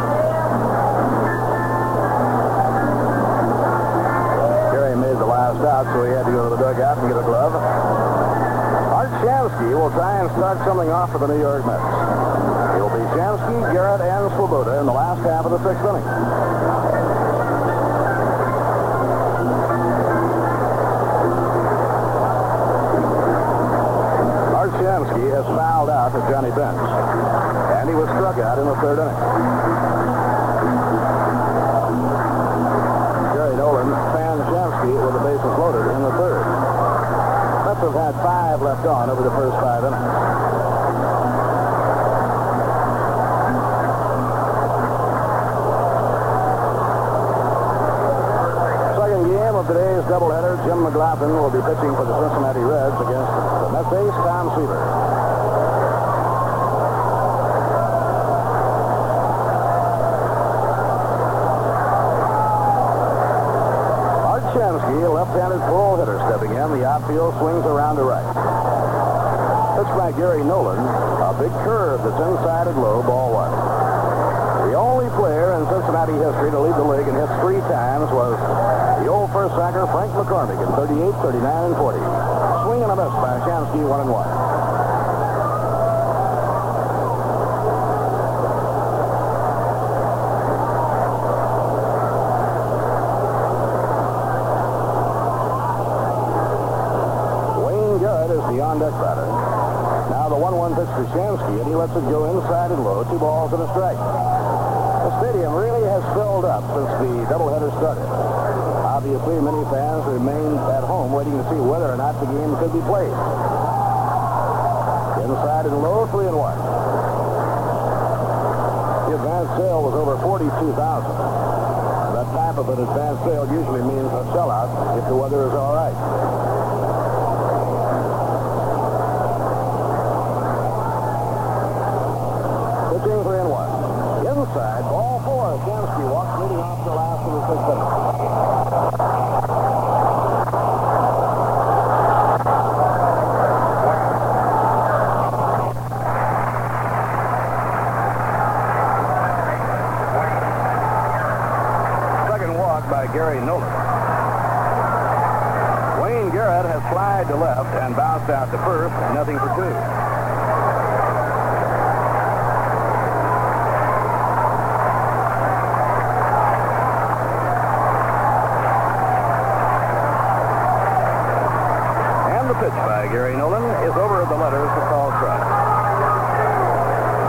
A: Gary made the last out, so he had to go to the dugout and get a glove. Art Shamsky will try and start something off for the New York Mets. It'll be Shamsky, Garrett, and Swoboda in the last half of the sixth inning. Art Shamsky has fouled out to Johnny Bench, and he was struck out in the third inning. Gary Nolan fanned Shamsky with the bases loaded in the third. Mets have had five left on over the first five innings. Second game of today's doubleheader, Jim McGlothlin will be pitching for the Cincinnati Reds against the Mets ace Tom Seaver. Art Shamsky, a left-handed full hitter, stepping in. The outfield swings around to right. Pitch by Gary Nolan, a big curve that's inside and low, ball one. The only player in Cincinnati history to lead the league and hit three times was the old first sacker Frank McCormick in 38, 39, and 40. Swing and a miss by Shamsky, one and one. Wayne Judd is the on-deck batter. Now the 1-1 pitch to Shamsky, and he lets it go inside and low, two balls and a strike. The stadium really has filled up since the doubleheader started. Obviously, many fans remain at home waiting to see whether or not the game could be played. Inside and low, three and one. The advance sale was over 42,000. That type of an advance sale usually means a sellout if the weather is all right. Pitching three and one. Inside, ball four. Shamsky walks leading off the last of the sixth inning. Second walk by Gary Nolan. Wayne Garrett has flied to left and to first, nothing for two. And the pitch by Gary Nolan is over the letters to call strike.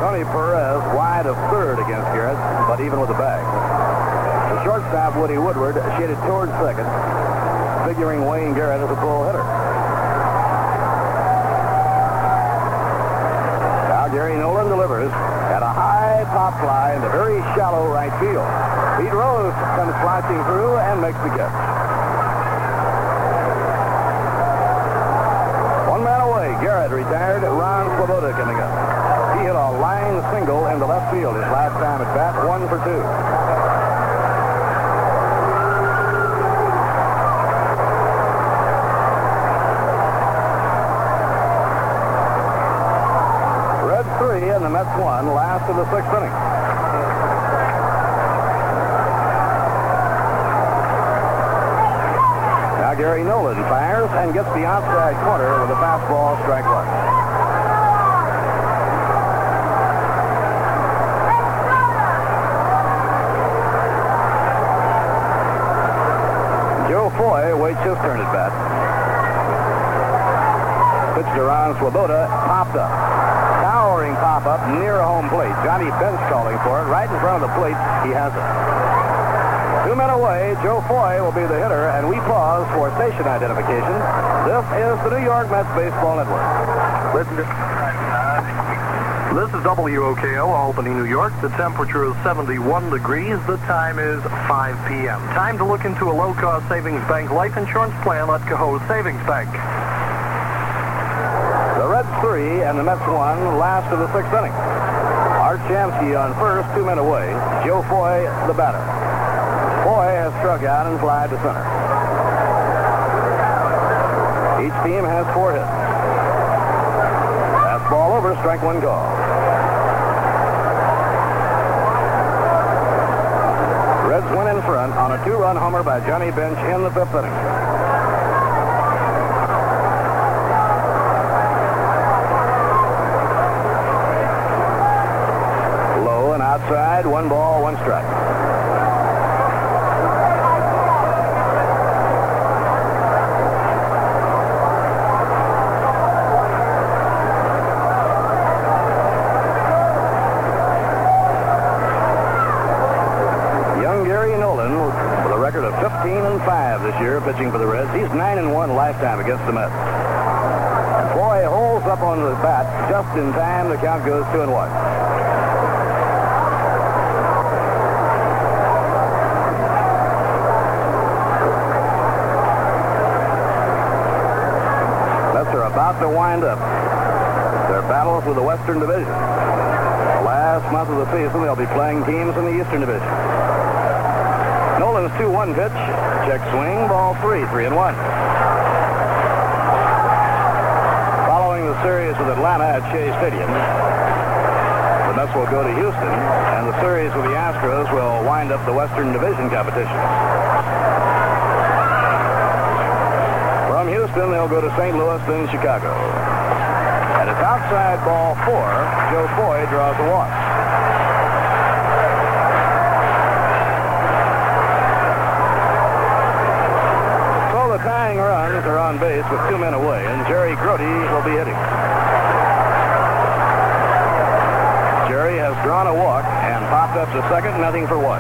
A: Tony Perez wide of third against Garrett, but even with the bag. The shortstop, Woody Woodward, shaded towards second, figuring Wayne Garrett as a pull hitter. Now Gary Nolan delivers at a high pop fly into very shallow right field. Pete Rose comes flashing through and makes the catch. One man away. Garrett retired. Ron Swoboda coming up. He hit a line single into left field his last time at bat, one for two. Red three and the Mets one, last of the sixth inning. Now Gary Nolan fires and gets the outside corner with a fastball, strike one. Joe Foy waits his turn at bat. Pitch to Ron Swoboda, popped up. Towering pop-up near home plate. Johnny Bench calling for it. Right in front of the plate, he has it. Two men away, Joe Foy will be the hitter, and we pause for station identification. This is the New York Mets Baseball Network.
E: Listen to... This is WOKO, Albany, New York. The temperature is 71 degrees. The time is 5 p.m. Time to look into a low-cost savings bank life insurance plan at Cohoes Savings Bank.
A: The Reds three and the Mets one, last of the sixth inning. Art Shamsky on first, two men away. Joe Foy, the batter. Has struck out and flied to center. Each team has four hits. That's ball over, strike one call. Reds win in front on a two-run homer by Johnny Bench in the fifth inning. Low and outside, one ball, one strike. Young Gary Nolan, with a record of 15 and 5 this year, pitching for the Reds. He's 9 and 1 lifetime against the Mets. Foy holds up on the bat just in time. The count goes 2 and 1. Mets are about to wind up their battles with the Western Division. The last month of the season, they'll be playing teams in the Eastern Division. Nolan's 2-1 pitch. Check swing, ball three, three and one. Following the series with Atlanta at Shea Stadium, the Mets will go to Houston, and the series with the Astros will wind up the Western Division competition. From Houston, they'll go to St. Louis, then Chicago. And it's outside ball four. Joe Foy draws a walk. So the tying runs are on base with two men away, and Jerry Grote will be hitting. Jerry has drawn a walk up to second, nothing for one.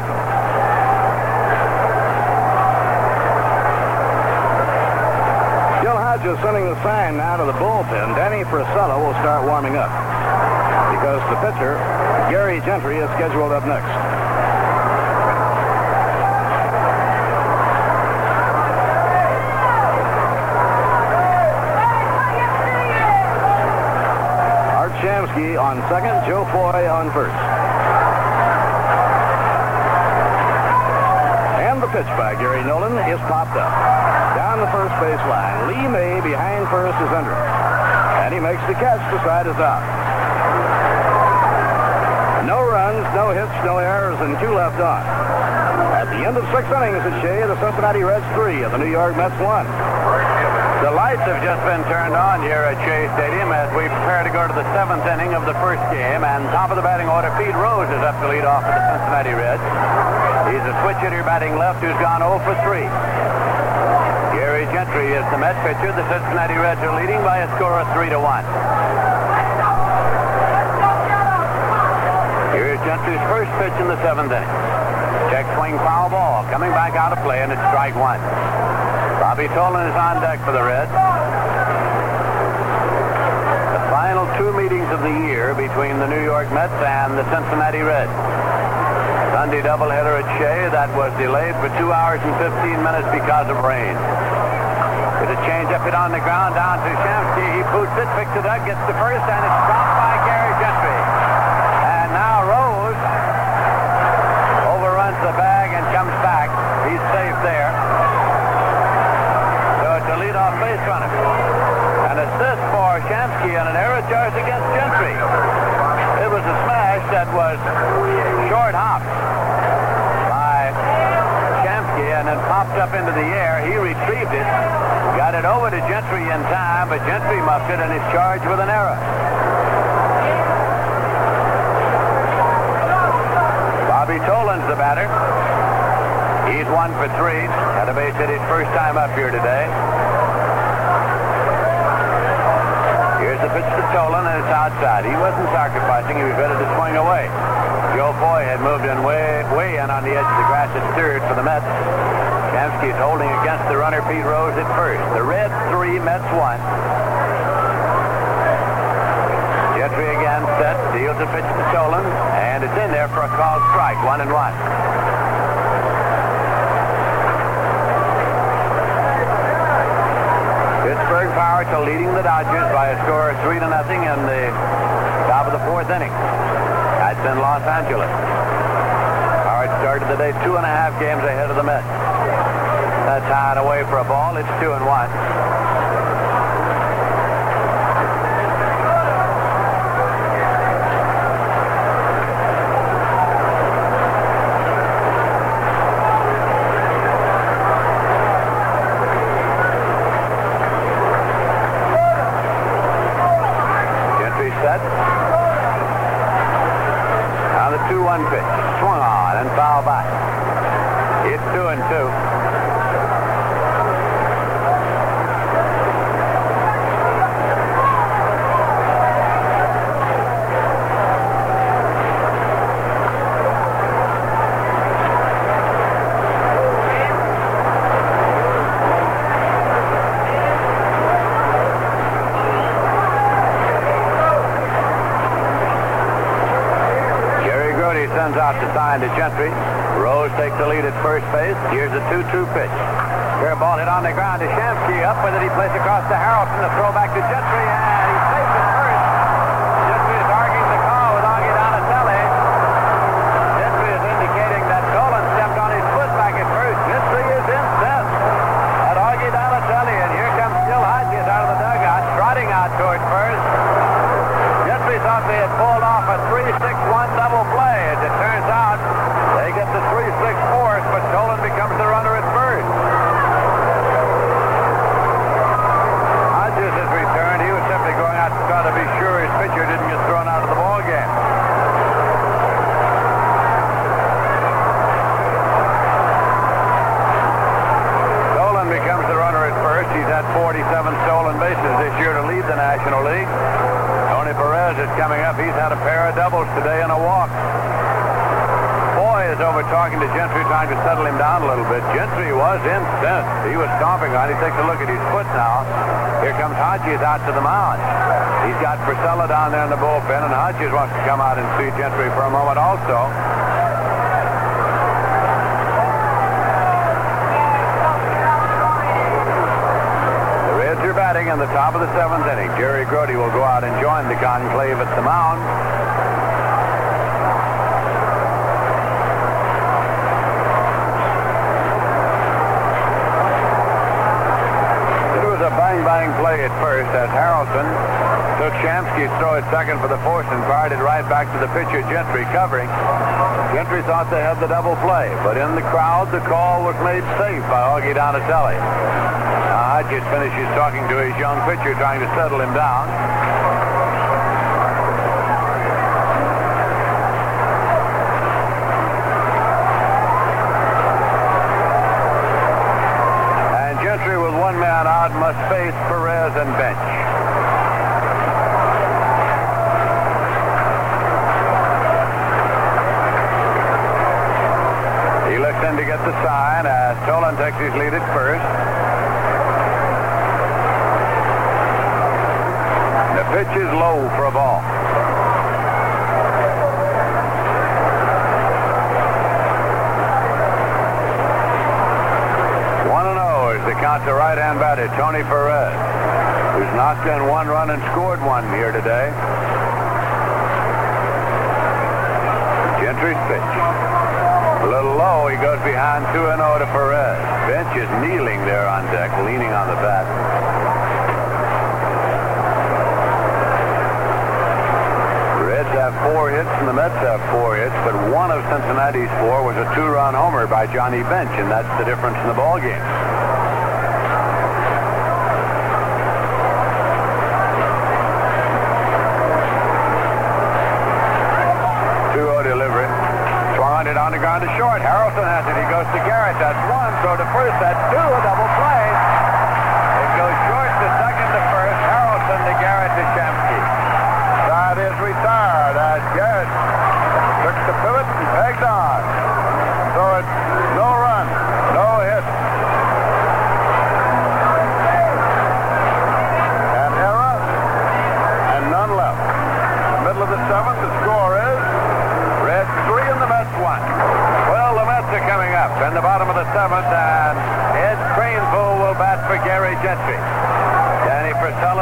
A: Gil Hodges sending the sign now to the bullpen. Danny Frisella will start warming up because the pitcher, Gary Gentry, is scheduled up next. Shamsky on second, Joe Foy on first. And the pitch by Gary Nolan is popped up. Down the first base line. Lee May behind first is under him. And he makes the catch. The side is out. No runs, no hits, no errors, and two left on. At the end of six innings at Shea, the Cincinnati Reds three and the New York Mets one.
F: The lights have just been turned on here at Shea Stadium as we prepare to go to the seventh inning of the first game. And top of the batting order, Pete Rose is up to lead off for the Cincinnati Reds. He's a switch hitter batting left who's gone 0 for 3. Gary Gentry is the Met pitcher. The Cincinnati Reds are leading by a score of 3 to 1. Here's Gentry's first pitch in the seventh inning. Check swing foul ball coming back out of play and it's strike one. Bobby Tolan is on deck for the Reds. The final two meetings of the year between the New York Mets and the Cincinnati Reds. Sunday doubleheader at Shea that was delayed for two hours and 15 minutes because of rain. With a change up it on the ground down to Shamsky. He boots it, picks it up, gets the first, and it's dropped by Gary Gentry. And now Rose overruns the bag and comes back. He's safe there. So it's a leadoff base runner. An assist and an error charge against Gentry. It was a smash that was short hop by Shamsky and then popped up into the air. He retrieved it, got it over to Gentry in time, but Gentry muffed it and is charged with an error. Bobby Tolan's the batter. He's one for three. Had a base hit his first time up here today. Here's the pitch to Tolan, and it's outside. He wasn't sacrificing. He was ready to swing away. Joe Foy had moved in way, way in on the edge of the grass at third for the Mets. Shamsky is holding against the runner Pete Rose at first. The Reds three, Mets one. Gentry again set, deals a pitch to Tolan, and it's in there for a called strike, one and one. Pittsburgh Pirates are leading the Dodgers by a score of three to nothing in the top of the fourth inning. That's in Los Angeles. Pirates started the day two and a half games ahead of the Mets. That's high and away for a ball. It's two and one. Gentry set. Now the 2-1 pitch. Swung on and foul back. It's two and two. Jerry Grote sends to Gentry. Rose takes the lead at first base. Here's a 2-2 pitch. Fair ball hit on the ground to Shamsky. Up with it, he plays across to Harrelson. The throw back to Gentry, and he's safe at first. Gentry is arguing the call with Augie Donatelli. Gentry is indicating that Tolan stepped on his foot back at first. Gentry is incensed at Augie Donatelli, and here comes Gil Hodges out of the dugout, trotting out toward first. Gentry thought they had pulled off a 3-6-1 double play. As it turns out, they get the 3-6 fourth, but Tolan becomes the runner at first. Hodges has returned. He was simply going out to try to be sure his pitcher didn't get thrown out of the ball game. Tolan becomes the runner at first. He's had 47 stolen bases this year to lead the National League. Tony Perez is coming up. He's had a pair of doubles today and a walk. Foy is over talking to Gentry, trying down a little bit. Gentry was incensed. He was stomping on. He takes a look at his foot now. Here comes Hodges out to the mound. He's got Frisella down there in the bullpen, and Hodges wants to come out and see Gentry for a moment also. The Reds are batting in the top of the seventh inning. Jerry Grote will go out and join the conclave at the mound. It was a bang-bang play at first as Harrelson took Shamsky's throw at second for the force and fired it right back to the pitcher Gentry covering. Gentry thought they had the double play, but in the crowd the call was made safe by Augie Donatelli. Now Hodges finishes talking to his young pitcher, trying to settle him down. And Gentry with one man out must face Perez and Bench. He looks in to get the sign as Tolan takes his lead at first. The pitch is low for a ball. One and the to right-hand batter Tony Perez, who's knocked in one run and scored one here today. Gentry's pitch. A little low, he goes behind 2 0 to Perez. Bench is kneeling there on deck, leaning on the bat. Reds have four hits and the Mets have four hits, but one of Cincinnati's four was a two-run homer by Johnny Bench, and that's the difference in the ball game. Two zero delivery. Swung it on the ground to short. Harrelson has it. He goes to Garrett. That's one. Throw to first. That's two. A double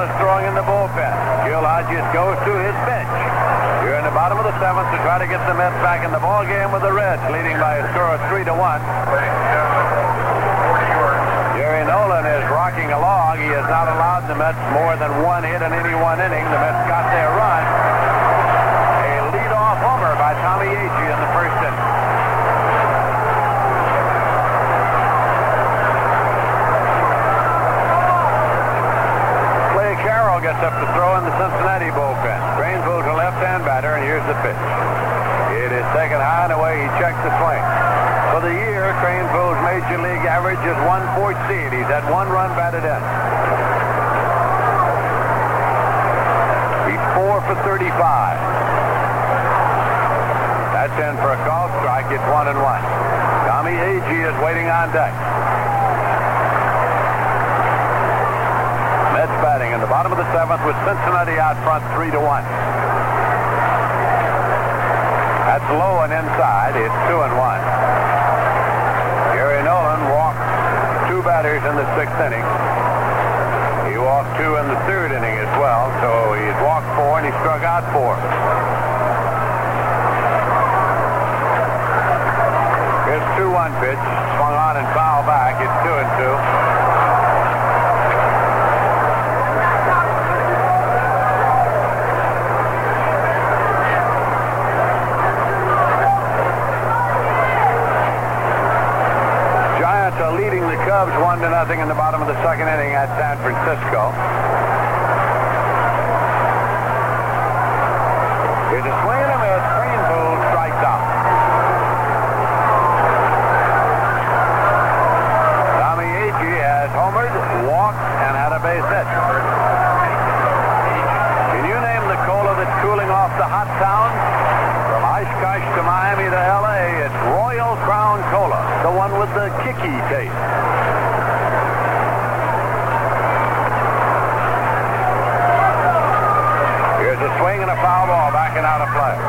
F: is throwing in the bullpen. Gil Hodges goes to his bench. Here in the bottom of the seventh to try to get the Mets back in the ball game with the Reds, leading by a score of three to one. Gary Nolan is rocking along. He has not allowed the Mets more than one hit in any one inning. The Mets got their run. to. For the year, Craneville's major league average is 114. He's had one run batted in. He's four for 35. That's in for a golf strike. It's one and one. Tommy Agee is waiting on deck. Mets batting in the bottom of the seventh with Cincinnati out front three to one. That's low and inside. It's two and one. Gary Nolan walked two batters in the sixth inning. He walked two in the third inning as well, so he's walked four and he struck out four. Here's 2-1 pitch. Swung on and foul back. It's two. out of play.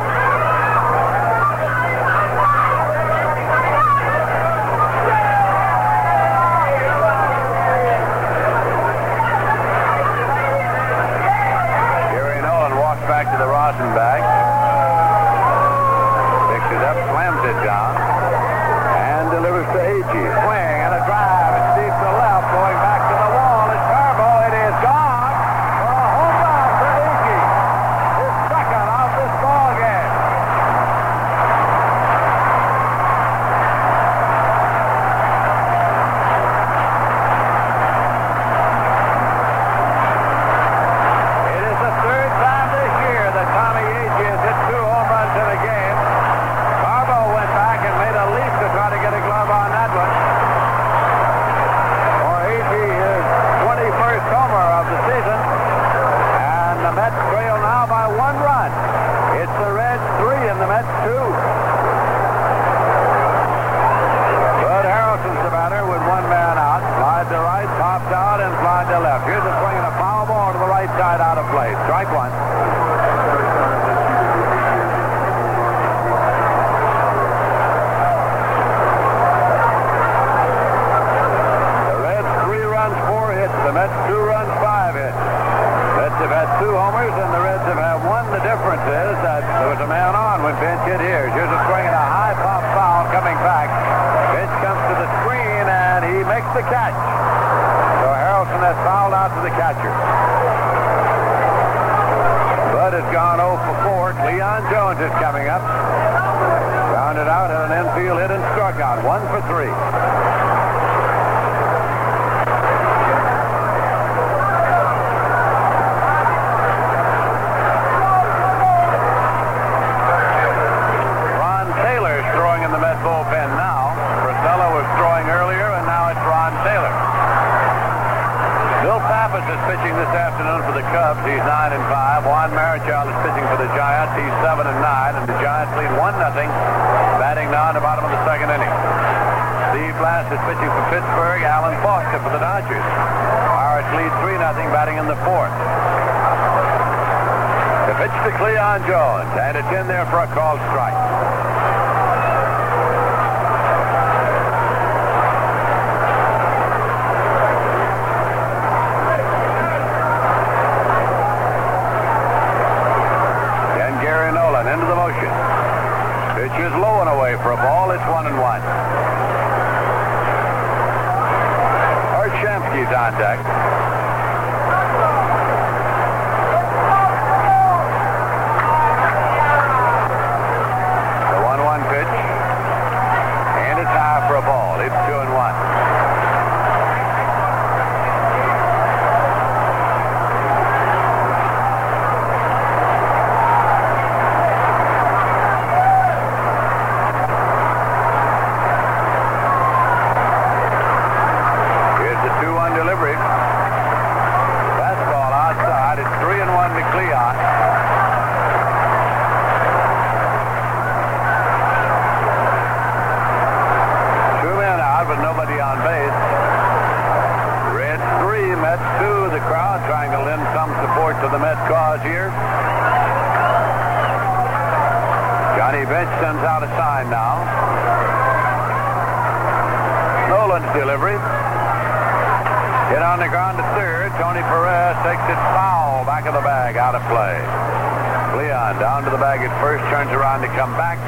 F: Mets to the crowd, trying to lend some support to the Met cause here. Johnny Bench sends out a sign now. Nolan's delivery. Get on the ground to third. Tony Perez takes it foul. Back of the bag. Out of play. Cleon down to the bag at first. Turns around to come back.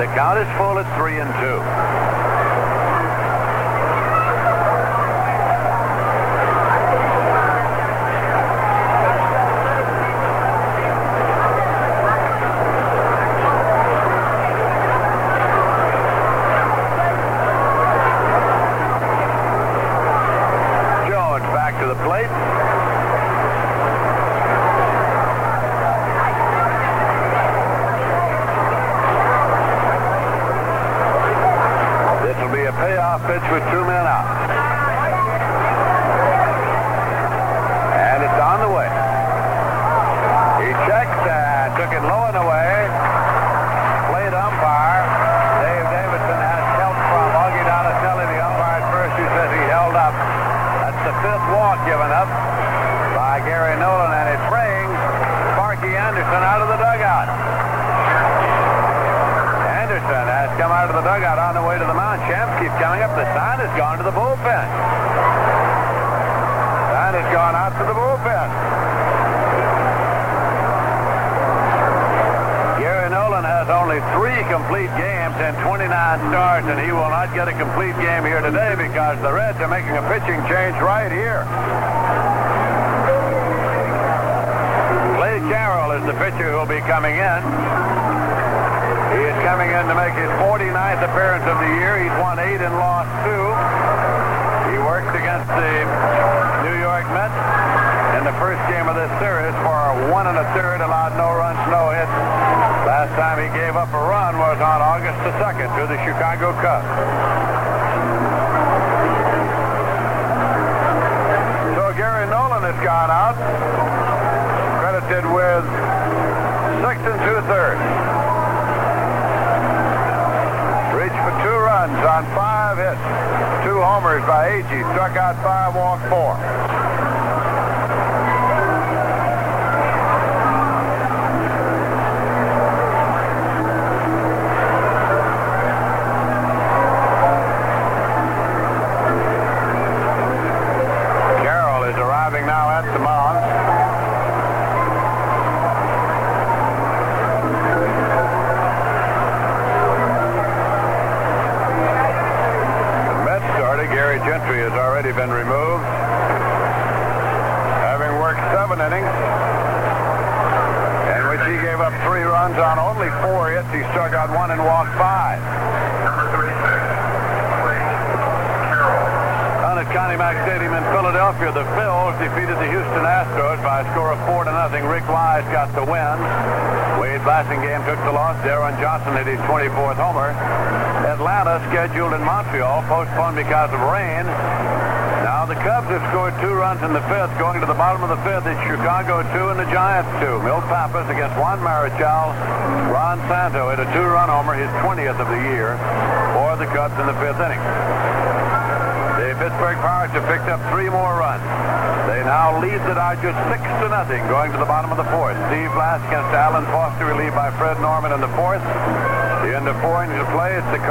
F: The count is full at three and two.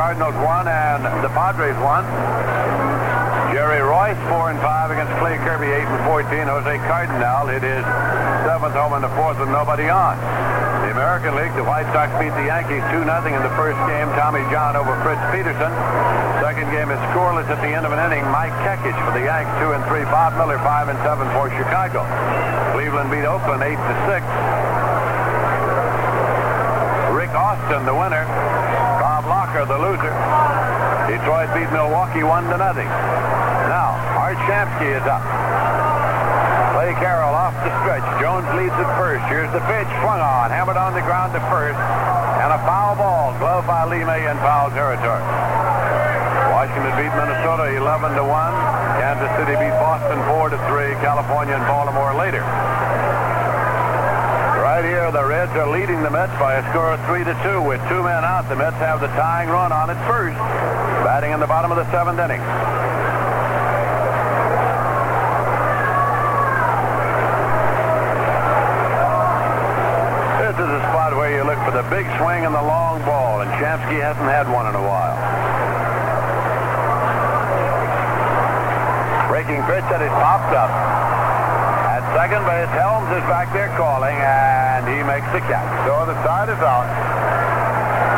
F: Cardinals won and the Padres won. Jerry Reuss 4 and 5 against Clay Kirby, 8 and 14. Jose Cardenal hit his seventh home in the fourth with nobody on. The American League, the White Sox beat the Yankees 2 0 in the first game. Tommy John over Fritz Peterson. Second game is scoreless at the end of an inning. Mike Kekich for the Yanks, 2 and 3. Bob Miller, 5 and 7 for Chicago. Cleveland beat Oakland 8 to 6. Rick Austin, the winner. Bob the loser. Detroit beat Milwaukee 1 to nothing. Now, Art Shamsky is up. Clay Carroll off the stretch. Jones leads at first. Here's the pitch. Swung on. Hammered on the ground to first. And a foul ball. Glove by Lee May in foul territory. Washington beat Minnesota 11 to 1. Kansas City beat Boston 4 to 3. California and Baltimore later. Right here, the Reds are leading the Mets by a score of 3 to 2. With two men out, the Mets have the tying run on at first. Batting in the bottom of the seventh inning. This is a spot where you look for the big swing and the long ball, and Shamsky hasn't had one in a while. Breaking pitch that is popped up. Second base, Helms is back there calling, and he makes the catch.
C: So the side is out.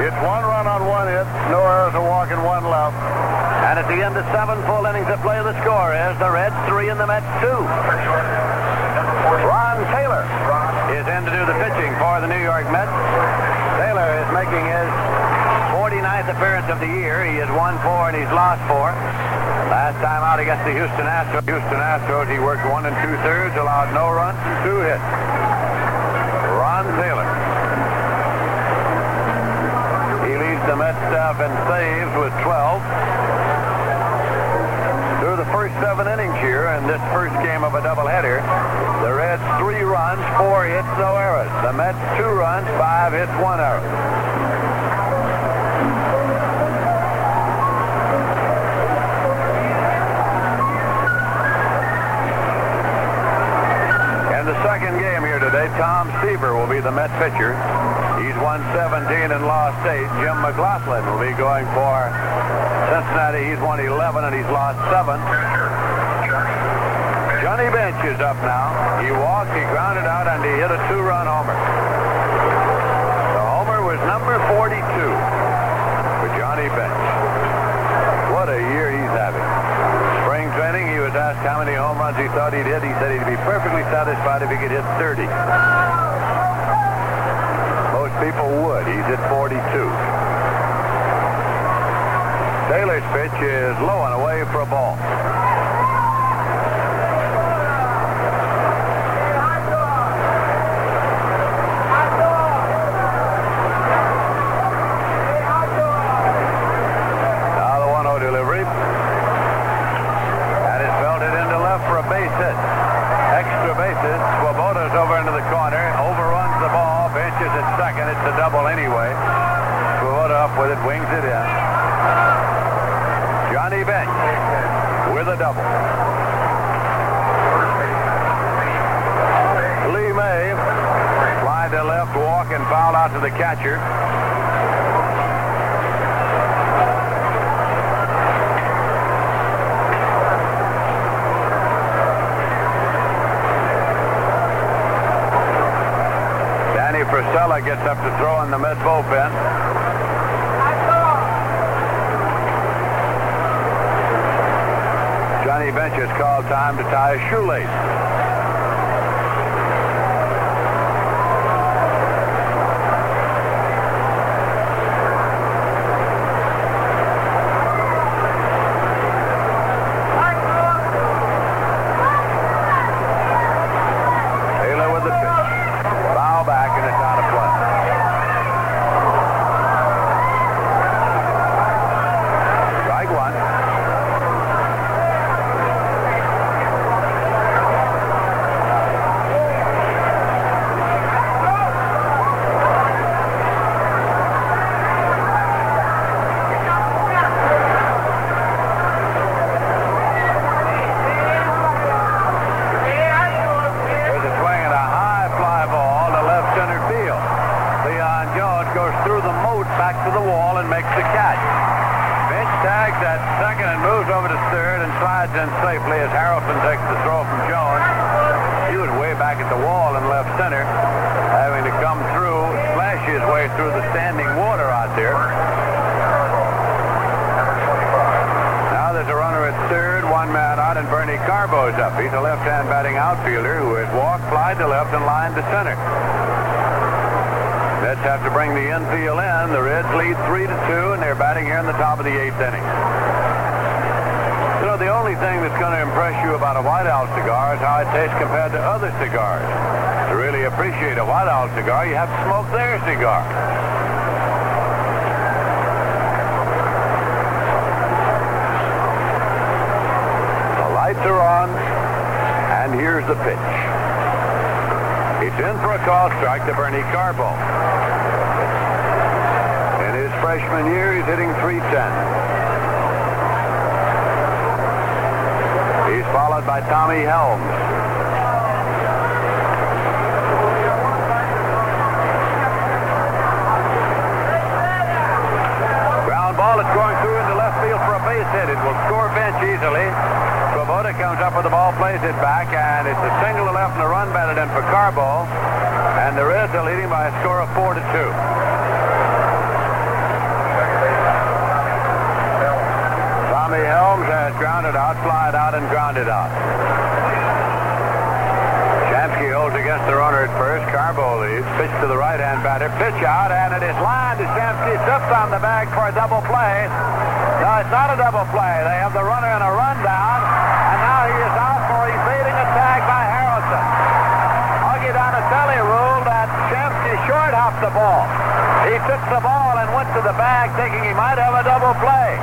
C: It's one run on one hit, no errors, a walk, and one left.
F: And at the end of seven full innings of play, the score is the Reds three and the Mets two. Ron Taylor is in to do the pitching for the New York Mets. Taylor is making his 49th appearance of the year. He has won four and he's lost four. Last time out against the Houston Astros, Houston Astros, he worked one and two thirds, allowed no runs and two hits. Ron Taylor. He leads the Mets staff in saves with 12. Through the first seven innings here in this first game of a doubleheader, the Reds three runs, four hits, no errors. The Mets two runs, five hits, one error. Will be the Met pitcher. He's won 17 and lost 8. Jim McGlothlin will be going for Cincinnati. He's won 11 and he's lost 7. Johnny Bench is up now. He walked, he grounded out, and he hit a two-run homer. The homer was number 42 for Johnny Bench. What a year he's having. Spring training, he was asked how many home runs he thought he'd hit. He said he'd be perfectly satisfied if he could hit 30. People would. He's at 42. Taylor's pitch is low and away for a ball. Now the 1-0 delivery. And it's belted into left for a base hit. Extra bases. Swoboda's over into the corner. Overruns the ball. Benches at second. It's a double anyway. Swoboda up with it. Wings it in. Johnny Bench with a double. Lee May fly to left, walk, and foul out to the catcher. Danny Up to throw in the mid bullpen. Johnny Bench has called time to tie a shoelace. Taylor with the pitch. Foul back and it's out of play. Strike one. There's a swing and a high fly ball to left center field. Cleon Jones goes through the moat back to the wall and makes the catch. Bench tags at second and moves over to third and slides in safely as Harrelson takes the throw from Jones. He was way back at the wall in left center, having to come through way through the standing water out there. Now there's a runner at third, one man out, and Bernie Carbo's up. He's a left-hand batting outfielder who has walked, fly to left, and lined to center. Mets have to bring the infield in. The Reds lead three to two, and they're batting here in the top of the eighth inning. You know, the only thing that's going to impress you about a White Owl cigar is how it tastes compared to other cigars. To really appreciate a White Owl cigar, you have to smoke their cigar. The lights are on, here's the pitch. It's in for a call strike to Bernie Carbo. In his freshman year, he's hitting 310. He's followed by Tommy Helms. Ground ball is going through into left field for a base hit. It will score Bench easily. Swoboda comes up with the ball, plays it back, and it's a run batted in for Carbo. And the Reds are leading by a score of four to two. Tommy Helms has grounded out, flied out, and grounded out. Shamsky holds against the runner at first. Carbo leads. Pitch to the right-hand batter. Pitch out, and it is lined to Shamsky. Tipped on the bag for a double play. No, it's not a double play. They have the runner in a rundown, and now he is out for evading a tag by Harrelson. Augie Donatelli ruled that Shamsky the ball. He took the ball and went to the bag thinking he might have a double play.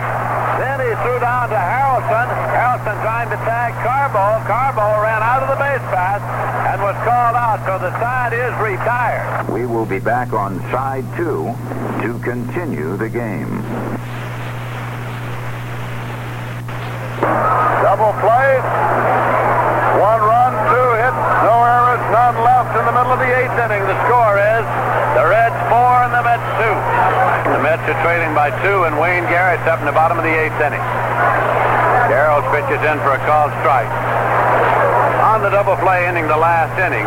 F: Then he threw down to Harrelson. Harrelson trying to tag Carbo. Carbo ran out of the base path and was called out, so the side is retired.
G: We will be back on side two to continue the game.
F: Double play. One run, two hits, no errors, none left in the middle of the eighth inning. The score is the Reds four and the Mets two. Mets are trailing by two, and Wayne Garrett's up in the bottom of the eighth inning. Carroll's pitches in for a called strike. On the double play ending the last inning,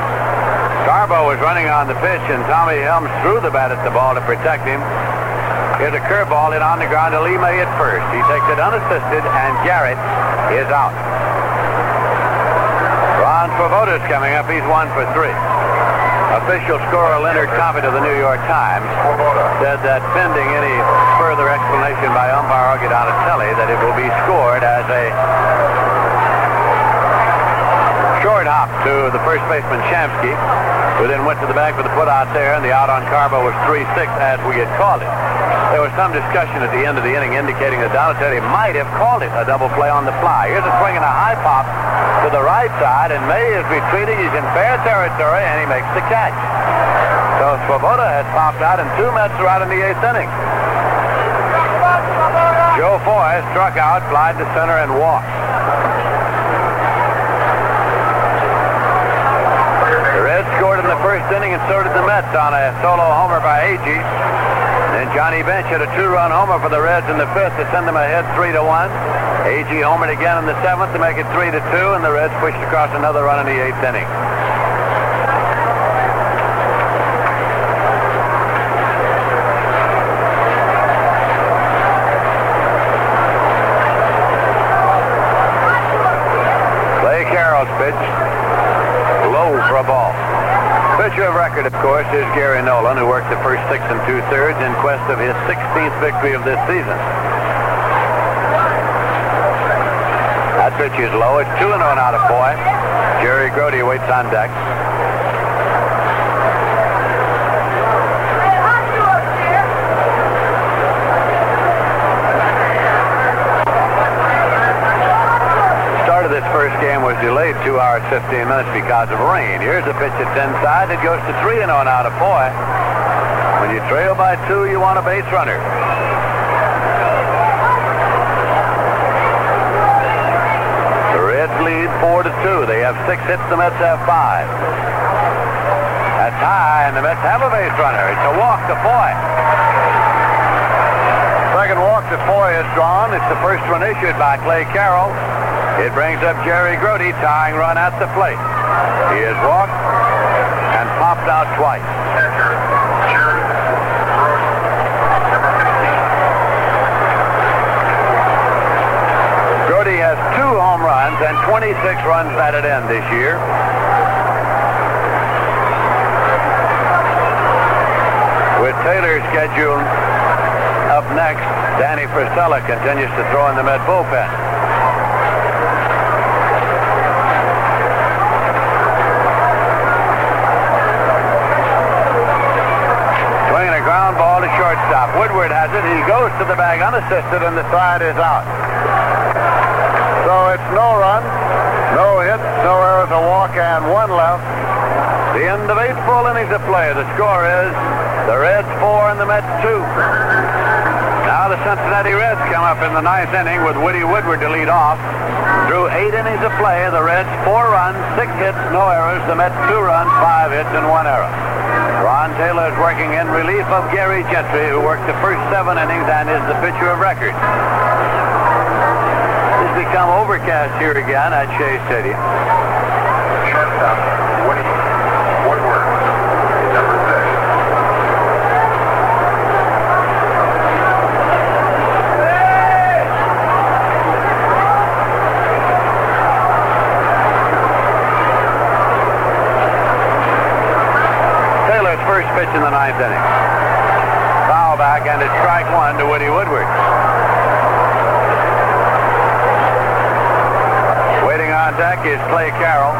F: Carbo was running on the pitch, and Tommy Helms threw the bat at the ball to protect him. Here's a curveball hit on the ground to Lee May at first. He takes it unassisted, and Garrett is out. Ron Swoboda's coming up. He's one for three. Official scorer Leonard Koppett of the New York Times said that pending any further explanation by umpire Augie Donatelli that it will be scored as a short hop to the first baseman Shamsky, who then went to the bag for the put out there, and the out on Carbo was 3-6 as we had called it. There was some discussion at the end of the inning indicating that Donatelli might have called it a double play on the fly. Here's a swing and a high pop to the right side, and May is retreating. He's in fair territory, and he makes the catch. So Swoboda has popped out, and two Mets are out in the eighth inning. Joe Foy struck out, flied to center, and walked. The Reds scored in the first inning, and so did the Mets on a solo homer by Agee. Then Johnny Bench hit a two-run homer for the Reds in the fifth to send them ahead three to one. Agee homered again in the seventh to make it three to two, and the Reds pushed across another run in the eighth inning. Clay Carroll's pitch, low for a ball. Pitcher of record, of course, is Gary Nolan, who worked the first six and two-thirds in quest of his 16th victory of this season. That pitch is low. It's 2 and 0 now to Foy. Jerry Grote waits on deck. Start of this first game 2 hours 15 minutes because of rain. Here's a pitch that's inside. It goes to 3 and oh on out of Foy. When you trail by two, you want a base runner. The Reds lead 4 to 2. They have six hits. The Mets have five. That's high, and the Mets have a base runner. It's a walk to Foy. Second walk to Foy is drawn. It's the first one issued by Clay Carroll. It brings up Jerry Grote, tying run at the plate. He is walked and popped out twice. Grote has two home runs and 26 runs batted in this year. With Taylor scheduled up next, Danny Frisella continues to throw in the mid bullpen. Woodward has it. He goes to the bag unassisted, and the side is out. So it's no runs, no hits, no errors, a walk, and one left. The end of eight full innings of play. The score is the Reds four and the Mets two. Now the Cincinnati Reds come up in the ninth inning with Woody Woodward to lead off. Through eight innings of play, the Reds four runs, six hits, no errors. The Mets two runs, five hits, and one error. Ron Taylor is working in relief of Gary Gentry, who worked the first seven innings and is the pitcher of record. It's become overcast here again at Shea Stadium.
D: Shortstop, Woody Woodward, number six.
F: Taylor's first pitch in the ninth inning. Foul back and it's strike one to Woody Woodward. Waiting on deck is Clay Carroll.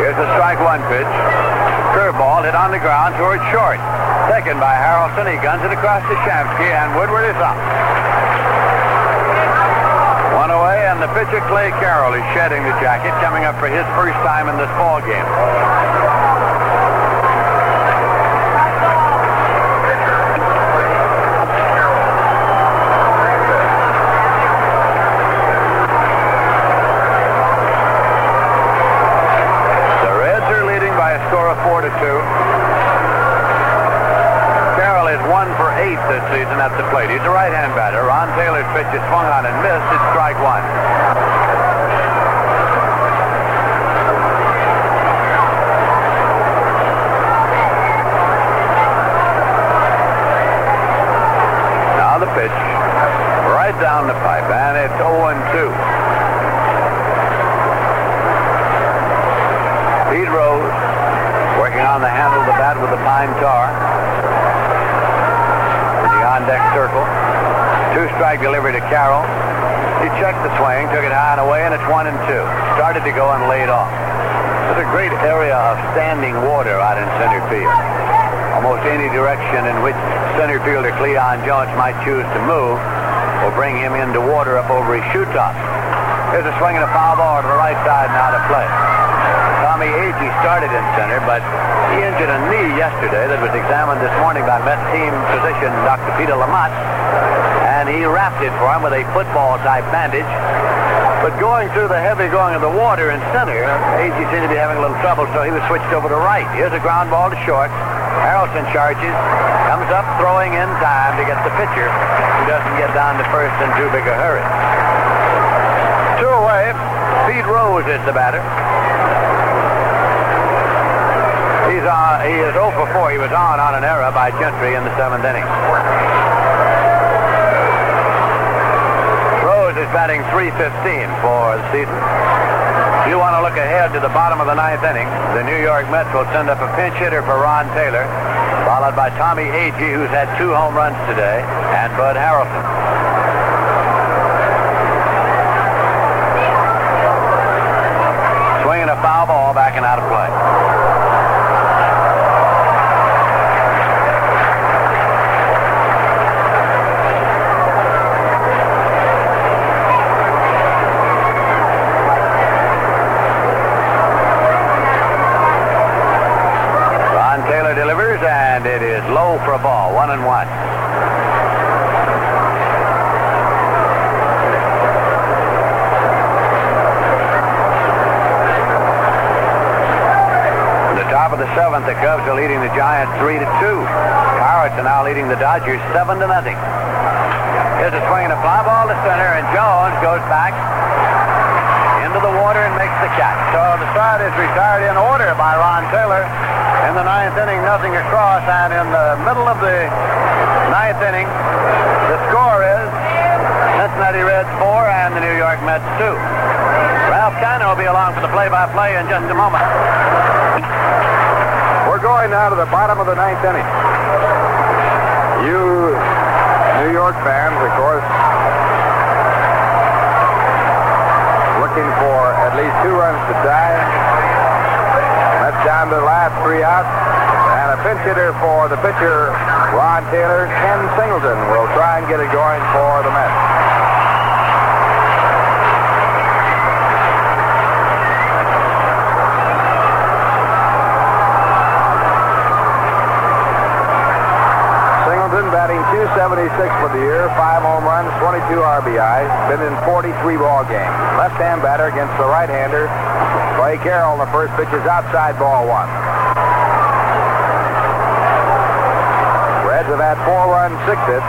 F: Here's the strike one pitch. Curveball hit on the ground towards short. Taken by Harrelson. He guns it across to Shamsky and Woodward is up. One away, and the pitcher Clay Carroll is shedding the jacket, coming up for his first time in this ball game. The Reds are leading by a score of four to two. Carroll is one for eight this at the plate. He's a right-hand batter. Ron Taylor's pitch is swung on and missed. It's strike one. Now the pitch, right down the pipe, and it's 0-2. Pete Rose working on the handle of the bat with the pine tar. In the on-deck circle. Two-strike delivery to Carroll. He checked the swing, took it high and away, and it's one and two. Started to go and laid off. There's a great area of standing water out in center field. Almost any direction in which center fielder Cleon Jones might choose to move will bring him into water up over his shoe top. Here's a swing and a foul ball to the right side now to play. Tommy Agee started in center, but he injured a knee yesterday that was examined this morning by Met team physician Dr. Peter LaMotte, and he wrapped it for him with a football-type bandage. But going through the heavy going of the water in center, Agee seemed to be having a little trouble, so he was switched over to right. Here's a ground ball to short. Harrelson charges, comes up throwing in time to get the pitcher, who doesn't get down to first in too big a hurry. Two away. Pete Rose is the batter. He's on, he is 0 for 4. He was on on an error by Gentry in the seventh inning. Rose is batting 315 for the season. If you want to look ahead to the bottom of the ninth inning, the New York Mets will send up a pinch hitter for Ron Taylor, followed by Tommy Agee, who's had two home runs today, and Bud Harrelson. Swinging a foul ball back and out of play. Ron Taylor delivers, and it is low for a ball, one and one. In the top of the seventh, the Cubs are leading the Giants three to two. Pirates are now leading the Dodgers seven to nothing. Here's a swing and a fly ball to center, and Jones goes back into the water and makes the catch. So the side is retired in order by Ron Taylor, In the ninth inning, nothing across, and in the middle of the ninth inning, the score is Cincinnati Reds 4 and the New York Mets 2. Ralph Kiner will be along for the play-by-play in just a moment.
C: We're going now to the bottom of the ninth inning. You New York fans, of course, looking for at least two runs to tie. That's down to the last three outs. And a pinch hitter for the pitcher, Ron Taylor. Ken Singleton will try and get it going for the Mets. Singleton batting 276 for the year, five home runs, 22 RBIs, been in 43 ball games. Left-hand batter against the right-hander, Clay Carroll. The first pitch is outside ball one. Reds have had four runs, six hits.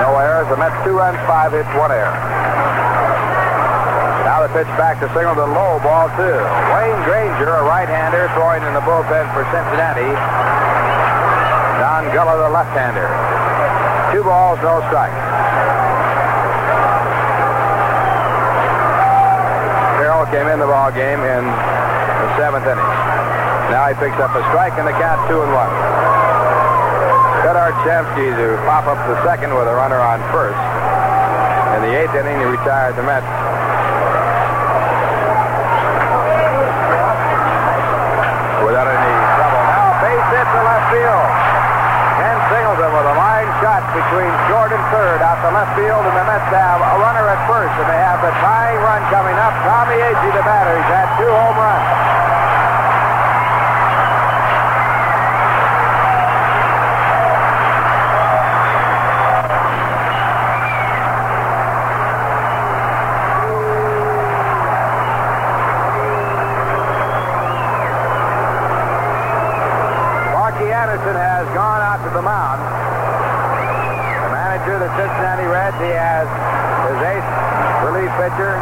C: No errors. The Mets two runs, five hits, one error. Now the pitch back to Singleton, low, ball two. Wayne Granger, a right-hander, throwing in the bullpen for Cincinnati. Gullett, the left-hander. Two balls, no strikes. Carroll came in the ball game in the seventh inning. Now he picks up a strike and the count two and one. Fedor Shamsky to pop up the second with a runner on first. In the eighth inning, he retired the Mets. Without any trouble. Now base hit to left field. Ken Singleton with a line shot between short and third out to left field, and the Mets have a runner at first, and they have the tying run coming up. Tommy Agee, the batter, he's had two home runs. Sparky Anderson has gone out to the mound. The manager of the Cincinnati Reds, he has his ace relief pitcher,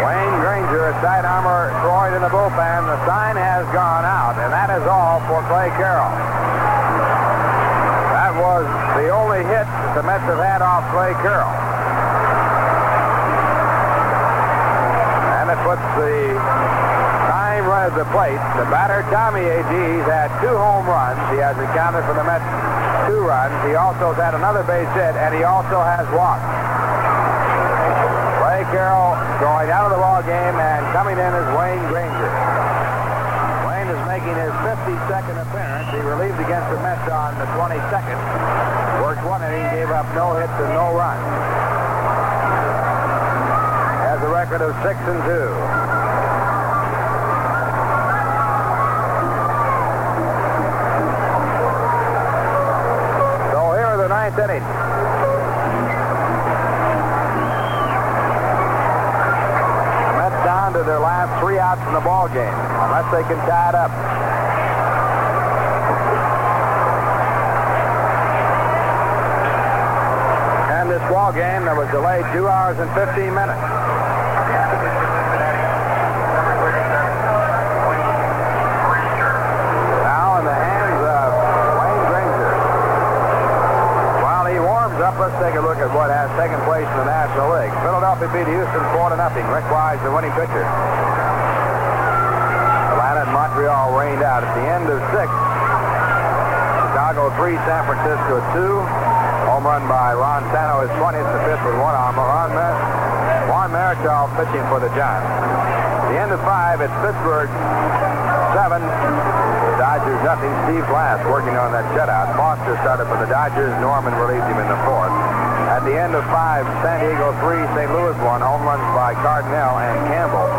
C: Wayne Granger, a side armor throwing in the bullpen. The sign has gone out, and that is all for Clay Carroll. That was the only hit that the Mets have had off Clay Carroll. And it puts the time run at the plate. The batter, Tommy Agee, he's had two home runs. He has accounted for the Mets two runs. He also has had another base hit, and he also has walked. Clay Carroll going out of the ball game, and coming in is Wayne Granger. Wayne is making his 52nd appearance. He relieved against the Mets on the 22nd. Worked one inning, gave up no hits and no runs. Has a record of six and two. So here are the ninth inning. Mets down to their last three outs in the ball game, unless they can tie it up. And this ball game that was delayed two hours and 15 minutes. Now in the hands of Wayne Granger. While he warms up, let's take a look at what has taken place in the National League. Philadelphia beat Houston 4 to nothing. Rick Wise, the winning pitcher. Atlanta and Montreal rained out at the end of six. Chicago 3, San Francisco 2. Home run by Ron Santo, his 20th, to fifth with one arm. Ron Mer- Juan Marichal pitching for the Giants. The end of five, it's Pittsburgh 7. Dodgers nothing. Steve Blass working on that shutout. Foster started for the Dodgers. Norman relieved him in the fourth. At the end of five, San Diego 3, St. Louis 1. Home runs by Cardenal and Campbell.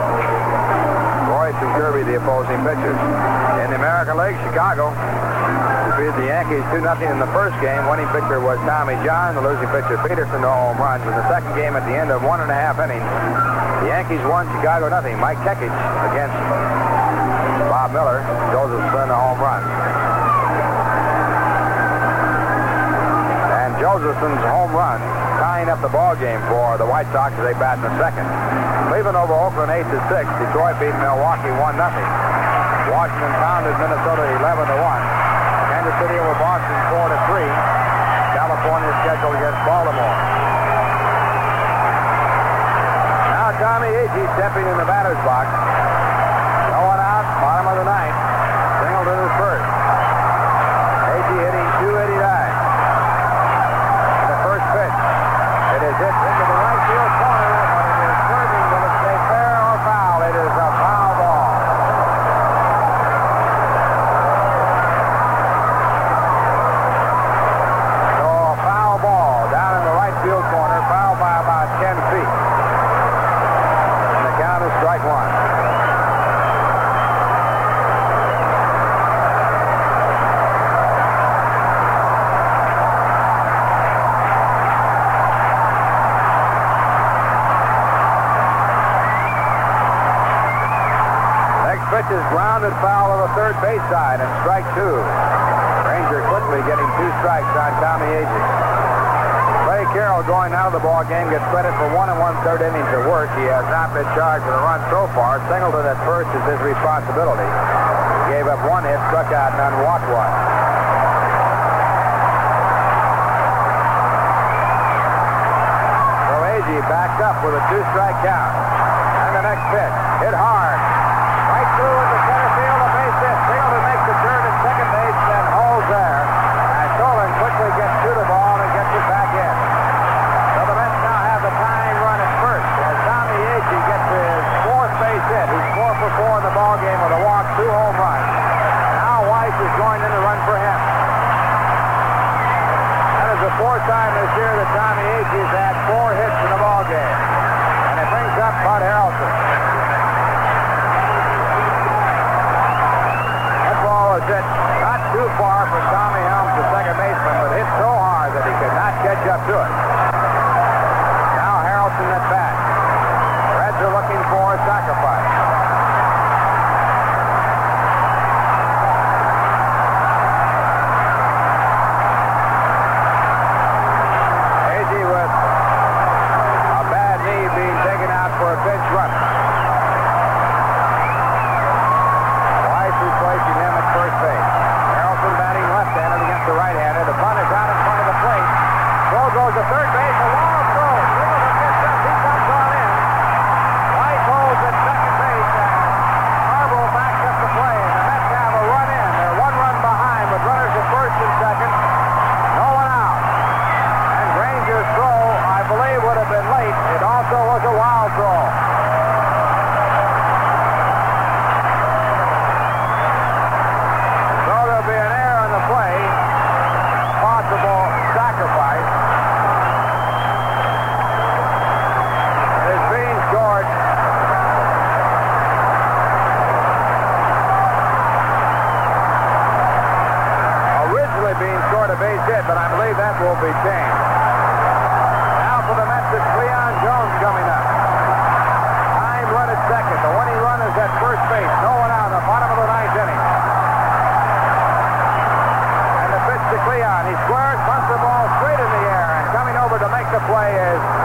C: Reuss and Kirby, the opposing pitchers. In the American League, Chicago the Yankees 2 0 in the first game. Winning pitcher was Tommy John. The losing pitcher, Peterson, No home runs. In the second game, at the end of one and a half innings, the Yankees won Chicago nothing. Mike Kekich against Bob Miller. Joseph Flynn, a home run. And Josephson's home run tying up the ball game for the White Sox as they bat in the second. Cleveland over Oakland 8 to 6. Detroit beat Milwaukee 1 0. Washington pounded Minnesota 11 to 1. Kansas City over Boston, 4 to 3. California scheduled against Baltimore. Now Tommy Agee stepping in the batter's box. baseline and strike two. Granger quickly getting two strikes on Tommy Agee. Clay Carroll going out of the ball game gets credit for one and one third innings of work. He has not been charged with a run so far. Singleton at first is his responsibility. He gave up one hit, struck out none, walked one. So Agee backed up with a two-strike count. And the next pitch hit hard, right through the center. play is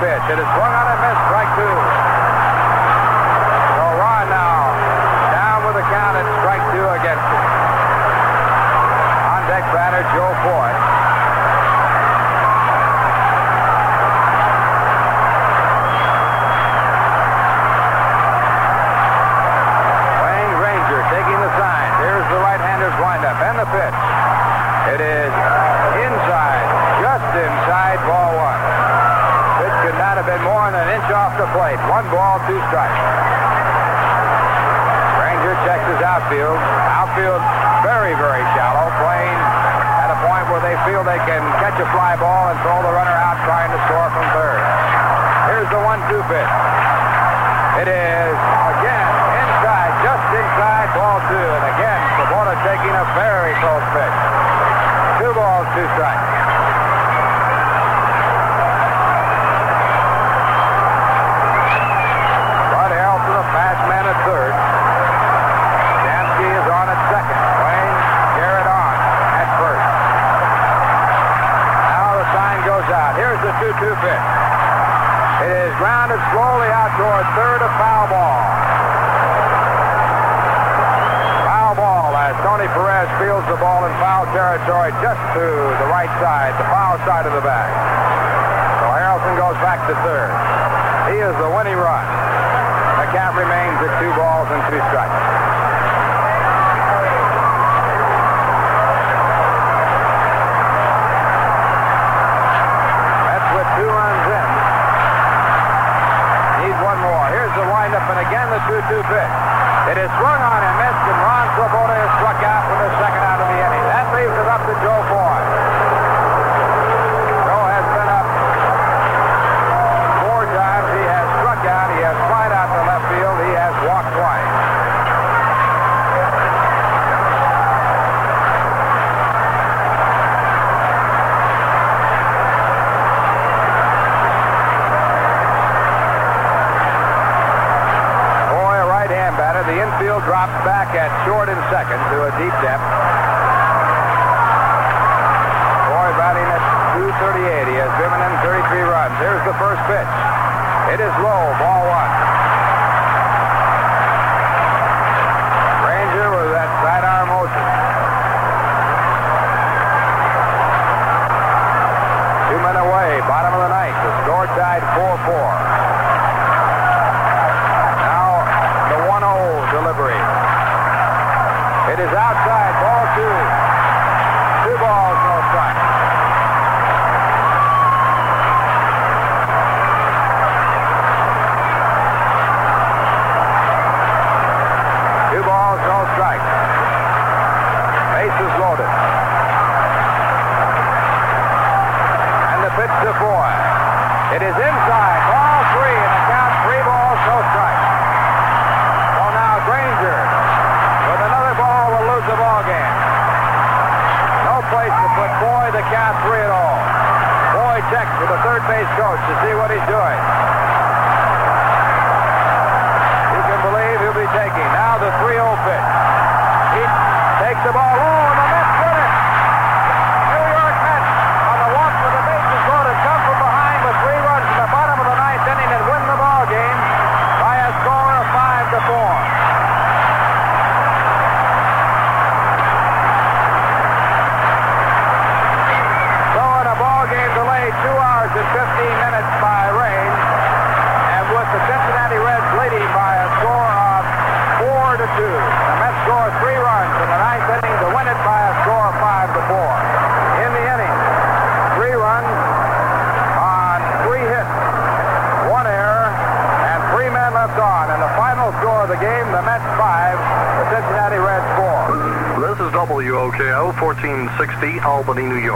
C: pitch. It is swung on and missed, strike two.
E: Albany, New York.